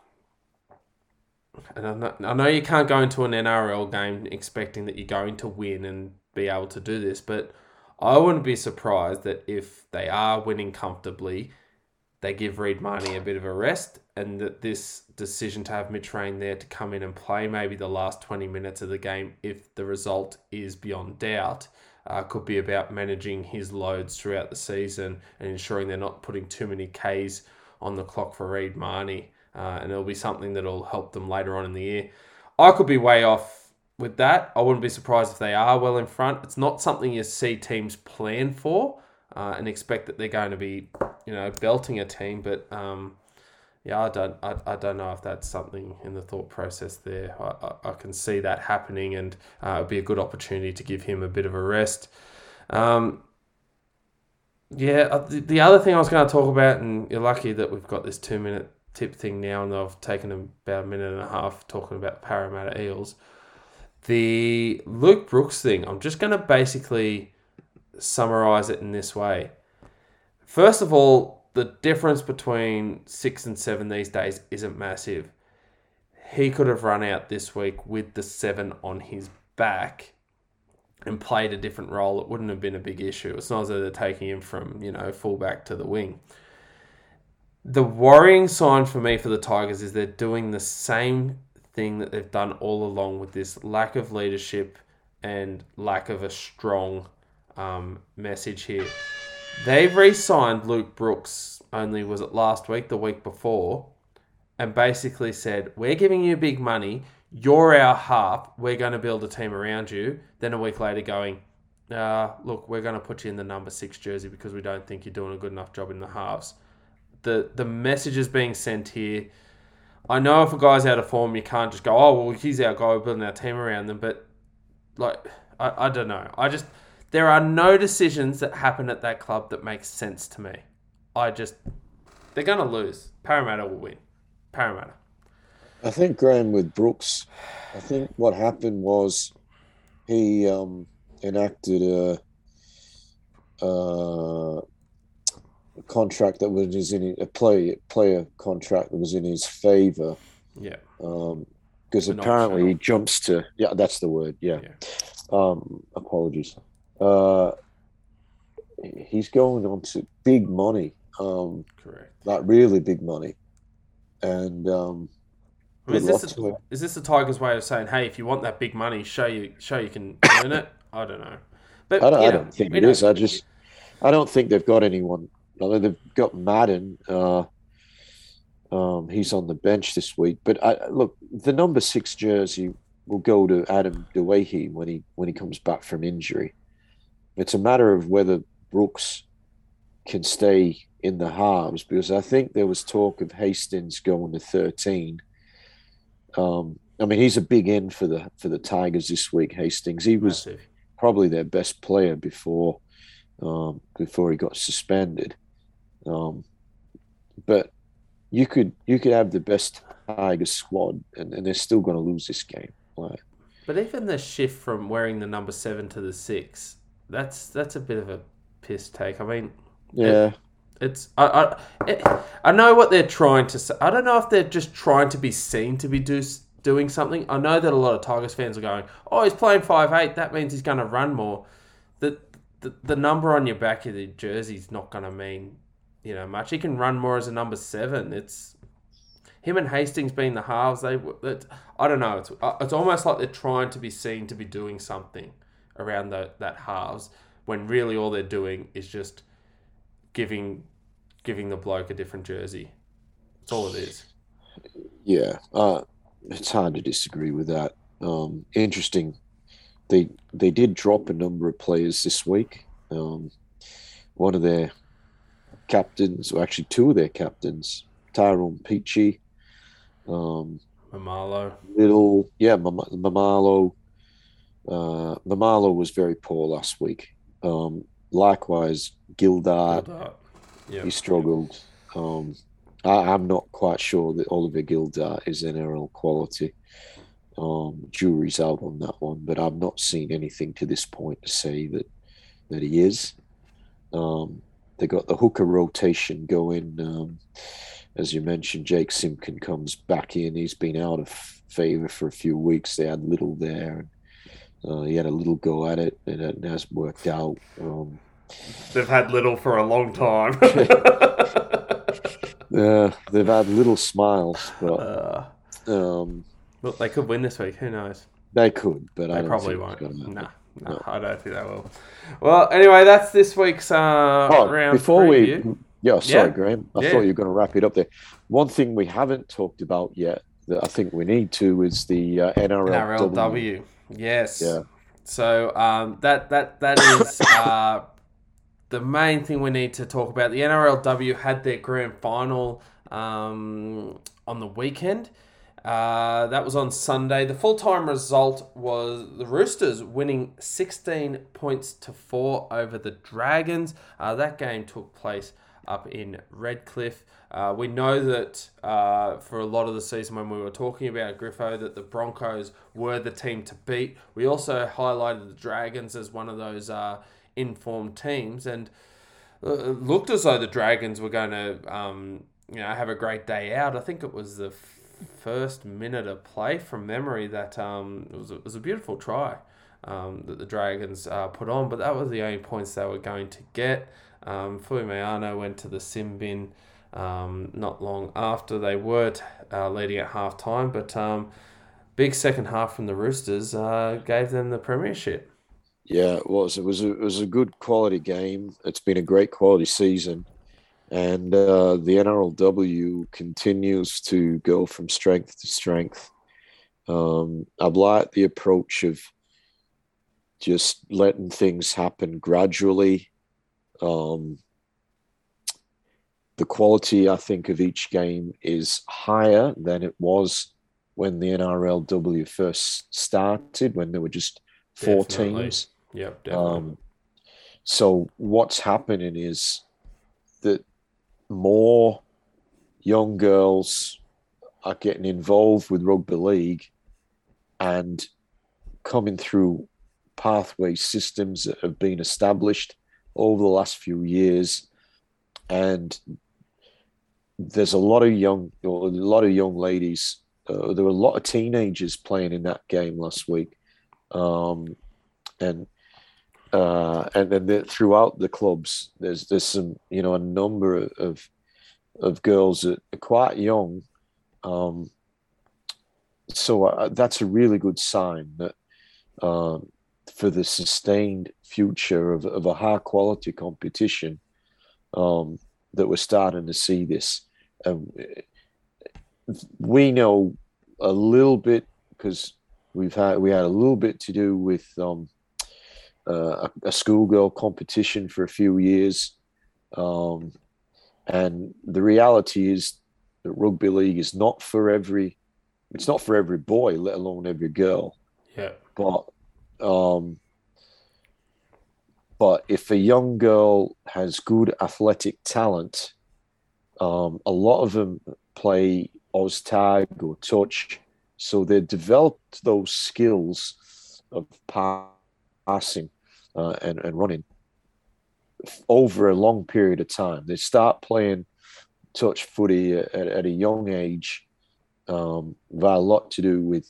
S1: And I know, I know you can't go into an NRL game expecting that you're going to win and be able to do this, but I wouldn't be surprised that if they are winning comfortably, they give Reed Mahoney a bit of a rest, and that this decision to have Mitch Rein there to come in and play maybe the last 20 minutes of the game, if the result is beyond doubt, uh, could be about managing his loads throughout the season and ensuring they're not putting too many Ks on the clock for Reed Mahoney. Uh, and it'll be something that'll help them later on in the year. I could be way off with that. I wouldn't be surprised if they are well in front. It's not something you see teams plan for uh, and expect that they're going to be, you know, belting a team. But um, yeah, I don't, I, I don't know if that's something in the thought process there. I, I, I can see that happening, and uh, it'd be a good opportunity to give him a bit of a rest. Um, yeah, uh, the, the other thing I was going to talk about, and you're lucky that we've got this two minute tip thing now, and I've taken about a minute and a half talking about Parramatta Eels. The Luke Brooks thing, I'm just going to basically summarize it in this way. First of all, the difference between six and seven these days isn't massive. He could have run out this week with the seven on his back and played a different role. It wouldn't have been a big issue. It's not as though they're taking him from, you know, fullback to the wing. The worrying sign for me for the Tigers is they're doing the same thing that they've done all along with this lack of leadership and lack of a strong um, message here. They've re-signed Luke Brooks. Only was it last week, the week before, and basically said, "We're giving you big money. You're our half. We're going to build a team around you." Then a week later, going, uh, "Look, we're going to put you in the number six jersey because we don't think you're doing a good enough job in the halves." The the message is being sent here. I know if a guy's out of form, you can't just go, "Oh, well, he's our guy. We're building our team around them." But like, I, I don't know. I just there are no decisions that happen at that club that make sense to me. I just they're gonna lose. Parramatta will win. Parramatta.
S2: I think Graham with Brooks, I think what happened was he um, enacted a, a contract that was in a play player contract that was in his favour
S1: Yeah.
S2: because
S1: An
S2: apparently he jumps to yeah that's the word yeah,
S1: Yeah.
S2: um apologies uh he's going on to big money um
S1: Correct.
S2: like really big money and um
S1: I mean, is this a, is this the Tigers' way of saying, "Hey, if you want that big money, show you show you can earn it"? I don't know. But
S2: I don't, I
S1: know,
S2: don't think it
S1: don't-
S2: is. I just, I don't think they've got anyone. Although they've got Madden, uh, um, he's on the bench this week. But I look, the number six jersey will go to Adam Doueihi when he when he comes back from injury. It's a matter of whether Brooks can stay in the halves because I think there was talk of Hastings going to thirteen. Um, I mean, he's a big end for the for the Tigers this week. Hastings, he was
S1: massive.
S2: probably their best player before um, before he got suspended. Um, but you could you could have the best Tigers squad, and, and they're still going to lose this game. Like,
S1: But even the shift from wearing the number seven to the six, that's that's a bit of a piss take. I mean,
S2: yeah,
S1: It's I I, it, I know what they're trying to say. I don't know if they're just trying to be seen to be do doing something. I know that a lot of Tigers fans are going, "Oh, he's playing five eight. That means he's going to run more." The, the the number on your back of the jersey is not going to mean you know much. He can run more as a number seven. It's him and Hastings being the halves. They that I don't know. It's uh, it's almost like they're trying to be seen to be doing something around the, that halves when really all they're doing is just giving giving the bloke a different jersey. That's all it is.
S2: Yeah, uh, it's hard to disagree with that. Um, interesting. They they did drop a number of players this week. Um, one of their captains, or actually two of their captains, Tyrone Peachey, um,
S1: Mamalo,
S2: Liddle, yeah, Mamalo. Uh, Mamalo was very poor last week. Um, likewise, Gildart, Gildart. Yep. he struggled. Um, I, am not quite sure that Oliver Gildart is NRL quality. Um, jury's out on that one, but I've not seen anything to this point to say that that he is. Um, they got the hooker rotation going. Um, as you mentioned, Jake Simpkin comes back in. He's been out of favour for a few weeks. They had Liddle there, and uh, he had a little go at it, and it hasn't worked out. Um,
S1: they've had little for a long time.
S2: yeah, they've had little smiles, but uh, um,
S1: look, they could win this week. Who knows?
S2: They could, but
S1: they I probably won't. Nah, nah, no. I don't think they will. Well, anyway, that's this week's uh, oh, round.
S2: Before preview. we, yeah, sorry, yeah. Graham. I yeah. thought you were going to wrap it up there. One thing we haven't talked about yet that I think we need to is the uh, NRLW.
S1: NRLW. Yes. Yeah. So um, that that that is uh, the main thing we need to talk about. The NRLW had their grand final um, on the weekend. Uh, that was on Sunday. The full time result was the Roosters winning 16 points to 4 over the Dragons. Uh, that game took place up in Redcliffe. Uh, we know that uh, for a lot of the season when we were talking about Griffo, that the Broncos were the team to beat. We also highlighted the Dragons as one of those uh, informed teams, and uh, looked as though the Dragons were going to, um, you know, have a great day out. I think it was the f- first minute of play from memory that um, it was a, it was a beautiful try. Um, that the Dragons uh, put on, but that was the only points they were going to get. Um, went to the sin bin um, not long after they were uh, leading at half time, but um, big second half from the Roosters uh, gave them the premiership.
S2: Yeah, it was. It was a, it was a good quality game. It's been a great quality season, and uh, the NRLW continues to go from strength to strength. Um, I've liked the approach of just letting things happen gradually um, the quality, I think, of each game is higher than it was when the NRLW first started, when there were just four definitely. teams.
S1: Yep, definitely. Um,
S2: so what's happening is that more young girls are getting involved with rugby league and coming through pathway systems that have been established over the last few years, and there's a lot of young, a lot of young ladies. Uh, there were a lot of teenagers playing in that game last week, um, and uh, and then throughout the clubs, there's there's some you know a number of of girls that are quite young. Um, so uh, that's a really good sign that um, for the sustained future of, of a high quality competition um, that we're starting to see this. Um, we know a little bit because we've had we had a little bit to do with um, uh, a, a schoolgirl competition for a few years, um, and the reality is that rugby league is not for every it's not for every boy, let alone every girl.
S1: Yeah.
S2: But um, but if a young girl has good athletic talent, um, a lot of them play tag or touch, so they developed those skills of passing uh, and, and running over a long period of time. They start playing touch footy at, at a young age, um, we've a lot to do with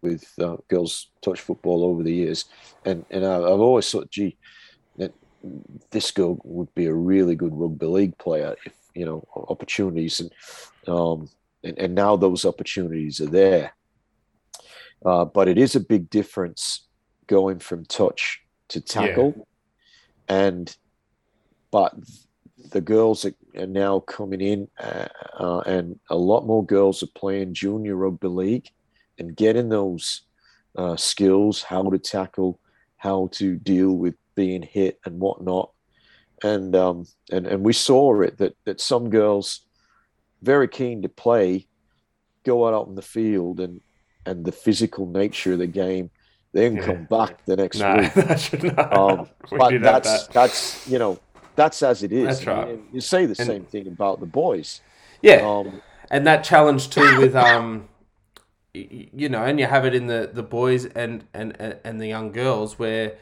S2: with uh, girls touch football over the years, and and I, have always thought, gee, that this girl would be a really good rugby league player if you know opportunities and um, and, and now those opportunities are there. Uh, but it is a big difference going from touch to tackle, yeah. and but the girls are, now coming in, uh, uh, and a lot more girls are playing junior rugby league and getting those uh, skills, how to tackle, how to deal with being hit and whatnot. And um, and and we saw it that that some girls very keen to play go out on the field and and the physical nature of the game then yeah. come back the next no, week. That um, but that's that. that's you know that's as it is. That's right. you say the and, same thing about the boys.
S1: Yeah, um, and that challenge too with um, you know, and you have it in the the boys and and and the young girls where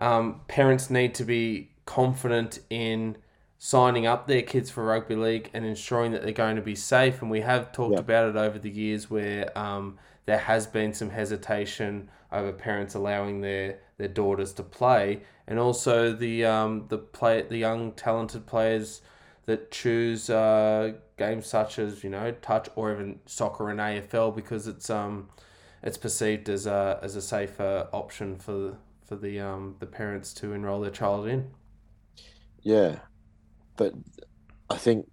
S1: um, parents need to be confident in signing up their kids for rugby league and ensuring that they're going to be safe. And we have talked yeah. about it over the years where um, there has been some hesitation over parents allowing their, their daughters to play, and also the um, the play the young talented players that choose uh, games such as you know touch or even soccer and AFL because it's um it's perceived as a as a safer option for for the um the parents to enroll their child in.
S2: Yeah, but I think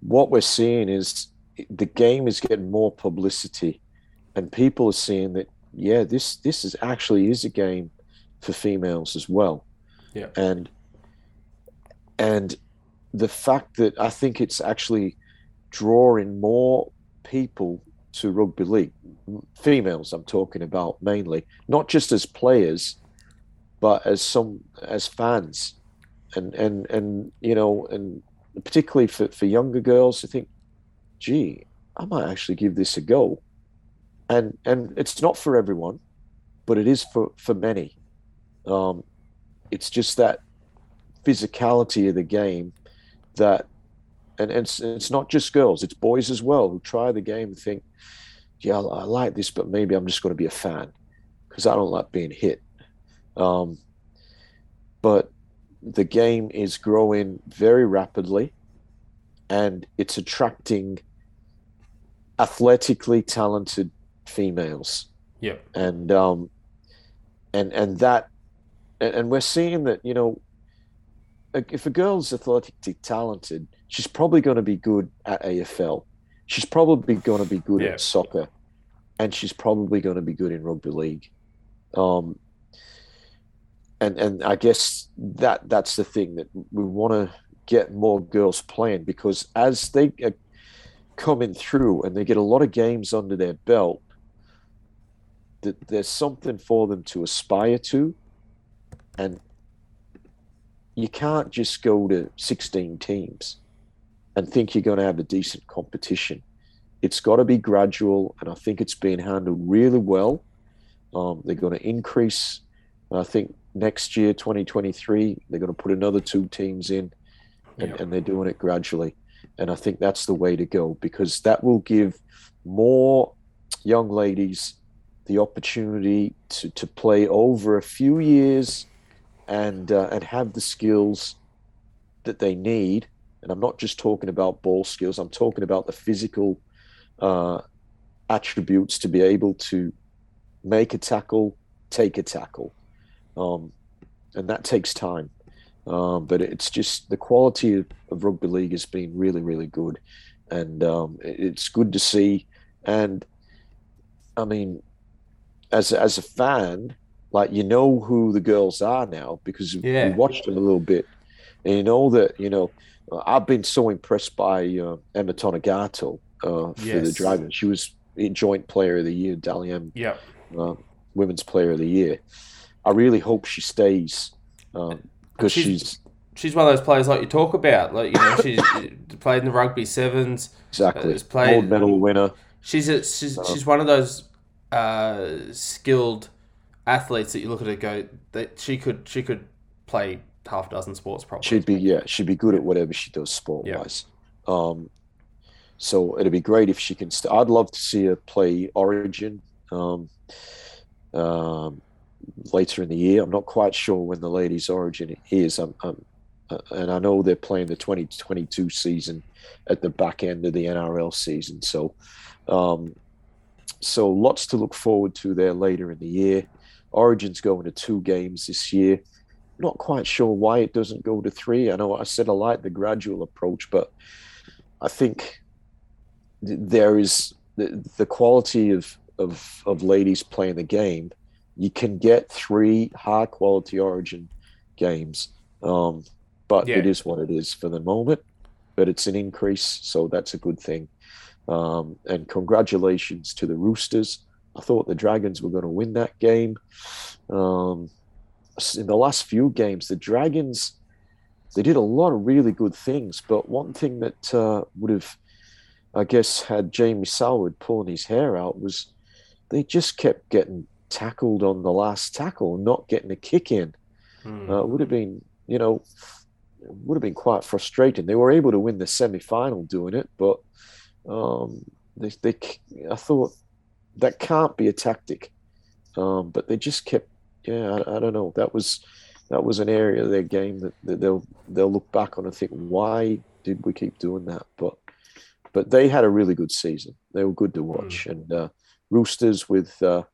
S2: what we're seeing is the game is getting more publicity, and people are seeing that yeah, this this is actually is a game for females as well.
S1: Yeah.
S2: And and the fact that I think it's actually drawing more people to rugby league, females I'm talking about mainly, not just as players, but as some as fans, and and and you know, and particularly for for younger girls, I think, gee, I might actually give this a go and and it's not for everyone, but it is for for many. Um, it's just that physicality of the game that, and, and it's it's not just girls, it's boys as well who try the game and think, yeah, I like this, but maybe I'm just going to be a fan because I don't like being hit. Um, but the game is growing very rapidly and it's attracting athletically talented females.
S1: Yeah.
S2: And um and and that and, and we're seeing that, you know, if a girl's athletically talented, she's probably going to be good at AFL. She's probably going to be good yeah. at soccer, and she's probably going to be good in rugby league. Um, and and I guess that that's the thing that we want to get more girls playing because as they are coming through and they get a lot of games under their belt, that there's something for them to aspire to and you can't just go to 16 teams and think you're going to have a decent competition. It's got to be gradual and i think it's been handled really well. Um, they're going to increase i think next year 2023 they're going to put another two teams in and, and they're doing it gradually. And i think that's the way to go because that will give more young ladies the opportunity to, to play over a few years and uh, and have the skills that they need. And I'm not just talking about ball skills. I'm talking about the physical uh, attributes to be able to make a tackle, take a tackle, um, and that takes time. Um, but it's just the quality of, of, rugby league has been really, really good, and um, it's good to see. And I mean, as as a fan, like you know who the girls are now because yeah. you watched them a little bit, and you know that you know. I've been so impressed by uh, Emma Tonegato uh, for yes. the Dragons. She was joint player of the year, Dally M.
S1: Yeah.
S2: Uh, women's player of the year. I really hope she stays because um, she's, she's,
S1: she's one of those players like you talk about. Like you know, she's played in the rugby sevens.
S2: Exactly. Played, Gold medal winner.
S1: She's a, she's uh, she's one of those uh, skilled athletes that you look at her go that she could she could play half dozen sports probably.
S2: She'd be yeah, she'd be good at whatever she does sport wise. Yeah. Um, so it'd be great if she can. St- I'd love to see her play Origin um, um, later in the year. I'm not quite sure when the ladies' Origin is. I'm, I'm, uh, and I know they're playing the 2022 season at the back end of the NRL season. So, um, so lots to look forward to there later in the year. Origin's going to two games this year. Not quite sure why it doesn't go to three. I know I said I like the gradual approach, but I think there is the, the quality of, of of ladies playing the game. You can get three high quality Origin games, um, but yeah. it is what it is for the moment. But it's an increase, so that's a good thing. Um, and congratulations to the Roosters. I thought the Dragons were going to win that game. Um, in the last few games, the Dragons they did a lot of really good things. But one thing that uh, would have, I guess, had Jamie Soward pulling his hair out was they just kept getting tackled on the last tackle not getting a kick in. Hmm. Uh, would have been, you know, would have been quite frustrating. They were able to win the semi final doing it, but um, they, they, I thought that can't be a tactic. Um, but they just kept, yeah, I, I, don't know. That was that was an area of their game that, that they'll they'll look back on and think, why did we keep doing that? But but they had a really good season. They were good to watch, mm. and uh, Roosters with. Uh,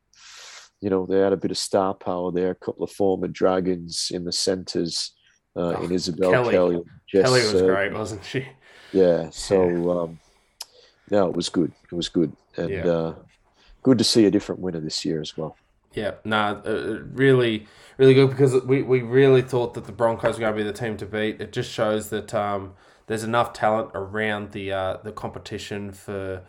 S2: you know, they had a bit of star power there. A couple of former Dragons in the centres, uh, oh, in Isabelle Kelly. Kelly.
S1: Jess, Kelly was uh, great, wasn't she?
S2: Yeah. So, yeah. Um, no, it was good. It was good, and yeah. uh, good to see a different winner this year as well.
S1: Yeah, no, uh, really, really good because we, we really thought that the Broncos were going to be the team to beat. It just shows that um, there's enough talent around the uh, the competition for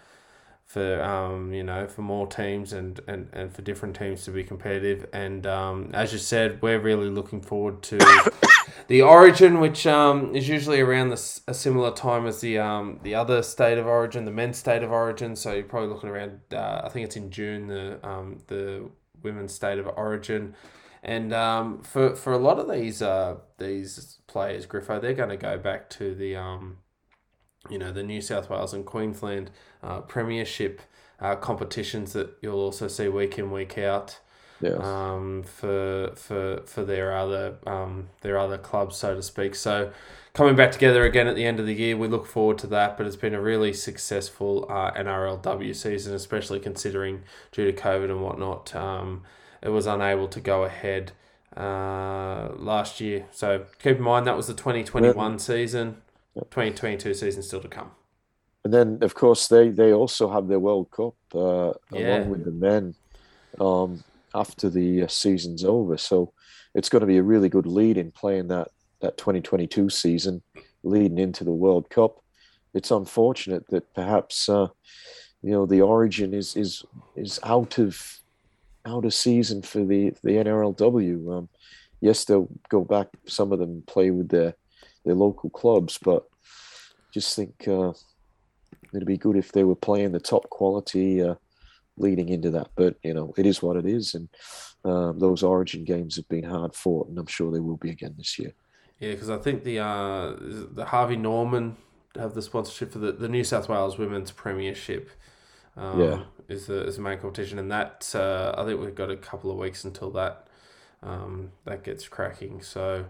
S1: for um, you know for more teams and, and, and for different teams to be competitive. And um, as you said, we're really looking forward to the Origin, which um, is usually around the, a similar time as the um, the other state of origin, the men's state of origin. So you're probably looking around. Uh, I think it's in June. The um, the women's state of origin. And um, for for a lot of these uh, these players, Griffo, they're going to go back to the um, you know the New South Wales and Queensland uh, Premiership uh, competitions that you'll also see week in week out. Yes. Um, for for for their other um, their other clubs, so to speak. So coming back together again at the end of the year, we look forward to that. But it's been a really successful uh, NRLW season, especially considering due to COVID and whatnot, um, it was unable to go ahead uh, last year. So keep in mind that was the twenty twenty one season. 2022 season still to come.
S2: And then, of course, they, they also have their World Cup uh, yeah. along with the men um, after the season's over. So it's going to be a really good lead in playing that, that 2022 season leading into the World Cup. It's unfortunate that perhaps uh, you know the origin is is is out of out of season for the the NRLW. Um, yes, they'll go back. Some of them play with their their local clubs, but just think uh, it'd be good if they were playing the top quality uh, leading into that. But you know, it is what it is, and um, those Origin games have been hard fought, and I'm sure they will be again this year.
S1: Yeah, because I think the uh, the Harvey Norman have the sponsorship for the, the New South Wales Women's Premiership. Um, yeah, is the is the main competition, and that uh, I think we've got a couple of weeks until that um, that gets cracking. So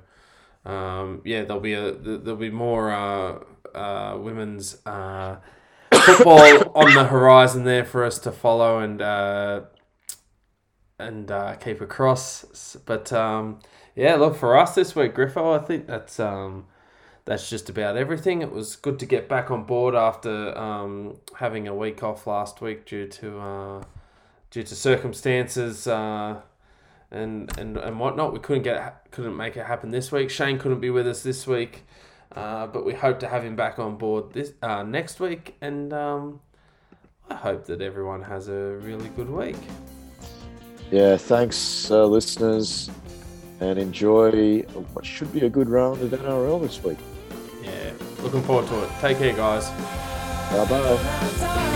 S1: um, yeah, there'll be a there'll be more uh, uh, women's uh, football on the horizon there for us to follow and uh, and uh, keep across. But um, yeah, look for us this week, Griffo. I think that's um, that's just about everything. It was good to get back on board after um, having a week off last week due to uh, due to circumstances and and and whatnot. We couldn't get couldn't make it happen this week. Shane couldn't be with us this week, uh, but we hope to have him back on board this uh, next week. And um, I hope that everyone has a really good week.
S2: Yeah, thanks, uh, listeners, and enjoy what should be a good round of NRL this week.
S1: Yeah, looking forward to it. Take care, guys.
S2: Bye bye.